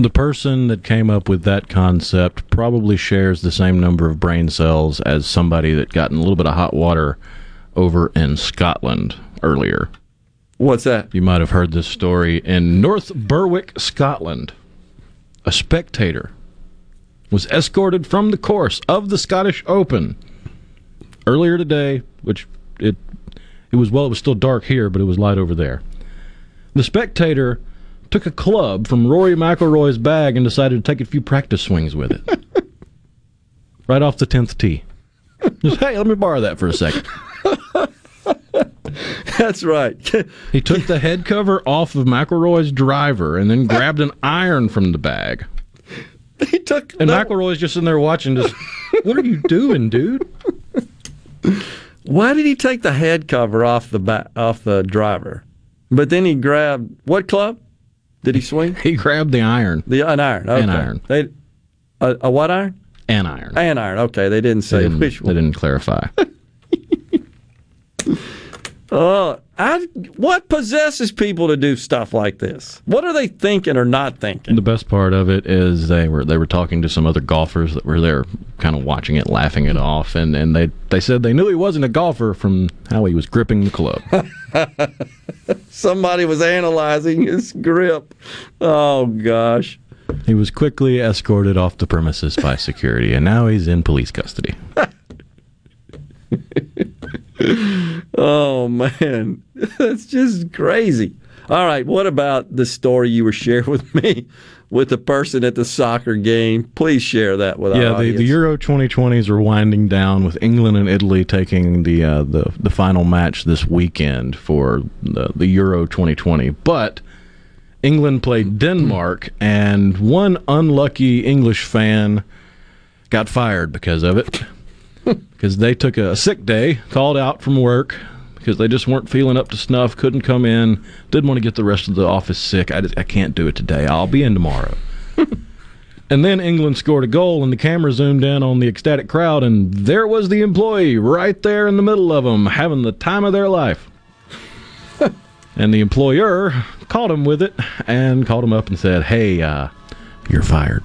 [SPEAKER 1] The person that came up with that concept probably shares the same number of brain cells as somebody that got in a little bit of hot water over in Scotland earlier.
[SPEAKER 4] What's that?
[SPEAKER 1] You might have heard this story in North Berwick, Scotland. A spectator was escorted from the course of the Scottish Open earlier today, which it it was well, it was still dark here, but it was light over there. The spectator took a club from Rory McIlroy's bag and decided to take a few practice swings with it. right off the tenth tee. Just hey, let me borrow that for a second.
[SPEAKER 4] That's right.
[SPEAKER 1] he took the head cover off of McIlroy's driver and then grabbed an iron from the bag.
[SPEAKER 4] He took
[SPEAKER 1] and McIlroy's just in there watching. Just, what are you doing, dude?
[SPEAKER 4] Why did he take the head cover off the back, off the driver? But then he grabbed what club? Did he swing?
[SPEAKER 1] He grabbed the iron.
[SPEAKER 4] The an iron. Okay.
[SPEAKER 1] An iron.
[SPEAKER 4] They, a, a what iron?
[SPEAKER 1] An iron.
[SPEAKER 4] An iron. Okay, they didn't say
[SPEAKER 1] They didn't,
[SPEAKER 4] which one.
[SPEAKER 1] they didn't clarify.
[SPEAKER 4] Uh, I, what possesses people to do stuff like this? What are they thinking or not thinking?
[SPEAKER 1] The best part of it is they were they were talking to some other golfers that were there, kind of watching it, laughing it off, and, and they they said they knew he wasn't a golfer from how he was gripping the club.
[SPEAKER 4] Somebody was analyzing his grip. Oh gosh.
[SPEAKER 1] he was quickly escorted off the premises by security, and now he's in police custody.
[SPEAKER 4] Oh man, that's just crazy. All right, what about the story you were sharing with me with the person at the soccer game? Please share that with our
[SPEAKER 1] yeah, the, the Euro 2020s are winding down with England and Italy taking the uh, the the final match this weekend for the, the Euro 2020. But England played Denmark, and one unlucky English fan got fired because of it. Because they took a sick day, called out from work because they just weren't feeling up to snuff, couldn't come in, didn't want to get the rest of the office sick. I, just, I can't do it today. I'll be in tomorrow. And then England scored a goal, and the camera zoomed in on the ecstatic crowd, and there was the employee right there in the middle of them, having the time of their life. and the employer caught him with it and called him up and said, Hey, uh, you're fired.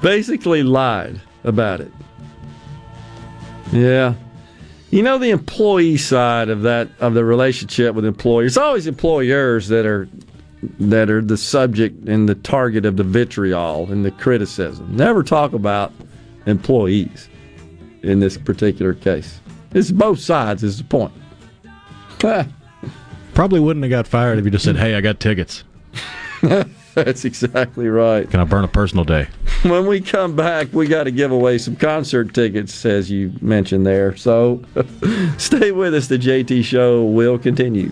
[SPEAKER 4] Basically lied about it. Yeah. You know the employee side of that of the relationship with employers. It's always employers that are that are the subject and the target of the vitriol and the criticism. Never talk about employees in this particular case. It's both sides is the point.
[SPEAKER 1] Probably wouldn't have got fired if you just said, Hey, I got tickets.
[SPEAKER 4] That's exactly right.
[SPEAKER 1] Can I burn a personal day?
[SPEAKER 4] When we come back, we got to give away some concert tickets, as you mentioned there. So stay with us. The JT Show will continue.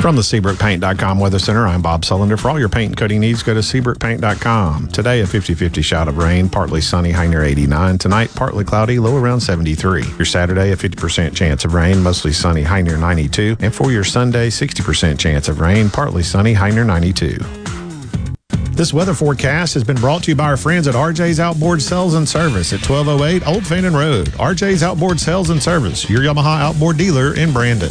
[SPEAKER 81] From the SeabrookPaint.com Weather Center, I'm Bob Sullender. For all your paint and coating needs, go to SeabrookPaint.com. Today, a 50 50 shot of rain, partly sunny, high near 89. Tonight, partly cloudy, low around 73. Your Saturday, a 50% chance of rain, mostly sunny, high near 92. And for your Sunday, 60% chance of rain, partly sunny, high near 92. This weather forecast has been brought to you by our friends at RJ's Outboard Sales and Service at 1208 Old Fannin Road. RJ's Outboard Sales and Service, your Yamaha outboard dealer in Brandon.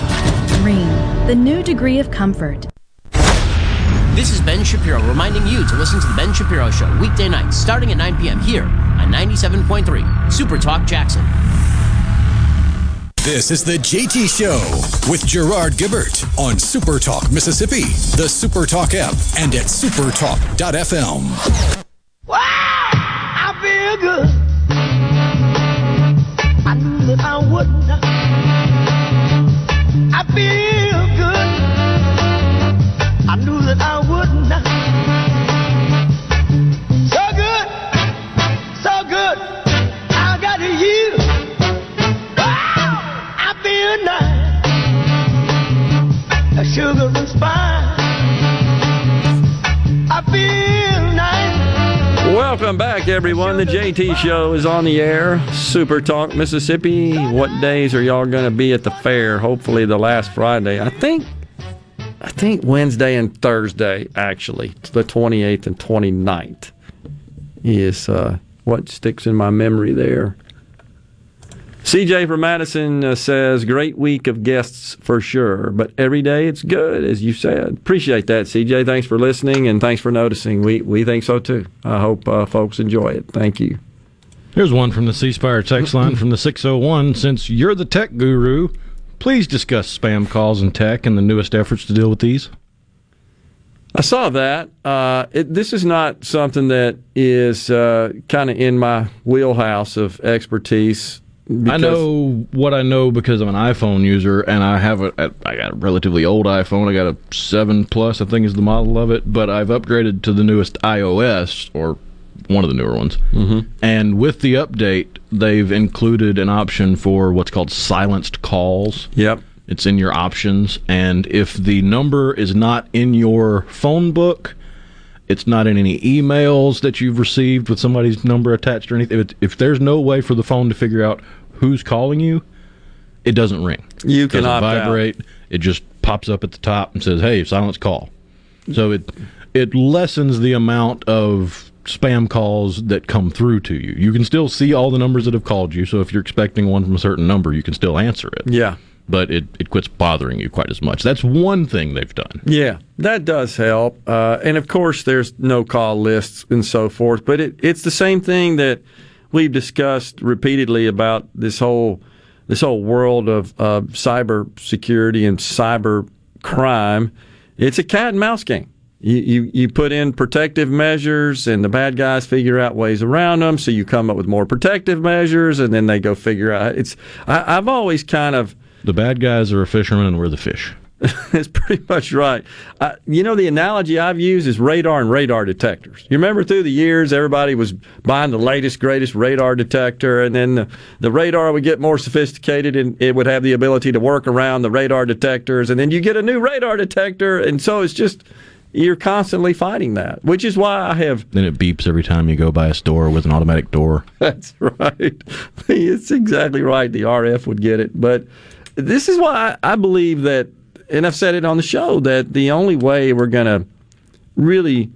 [SPEAKER 76] Rheem, the new degree of comfort.
[SPEAKER 50] This is Ben Shapiro reminding you to listen to The Ben Shapiro Show weekday nights starting at 9 p.m. here on 97.3 Super Talk Jackson.
[SPEAKER 82] This is the JT Show with Gerard Gibert on Super Talk Mississippi, the Super Talk app, and at supertalk.fm.
[SPEAKER 83] Wow, sugar and spice. I feel nice.
[SPEAKER 4] Welcome back, everyone. The JT Show is on the air. Super Talk Mississippi. What days are y'all going to be at the fair? Hopefully, the last Friday. I think. I think Wednesday and Thursday, actually, the 28th and 29th, is uh, what sticks in my memory there. CJ from Madison uh, says, great week of guests for sure, but every day it's good, as you said. Appreciate that, CJ. Thanks for listening and thanks for noticing. We, we think so too. I hope uh, folks enjoy it. Thank you.
[SPEAKER 1] Here's one from the C Spire text line from the 601. Since you're the tech guru, please discuss spam calls and tech and the newest efforts to deal with these.
[SPEAKER 4] I saw that. Uh, it, this is not something that is uh, kind of in my wheelhouse of expertise.
[SPEAKER 1] I know what I know because I'm an iPhone user, and I have a I got a relatively old iPhone. I got a seven plus, I think is the model of it, but I've upgraded to the newest iOS or one of the newer ones.
[SPEAKER 4] Mm-hmm.
[SPEAKER 1] And with the update, they've included an option for what's called silenced calls.
[SPEAKER 4] Yep.
[SPEAKER 1] It's in your options, and if the number is not in your phone book, it's not in any emails that you've received with somebody's number attached or anything. If there's no way for the phone to figure out who's calling you, it doesn't ring.
[SPEAKER 4] You can
[SPEAKER 1] doesn't
[SPEAKER 4] opt out.
[SPEAKER 1] vibrate. It just pops up at the top and says, "Hey, silence call." So it it lessens the amount of spam calls that come through to you. You can still see all the numbers that have called you. So if you're expecting one from a certain number, you can still answer it.
[SPEAKER 4] Yeah.
[SPEAKER 1] but it, it quits bothering you quite as much. That's one thing they've done.
[SPEAKER 4] Yeah, that does help. Uh, and of course, there's no call lists and so forth. But it, it's the same thing that we've discussed repeatedly about this whole this whole world of uh, cyber security and cyber crime. It's a cat and mouse game. You, you you put in protective measures, and the bad guys figure out ways around them. So you come up with more protective measures, and then they go figure out. It's I, I've always kind of
[SPEAKER 1] The bad guys are a fisherman, and we're the fish.
[SPEAKER 4] That's pretty much right. Uh, you know, the analogy I've used is radar and radar detectors. You remember through the years, everybody was buying the latest, greatest radar detector, and then the, the radar would get more sophisticated and it would have the ability to work around the radar detectors. And then you get a new radar detector, and so it's just, you're constantly fighting that, which is why I have
[SPEAKER 1] Then it beeps every time you go by a store with an automatic door.
[SPEAKER 4] That's right. It's exactly right. The RF would get it. But this is why I, I believe that, and I've said it on the show, that the only way we're going to really,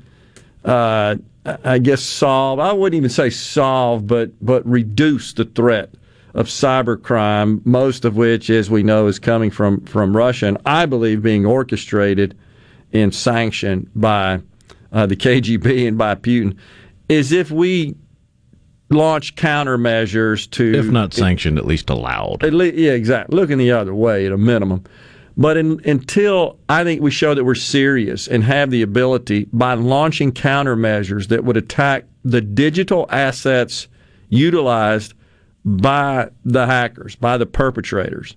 [SPEAKER 4] uh, I guess, solve, I wouldn't even say solve, but, but reduce the threat of cybercrime, most of which, as we know, is coming from, from Russia, and I believe being orchestrated and sanctioned by uh, the KGB and by Putin, is if we launch countermeasures to
[SPEAKER 1] If not sanctioned, at least allowed.
[SPEAKER 4] at least, yeah, exactly. Looking the other way at a minimum. But in, until I think we show that we're serious and have the ability by launching countermeasures that would attack the digital assets utilized by the hackers, by the perpetrators,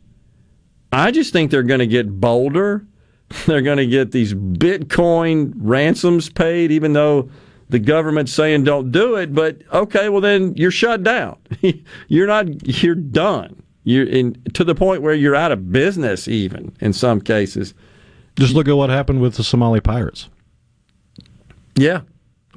[SPEAKER 4] I just think they're going to get bolder. They're going to get these Bitcoin ransoms paid, even though the government's saying don't do it. But okay, well then you're shut down. you're not. You're done. You're in to the point where you're out of business, even in some cases.
[SPEAKER 1] Just look at what happened with the Somali pirates.
[SPEAKER 4] Yeah.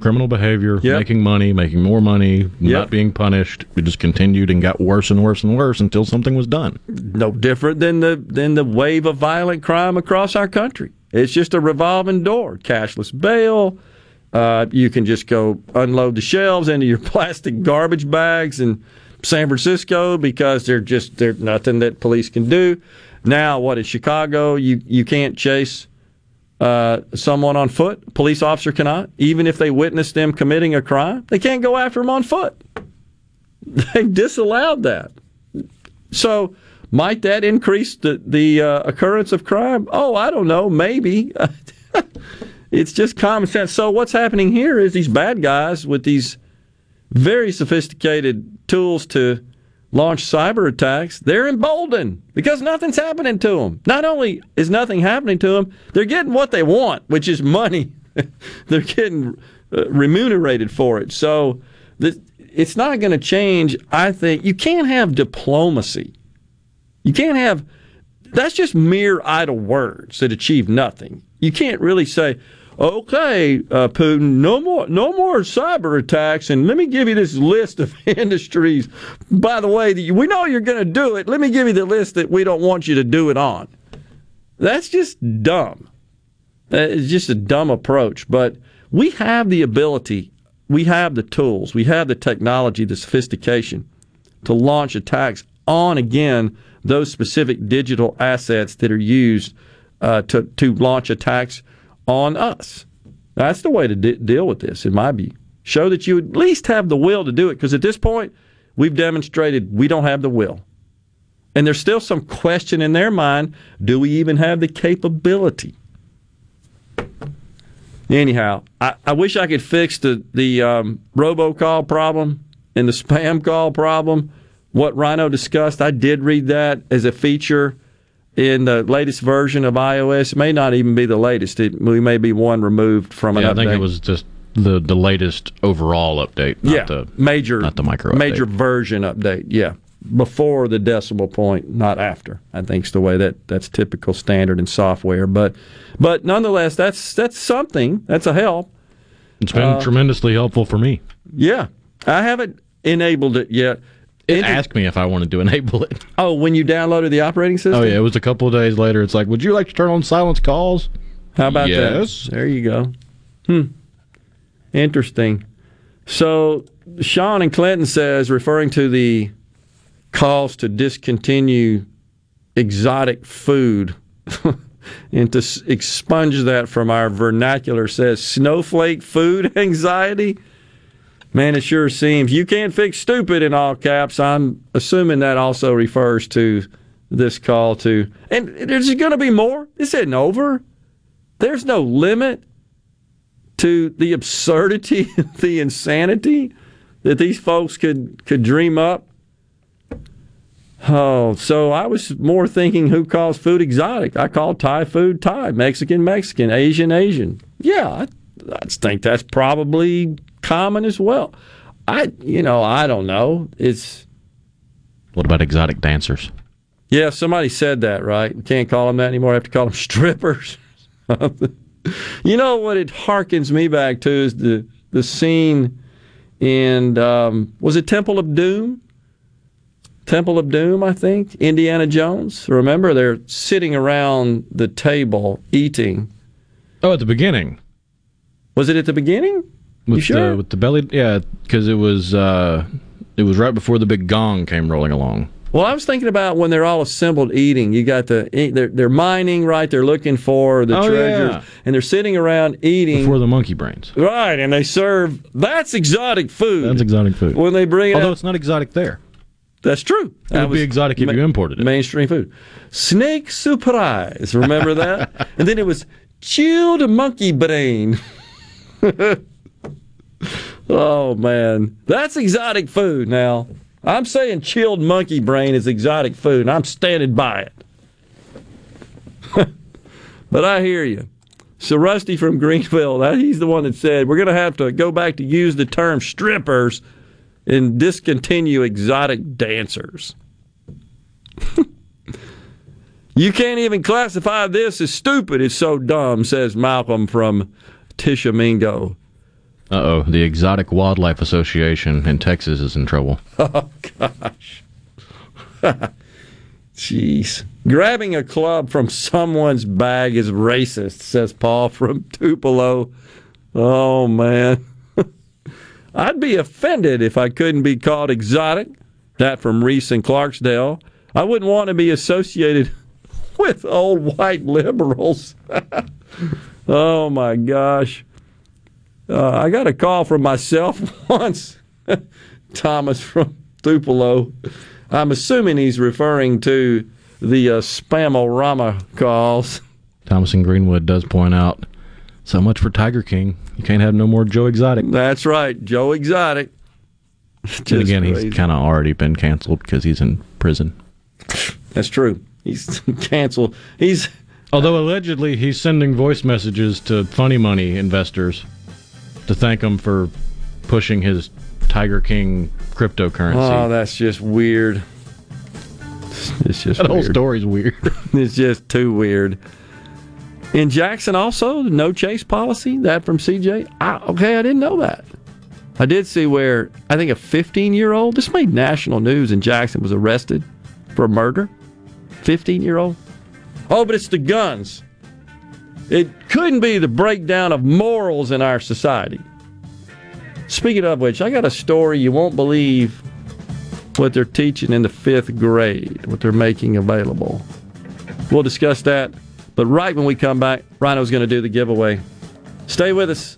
[SPEAKER 1] Criminal behavior,
[SPEAKER 4] Yep.
[SPEAKER 1] making money, making more money,
[SPEAKER 4] Yep.
[SPEAKER 1] not being punished. It just continued and got worse and worse and worse until something was done.
[SPEAKER 4] no different than the than the wave of violent crime across our country. It's just a revolving door. Cashless bail. Uh, you can just go unload the shelves into your plastic garbage bags in San Francisco because they're just there's nothing that police can do. Now, what in Chicago? You you can't chase uh, someone on foot. Police officer cannot, even if they witness them committing a crime. They can't go after them on foot. They've disallowed that. So, might that increase the the uh, occurrence of crime? Oh, I don't know. Maybe. it's just common sense. So, what's happening here is these bad guys with these very sophisticated tools to launch cyber attacks, they're emboldened because nothing's happening to them. Not only is nothing happening to them, they're getting what they want, which is money. they're getting uh, remunerated for it. So it's not going to change. I think you can't have diplomacy. You can't have. That's just mere idle words that achieve nothing. You can't really say, "Okay, uh, Putin, no more, no more cyber attacks." And let me give you this list of industries. By the way, we know you're going to do it. Let me give you the list that we don't want you to do it on. That's just dumb. It's just a dumb approach. But we have the ability, we have the tools, we have the technology, the sophistication to launch attacks on again those specific digital assets that are used uh, to to launch attacks on us. That's the way to de- deal with this, in my view. Show that you at least have the will to do it, because at this point, we've demonstrated we don't have the will. And there's still some question in their mind do we even have the capability? Anyhow, I, I wish I could fix the, the um, robocall problem and the spam call problem. What Rhino discussed, I did read that as a feature in the latest version of iOS. It may not even be the latest. It, we may be one removed from an
[SPEAKER 1] Yeah, I
[SPEAKER 4] update.
[SPEAKER 1] think it was just the the latest overall update, not
[SPEAKER 4] yeah,
[SPEAKER 1] the
[SPEAKER 4] major,
[SPEAKER 1] not the micro
[SPEAKER 4] major
[SPEAKER 1] update.
[SPEAKER 4] version update. Yeah, before the decimal point, not after. I think is the way that that's typical standard in software. But but nonetheless, that's that's something. That's a help.
[SPEAKER 1] It's been
[SPEAKER 4] Uh,
[SPEAKER 1] tremendously helpful for me.
[SPEAKER 4] Yeah, I haven't enabled it yet.
[SPEAKER 1] It asked me if I wanted to enable it.
[SPEAKER 4] Oh, when you downloaded the operating system?
[SPEAKER 1] Oh yeah, it was a couple of days later. It's like, would you like to turn on silence calls?
[SPEAKER 4] How about
[SPEAKER 1] yes.
[SPEAKER 4] that? There you go. Hmm. Interesting. So Sean and Clinton says, referring to the calls to discontinue exotic food and to expunge that from our vernacular says snowflake food anxiety. Man, it sure seems you can't fix stupid in all caps. I'm assuming that also refers to this call to, and there's going to be more. This isn't over. There's no limit to the absurdity, the insanity that these folks could could dream up. Oh, so I was more thinking who calls food exotic. I call Thai food Thai, Mexican Mexican, Asian Asian. Yeah, I, I think that's probably common as well. I, you know, I don't know. It's
[SPEAKER 1] What about exotic dancers?
[SPEAKER 4] yeah. Somebody said that, right? We can't call them that anymore. I have to call them strippers. you know what it harkens me back to is the the scene in um, was it Temple of Doom? Temple of Doom, I think. Indiana Jones. Remember, they're sitting around the table eating.
[SPEAKER 1] Oh, at the beginning.
[SPEAKER 4] Was it at the beginning?
[SPEAKER 1] With
[SPEAKER 4] you sure?
[SPEAKER 1] the with the belly, yeah, because it was uh, it was right before the big gong came rolling along.
[SPEAKER 4] Well, I was thinking about when they're all assembled eating. You got the they're they're mining, right? They're looking for the
[SPEAKER 1] Oh,
[SPEAKER 4] treasures,
[SPEAKER 1] yeah.
[SPEAKER 4] and they're sitting around eating.
[SPEAKER 1] Before the monkey brains.
[SPEAKER 4] Right, and they serve. That's exotic food.
[SPEAKER 1] That's exotic food.
[SPEAKER 4] When they bring it
[SPEAKER 1] Although
[SPEAKER 4] out-
[SPEAKER 1] it's not exotic there.
[SPEAKER 4] That's true.
[SPEAKER 1] It
[SPEAKER 4] That
[SPEAKER 1] would be exotic if
[SPEAKER 4] ma-
[SPEAKER 1] you imported it.
[SPEAKER 4] Mainstream food. Snake surprise. Remember that? and then it was chilled monkey brain. oh man, that's exotic food. Now I'm saying chilled monkey brain is exotic food, and I'm standing by it. but I hear you. So Rusty from Greenville, that he's the one that said we're going to have to go back to use the term strippers and discontinue exotic dancers. you can't even classify this as stupid. It's so dumb, says Malcolm from Tishomingo.
[SPEAKER 1] Uh oh, the Exotic Wildlife Association in Texas is in trouble.
[SPEAKER 4] Oh, gosh. Jeez. Grabbing a club from someone's bag is racist, says Paul from Tupelo. Oh, man. I'd be offended if I couldn't be called exotic. That from Reese and Clarksdale. I wouldn't want to be associated with old white liberals. oh, my gosh. Uh, I got a call from myself once. Thomas from Tupelo. I'm assuming he's referring to the uh, spamorama calls.
[SPEAKER 1] Thomas and Greenwood does point out so much for Tiger King. You can't have no more Joe Exotic.
[SPEAKER 4] That's right, Joe Exotic.
[SPEAKER 1] And again,
[SPEAKER 4] crazy.
[SPEAKER 1] he's kind of already been canceled because he's in prison.
[SPEAKER 4] That's true. He's canceled. He's
[SPEAKER 1] Although allegedly he's sending voice messages to Funny Money investors to thank him for pushing his Tiger King cryptocurrency.
[SPEAKER 4] oh, that's just weird. It's just
[SPEAKER 1] that whole
[SPEAKER 4] weird.
[SPEAKER 1] story's weird.
[SPEAKER 4] it's just too weird. In Jackson, also, the no chase policy, that from CJ. I, okay, I didn't know that. I did see where I think a 15 year old, this made national news in Jackson, was arrested for murder. 15 year old. Oh, but it's the guns. It couldn't be the breakdown of morals in our society. Speaking of which, I got a story you won't believe what they're teaching in the fifth grade, what they're making available. We'll discuss that. But right when we come back, Rhino's going to do the giveaway. Stay with us.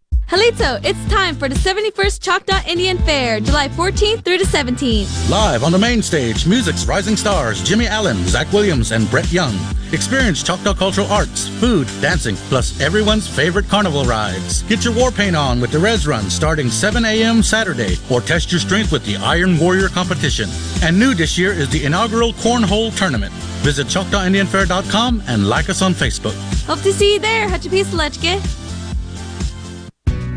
[SPEAKER 84] Halito, it's time for the 71st Choctaw Indian Fair, July 14th through the 17th.
[SPEAKER 69] Live on the main stage, music's rising stars Jimmy Allen, Zach Williams, and Brett Young. Experience Choctaw cultural arts, food, dancing, plus everyone's favorite carnival rides. Get your war paint on with the Res Run starting 7 a.m. Saturday, or test your strength with the Iron Warrior competition. And new this year is the inaugural Cornhole Tournament. Visit ChoctawIndianFair.com and like us on Facebook.
[SPEAKER 84] Hope to see you there, Hachapisalechke.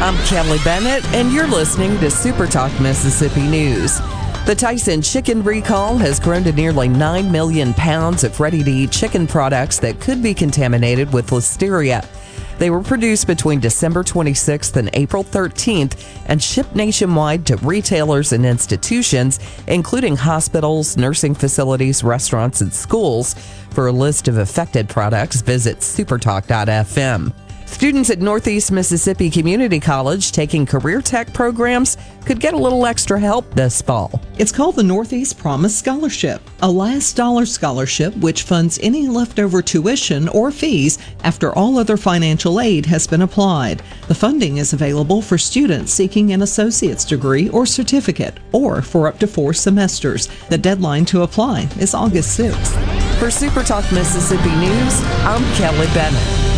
[SPEAKER 45] I'm Kelly Bennett, and you're listening to Super Talk Mississippi News. The Tyson chicken recall has grown to nearly 9 million pounds of ready to eat chicken products that could be contaminated with listeria. They were produced between December 26th and April 13th and shipped nationwide to retailers and institutions, including hospitals, nursing facilities, restaurants, and schools. For a list of affected products, visit supertalk.fm. Students at Northeast Mississippi Community College taking career tech programs could get a little extra help this fall.
[SPEAKER 30] It's called the Northeast Promise Scholarship, a last dollar scholarship which funds any leftover tuition or fees after all other financial aid has been applied. The funding is available for students seeking an associate's degree or certificate, or for up to four semesters. The deadline to apply is August 6th.
[SPEAKER 45] For Super Talk Mississippi News, I'm Kelly Bennett.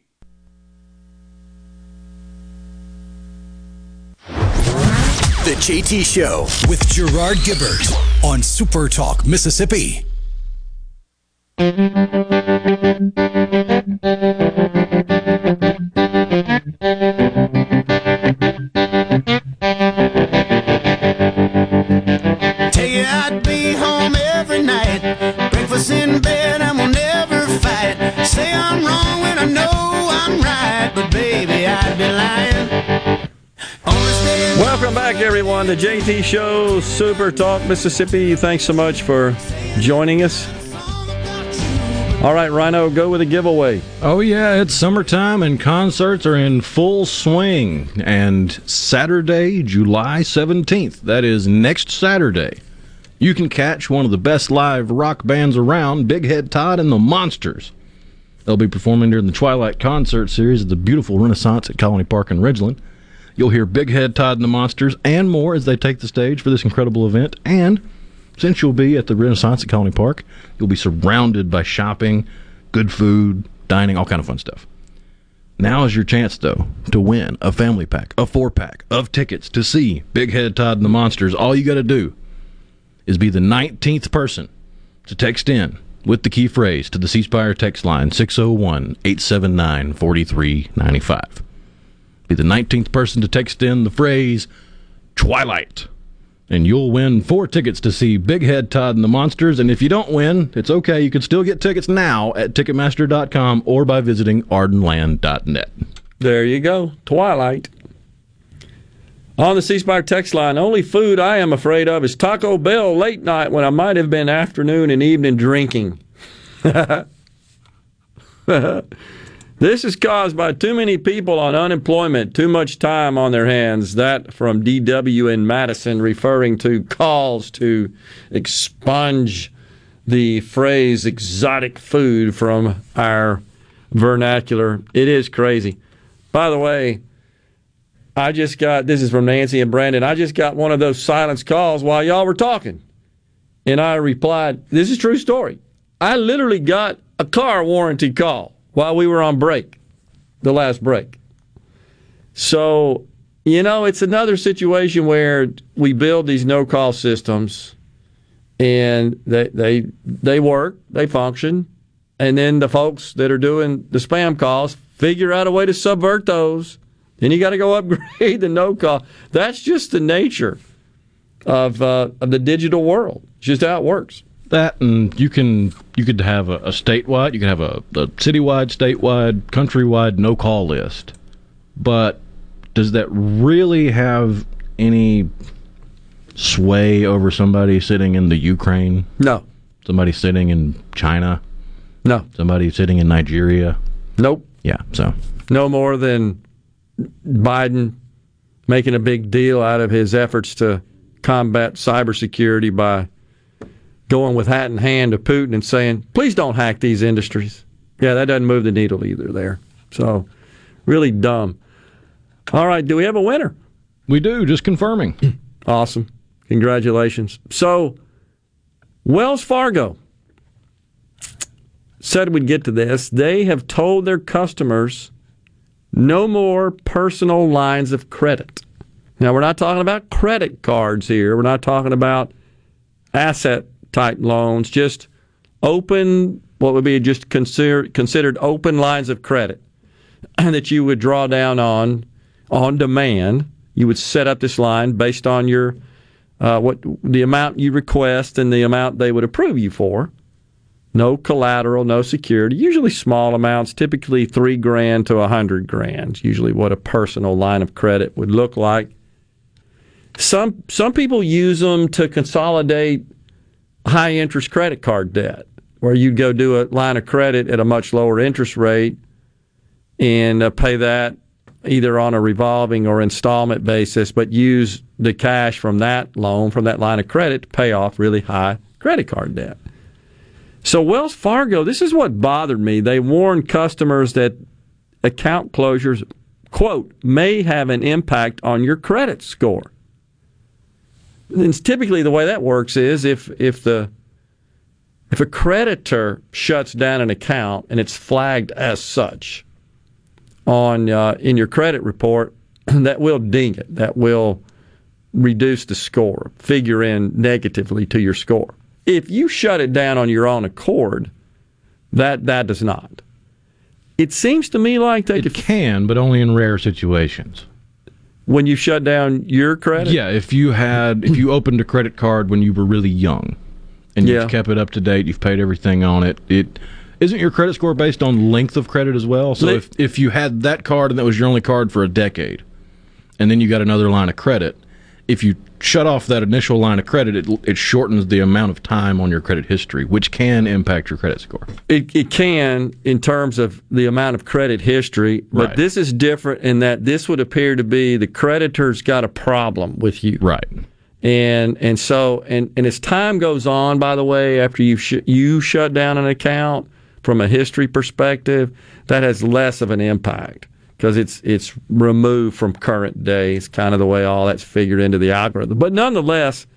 [SPEAKER 85] The JT Show with Gerard Gibert on Super Talk Mississippi.
[SPEAKER 4] Everyone. The JT Show, Super Talk Mississippi. Thanks so much for joining us. All right, Rhino, go with a giveaway.
[SPEAKER 1] Oh, yeah, it's summertime and concerts are in full swing. And Saturday, July 17th, that is next Saturday, you can catch one of the best live rock bands around, Big Head Todd and the Monsters. They'll be performing during the Twilight Concert Series at the beautiful Renaissance at Colony Park in Ridgeland. You'll hear Big Head Todd and the Monsters and more as they take the stage for this incredible event. And since you'll be at the Renaissance at Colony Park, you'll be surrounded by shopping, good food, dining, all kind of fun stuff. Now is your chance, though, to win a family pack, a four pack of tickets to see Big Head Todd and the Monsters. All you got to do is be the 19th person to text in with the key phrase to the C Spire text line 601 879 4395. Be the 19th person to text in the phrase Twilight and you'll win four tickets to see Big Head Todd and the Monsters. And if you don't win, it's okay. You can still get tickets now at Ticketmaster.com or by visiting ardenland.net.
[SPEAKER 4] There you go. Twilight. On the C Spire text line, only food I am afraid of is Taco Bell late night when I might have been afternoon and evening drinking. This is caused by too many people on unemployment, too much time on their hands. That from DW in Madison, referring to calls to expunge the phrase exotic food from our vernacular. It is crazy. By the way, I just got this is from Nancy and Brandon. I just got one of those silence calls while y'all were talking. And I replied, This is true story. I literally got a car warranty call while we were on break, the last break. So, you know, it's another situation where we build these no call systems and they they they work, they function, and then the folks that are doing the spam calls figure out a way to subvert those. Then you got to go upgrade the no call. That's just the nature of uh, of the digital world. It's just how it works.
[SPEAKER 1] That and you can you could have a, a statewide, you could have a, a citywide, statewide, countrywide no call list. But does that really have any sway over somebody sitting in the Ukraine?
[SPEAKER 4] No.
[SPEAKER 1] Somebody sitting in China?
[SPEAKER 4] No.
[SPEAKER 1] Somebody sitting in Nigeria?
[SPEAKER 4] Nope.
[SPEAKER 1] Yeah, so
[SPEAKER 4] No more than Biden making a big deal out of his efforts to combat cybersecurity by going with hat in hand to Putin and saying, please don't hack these industries. Yeah, that doesn't move the needle either there. So, really dumb. All right, do we have a winner?
[SPEAKER 1] We do, just confirming.
[SPEAKER 4] awesome. Congratulations. So, Wells Fargo said we'd get to this. They have told their customers no more personal lines of credit. Now, we're not talking about credit cards here. We're not talking about asset type loans, just open, what would be just consider, considered open lines of credit that you would draw down on on demand. You would set up this line based on your uh, what the amount you request and the amount they would approve you for. No collateral, no security. Usually small amounts, typically three grand to a hundred grand. Usually what a personal line of credit would look like. Some some people use them to consolidate high interest credit card debt, where you'd go do a line of credit at a much lower interest rate and uh, pay that either on a revolving or installment basis, but use the cash from that loan, from that line of credit, to pay off really high credit card debt. So, Wells Fargo, this is what bothered me. They warned customers that account closures, quote, may have an impact on your credit score. And typically, the way that works is if if the if a creditor shuts down an account and it's flagged as such on uh, in your credit report, that will ding it. That will reduce the score, figure in negatively to your score. If you shut it down on your own accord, that that does not. It seems to me like they
[SPEAKER 1] it can, but only in rare situations.
[SPEAKER 4] When you shut down your credit,
[SPEAKER 1] Yeah, if you had if you opened a credit card when you were really young and
[SPEAKER 4] Yeah.
[SPEAKER 1] you've kept it up to date, you've paid everything on it, it isn't your credit score based on length of credit as well? So
[SPEAKER 4] Li-
[SPEAKER 1] if if you had that card and that was your only card for a decade and then you got another line of credit, if you shut off that initial line of credit, it, it shortens the amount of time on your credit history, which can impact your credit score.
[SPEAKER 4] It, it can in terms of the amount of credit history, but
[SPEAKER 1] Right.
[SPEAKER 4] this is different in that this would appear to be the creditor's got a problem with you.
[SPEAKER 1] Right.
[SPEAKER 4] And and so and and as time goes on, by the way, after you sh- you shut down an account from a history perspective, that has less of an impact because it's it's removed from current day. It's kind of the way all that's figured into the algorithm. But nonetheless,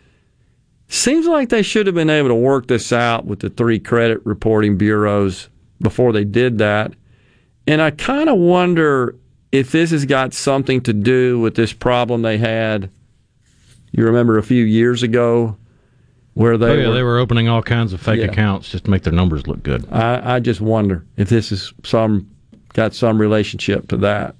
[SPEAKER 4] seems like they should have been able to work this out with the three credit reporting bureaus before they did that. And I kind of wonder if this has got something to do with this problem they had. You remember a few years ago where they
[SPEAKER 1] oh, yeah,
[SPEAKER 4] were,
[SPEAKER 1] they were opening all kinds of fake
[SPEAKER 4] Yeah.
[SPEAKER 1] accounts just to make their numbers look good.
[SPEAKER 4] I, I just wonder if this is some got some relationship to that.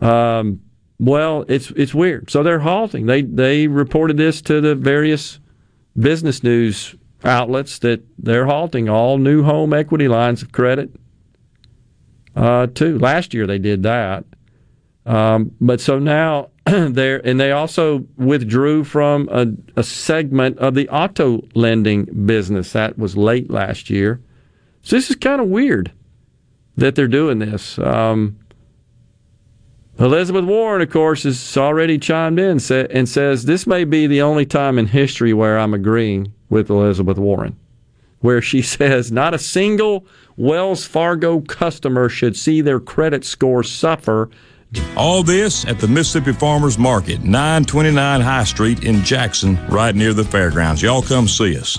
[SPEAKER 4] Um, well, it's it's weird. So they're halting. They they reported this to the various business news outlets that they're halting all new home equity lines of credit. Uh, too. Last year they did that. Um, but so now they're and they also withdrew from a, a segment of the auto lending business that was late last year. So this is kind of weird that they're doing this. Um, Elizabeth Warren, of course, has already chimed in and says this may be the only time in history where I'm agreeing with Elizabeth Warren, where she says not a single Wells Fargo customer should see their credit score suffer
[SPEAKER 66] All this at the Mississippi Farmers Market, 929 High Street in Jackson, right near the fairgrounds. Y'all come see us.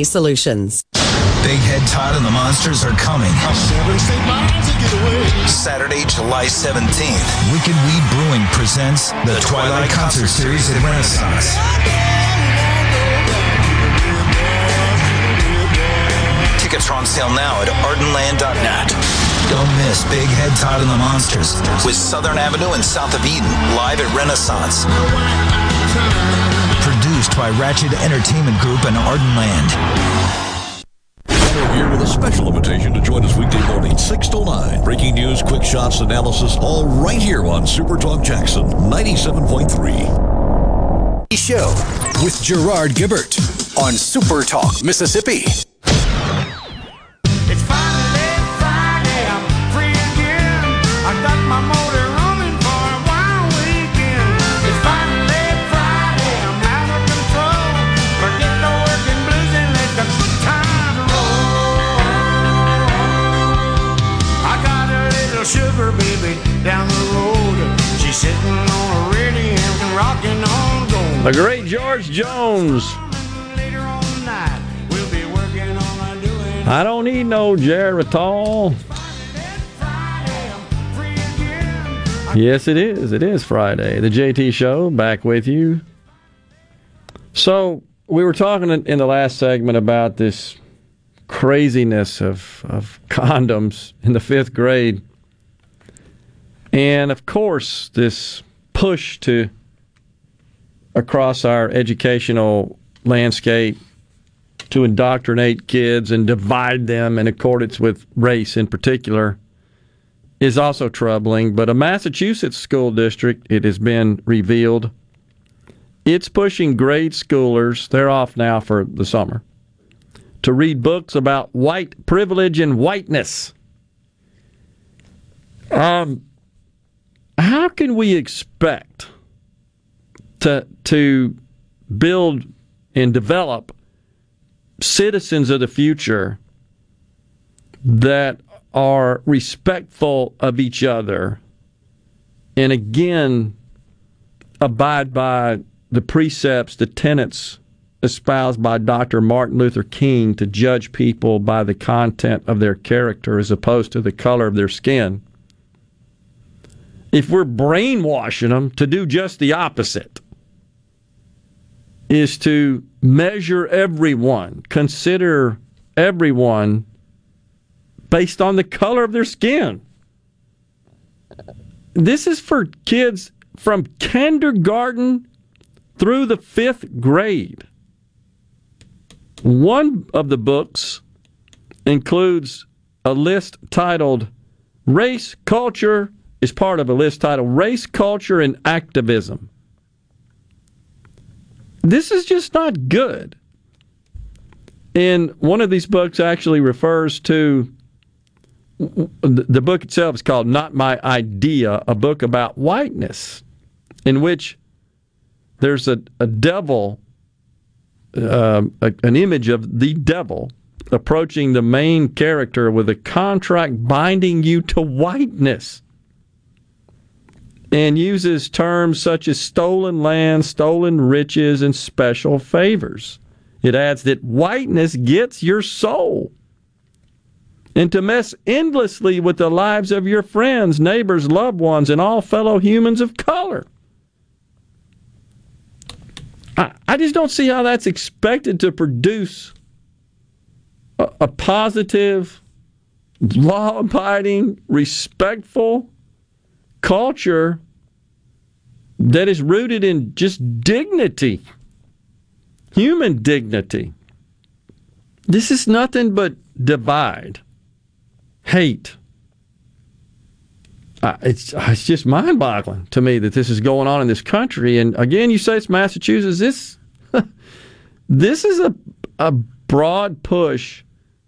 [SPEAKER 5] solutions.
[SPEAKER 86] Big Head Todd and the Monsters are coming. Saturday, July 17th. Wicked Weed Brewing presents the Twilight Concert Series at Renaissance. Tickets are on sale now at ardenland.net. Don't miss Big Head Todd and the Monsters with Southern Avenue and South of Eden live at Renaissance.
[SPEAKER 87] Produced by Ratchet Entertainment Group and Arden Land.
[SPEAKER 86] We're here with a special invitation to join us weekday morning, 6 to 9. Breaking news, quick shots, analysis, all right here on Super Talk Jackson 97.3.
[SPEAKER 24] Show with Gerard Gibert on Super Talk, Mississippi.
[SPEAKER 4] The great George Jones. I don't need no Geritol. Yes, it is. It is Friday. The JT Show back with you. So we were talking in in the last segment about this craziness of, of condoms in the fifth grade. And of course, this push to across our educational landscape to indoctrinate kids and divide them in accordance with race in particular is also troubling. But a Massachusetts school district, it has been revealed, it's pushing grade schoolers, they're off now for the summer, to read books about white privilege and whiteness. Um, how can we expect to to build and develop citizens of the future that are respectful of each other and again abide by the precepts, the tenets espoused by Dr. Martin Luther King to judge people by the content of their character as opposed to the color of their skin. If we're brainwashing them to do just the opposite, is to measure everyone, consider everyone based on the color of their skin. This is for kids from kindergarten through the fifth grade. One of the books includes a list titled Race, Culture, is part of a list titled Race, Culture, and Activism. This is just not good. And one of these books actually refers to the book itself is called Not My Idea, a book about whiteness, in which there's a, a devil, uh, a, an image of the devil approaching the main character with a contract binding you to whiteness and uses terms such as stolen land, stolen riches, and special favors. It adds that whiteness gets your soul. And to mess endlessly with the lives of your friends, neighbors, loved ones, and all fellow humans of color. I, I just don't see how that's expected to produce a, a positive, law abiding, respectful, culture that is rooted in just dignity, human dignity. This is nothing but divide, hate. Uh, it's it's just mind boggling to me that this is going on in this country. And again, you say it's Massachusetts. This this is a a broad push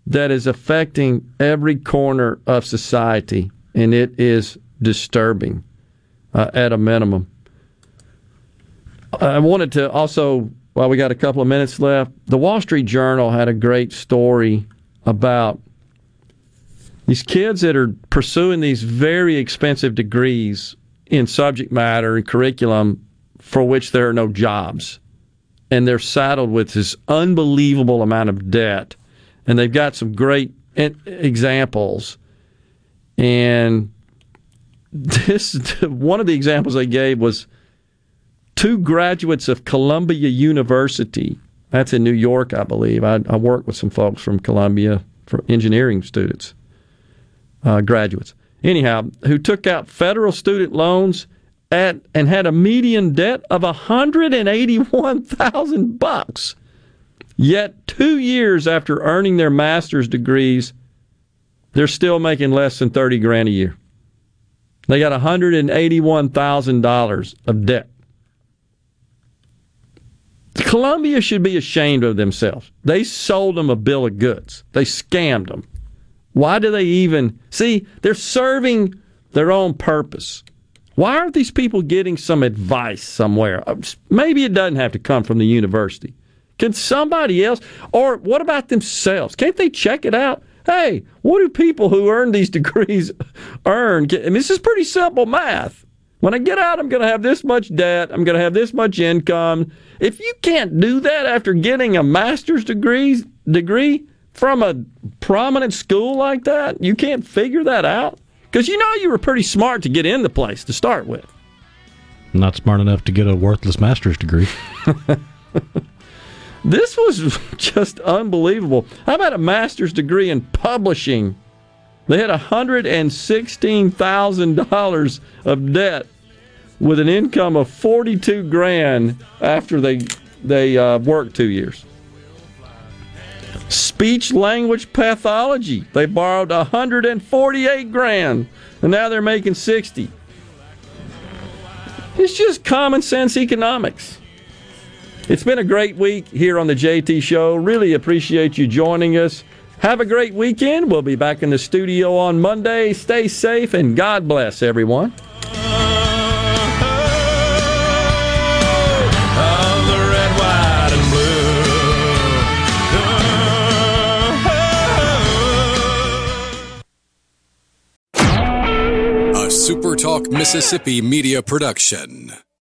[SPEAKER 4] that is affecting every corner of society, and it is disturbing uh, at a minimum. I wanted to also, while we got a couple of minutes left, the Wall Street Journal had a great story about these kids that are pursuing these very expensive degrees in subject matter and curriculum for which there are no jobs. And they're saddled with this unbelievable amount of debt. And they've got some great examples. And this one of the examples they gave was two graduates of Columbia University. That's in New York, I believe. I, I work with some folks from Columbia for engineering students, uh, graduates. Anyhow, who took out federal student loans at and had a median debt of 181,000 bucks. Yet 2 years after earning their master's degrees, they're still making less than 30 grand a year. They got $181,000 of debt. Columbia should be ashamed of themselves. They sold them a bill of goods. They scammed them. Why do they even see? They're serving their own purpose. Why aren't these people getting some advice somewhere? Uh, Maybe it doesn't have to come from the university. Can somebody else, or what about themselves? Can't they check it out? Hey, what do people who earn these degrees earn? I mean, this is pretty simple math. When I get out, I'm going to have this much debt. I'm going to have this much income. If you can't do that after getting a master's degree, degree from a prominent school like that, you can't figure that out. Because you know you were pretty smart to get in the place to start with.
[SPEAKER 88] Not smart enough to get a worthless master's degree.
[SPEAKER 4] This was just unbelievable. How about a master's degree in publishing? They had $116,000 of debt with an income of 42 grand after they they uh, worked 2 years. Speech language pathology. They borrowed 148 grand and now they're making 60. It's just common sense economics. It's been a great week here on the JT Show. Really appreciate you joining us. Have a great weekend. We'll be back in the studio on Monday. Stay safe and God bless everyone.
[SPEAKER 24] A SuperTalk Mississippi media production.